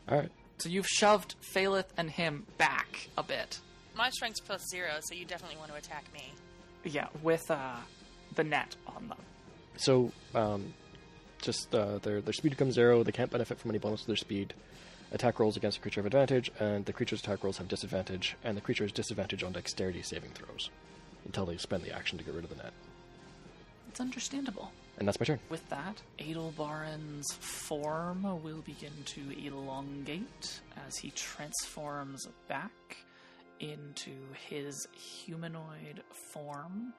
All right. So you've shoved Phaleth and him back a bit. My strength's plus zero, so you definitely want to attack me. Yeah, with uh, the net on them. So, um, just uh, their their speed becomes zero. They can't benefit from any bonus to their speed. Attack rolls against a creature have advantage, and the creature's attack rolls have disadvantage, and the creature has disadvantage on dexterity saving throws until they spend the action to get rid of the net. It's understandable. And that's my turn. With that, Adelbaran's form will begin to elongate as he transforms back into his humanoid form.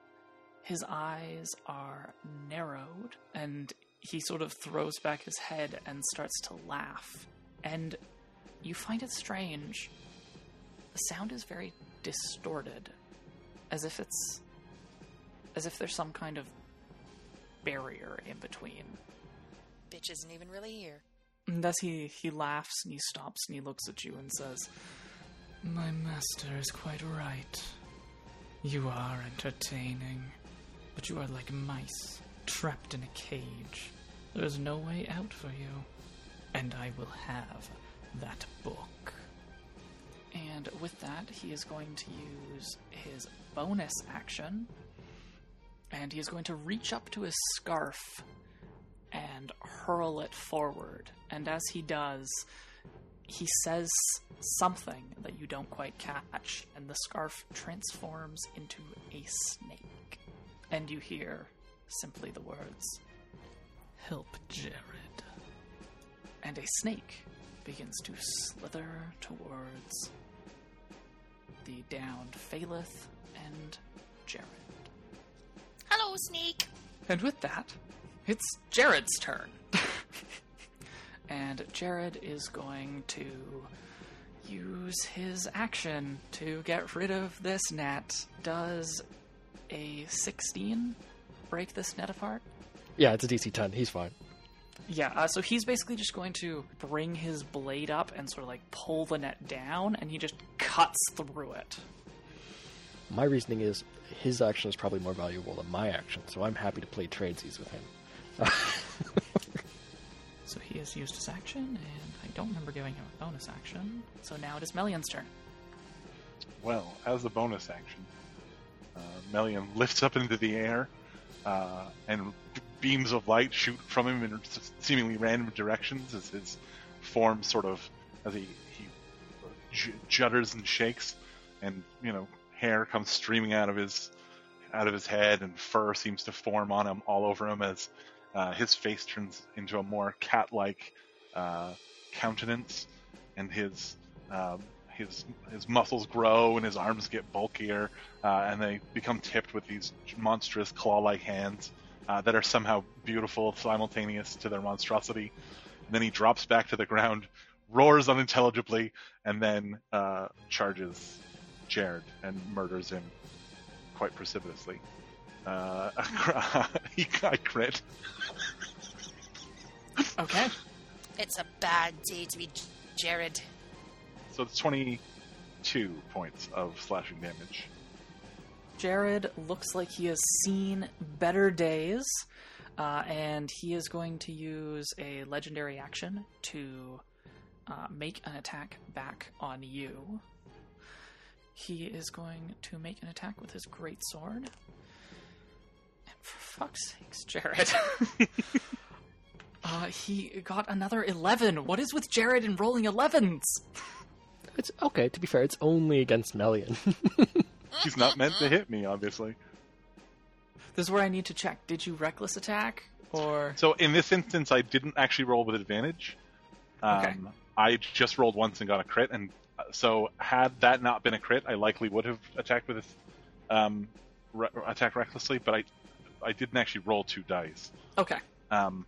His eyes are narrowed, and he sort of throws back his head and starts to laugh. And you find it strange. The sound is very distorted, as if it's. as if there's some kind of barrier in between. Bitch isn't even really here. And as he, he laughs and he stops and he looks at you and says, My master is quite right. You are entertaining, but you are like mice, trapped in a cage. There is no way out for you. And I will have that book. And with that, he is going to use his bonus action. And he is going to reach up to his scarf and hurl it forward. And as he does, he says something that you don't quite catch, and the scarf transforms into a snake. And you hear simply the words, Help Jared. And a snake begins to slither towards the downed Phaleth and Jared. Hello, Snake! And with that, it's Jared's turn. and Jared is going to use his action to get rid of this net. Does a 16 break this net apart? Yeah, it's a DC 10. He's fine. Yeah, uh, so he's basically just going to bring his blade up and sort of like pull the net down, and he just cuts through it. My reasoning is his action is probably more valuable than my action, so I'm happy to play tradesies with him. So he has used his action, and I don't remember giving him a bonus action. So now it is Melian's turn. Well, as a bonus action, Melian lifts up into the air, uh, and beams of light shoot from him in seemingly random directions as his form sort of, as he, he judders and shakes, and you know, hair comes streaming out of his out of his head, and fur seems to form on him all over him as uh, his face turns into a more cat-like uh, countenance, and his um, his his muscles grow and his arms get bulkier, uh, and they become tipped with these monstrous claw-like hands uh, that are somehow beautiful, simultaneous to their monstrosity. And then he drops back to the ground, roars unintelligibly, and then uh, charges Jared and murders him quite precipitously. Uh, he I crit. Okay. It's a bad day to be Jared. So it's 22 points of slashing damage. Jared looks like he has seen better days, uh, and he is going to use a legendary action to uh, make an attack back on you. He is going to make an attack with his great sword. And for fuck's sakes, Jared. uh, he got another 11. What is with Jared and rolling 11s? It's okay. To be fair, it's only against Melian. He's not meant to hit me, obviously. This is where I need to check. Did you reckless attack? Or. So in this instance, I didn't actually roll with advantage. Um, Okay. I just rolled once and got a crit, and uh, so had that not been a crit, I likely would have attacked with um, re- attack recklessly. But I, I didn't actually roll two dice. Okay. Um,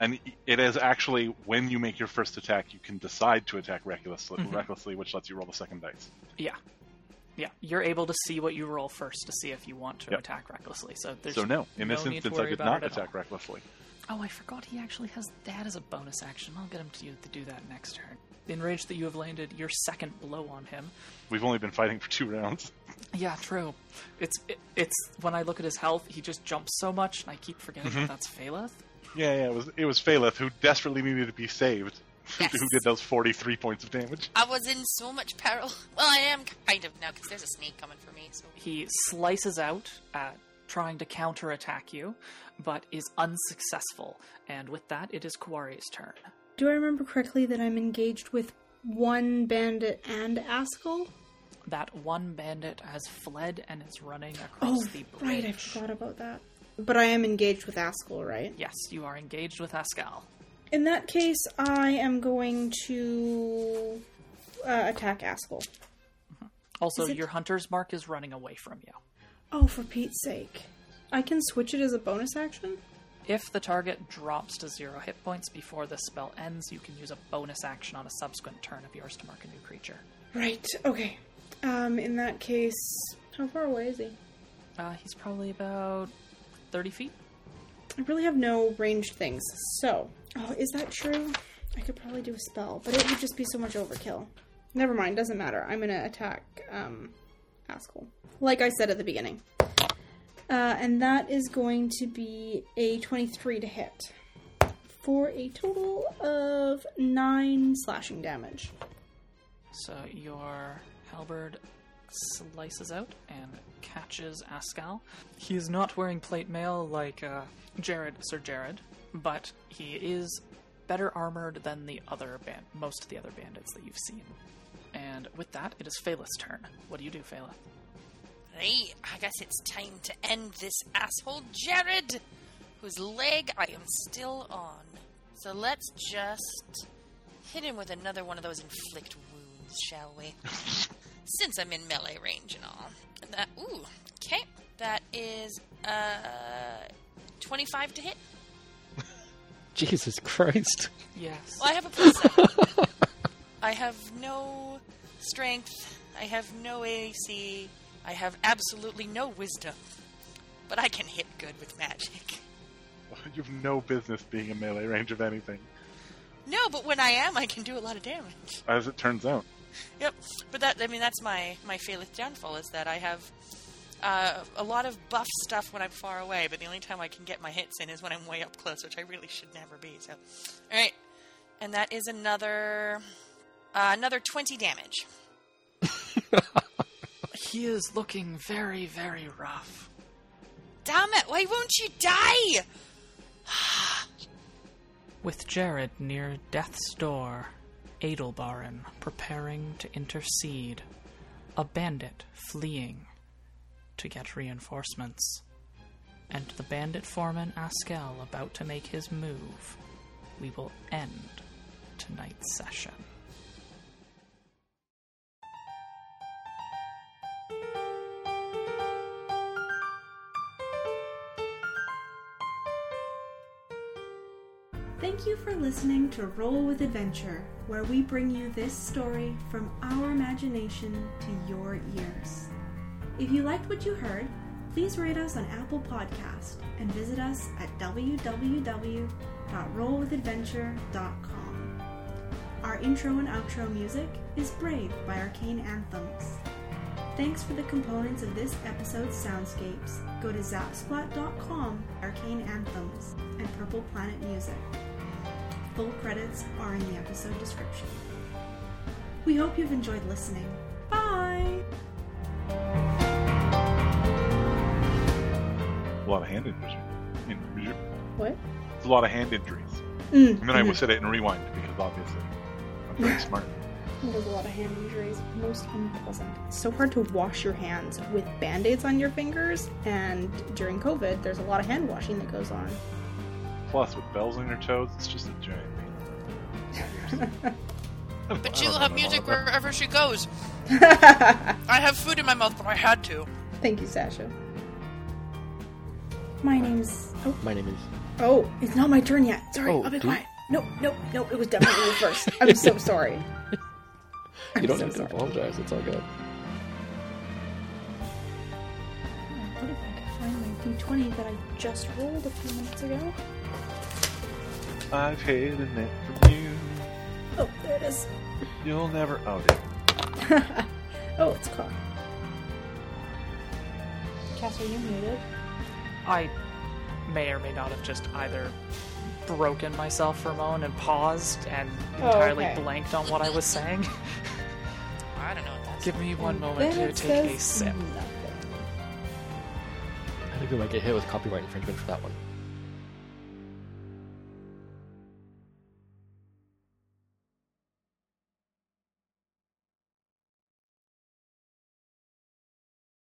and it is actually when you make your first attack, you can decide to attack recklessly, Mhm. recklessly, which lets you roll the second dice. Yeah. Yeah. You're able to see what you roll first to see if you want to Yep. attack recklessly. So there's so no, in this no instance, I did not attack all. recklessly. Oh, I forgot he actually has that as a bonus action. I'll get him to, to do that next turn. Enraged that you have landed your second blow on him. We've only been fighting for two rounds. Yeah, true. It's it, it's when I look at his health, he just jumps so much, and I keep forgetting Mm-hmm. that that's Phaleth. Yeah, yeah, it was it was Phaleth who desperately needed to be saved. Yes. who did those forty three points of damage? I was in so much peril. Well, I am kind of now because there's a snake coming for me. So He slices out at trying to counterattack you, but is unsuccessful. And with that, it is Quarry's turn. Do I remember correctly that I'm engaged with one bandit and Eskel? That one bandit has fled and is running across Oh, the bridge. right, I forgot about that. But I am engaged with Eskel, right? Yes, you are engaged with Eskel. In that case, I am going to uh, attack Eskel. Also, it- your hunter's mark is running away from you. Oh, for Pete's sake. I can switch it as a bonus action? If the target drops to zero hit points before the spell ends, you can use a bonus action on a subsequent turn of yours to mark a new creature. Right, okay. Um, in that case, how far away is he? Uh, he's probably about 30 feet. I really have no ranged things. So, oh, is that true? I could probably do a spell, but it would just be so much overkill. Never mind, doesn't matter. I'm gonna attack um, Eskel. Like I said at the beginning. Uh, and that is going to be a 23 to hit. For a total of 9 slashing damage. So your halberd slices out and catches Eskel. He is not wearing plate mail like uh, Jared, Sir Jared, but he is better armored than the other band, most of the other bandits that you've seen. And with that, it is Phaleth's turn. What do you do, Phaleth? Hey, I guess it's time to end this asshole Jared, whose leg I am still on. So let's just hit him with another one of those inflict wounds, shall we? Since I'm in melee range and all. And that, ooh, okay. That is, uh, 25 to hit. Jesus Christ. Yes. Well, I have a plus seven. I have no strength. I have no AC. I have absolutely no wisdom. But I can hit good with magic. You have no business being in melee range of anything, No, but when I am, I can do a lot of damage. as it turns out. Yep. But that I mean that's my my Phaleth downfall is that I have uh, a lot of buff stuff when I'm far away, but the only time I can get my hits in is when I'm way up close, which I really should never be. So, all right, and that is another uh, another twenty damage. He is looking very, very rough. Damn it! Why won't you die? With Jared near death's door, Adelbaran preparing to intercede, a bandit fleeing to get reinforcements, and the bandit foreman Eskel about to make his move, we will end tonight's session. Thank you for listening to Roll with Adventure, where we bring you this story from our imagination to your ears. If you liked what you heard, please rate us on Apple Podcast and visit us at www.rollwithadventure.com. Our intro and outro music is Brave by Arcane Anthems. Thanks for the components of this episode's soundscapes. Go to zapsplat.com, Arcane Anthems, and Purple Planet Music. Full credits are in the episode description. We hope you've enjoyed listening. Bye! A lot of hand injuries. In- What? It's a lot of hand injuries. Mm, And then I said it in rewind because obviously I'm very smart. There's a lot of hand injuries. Most unpleasant. It's so hard to wash your hands with band aids on your fingers, and during COVID, there's a lot of hand washing that goes on. Plus, with bells on your toes, it's just a giant. But she'll have music wherever she goes. I have food in my mouth, but I had to. Thank you, Sasha. My name's. Oh, My name is. oh, it's not my turn yet. Sorry, Oh, I'll be do- quiet. No, no, no, it was definitely you first. I'm so sorry. I'm You don't so have to sorry. apologize. It's all good. What if I could find my d20 that I just rolled a few minutes ago? I've hidden it from you. Oh, there it is. You'll never. own it. oh, it's caught. Cass, are you muted? I may or may not have just either broken myself for a moment and paused and Oh, entirely okay. blanked on what I was saying. I don't know what that's. Give me one moment to take a sip. Nothing. I think we might get hit with copyright infringement for that one.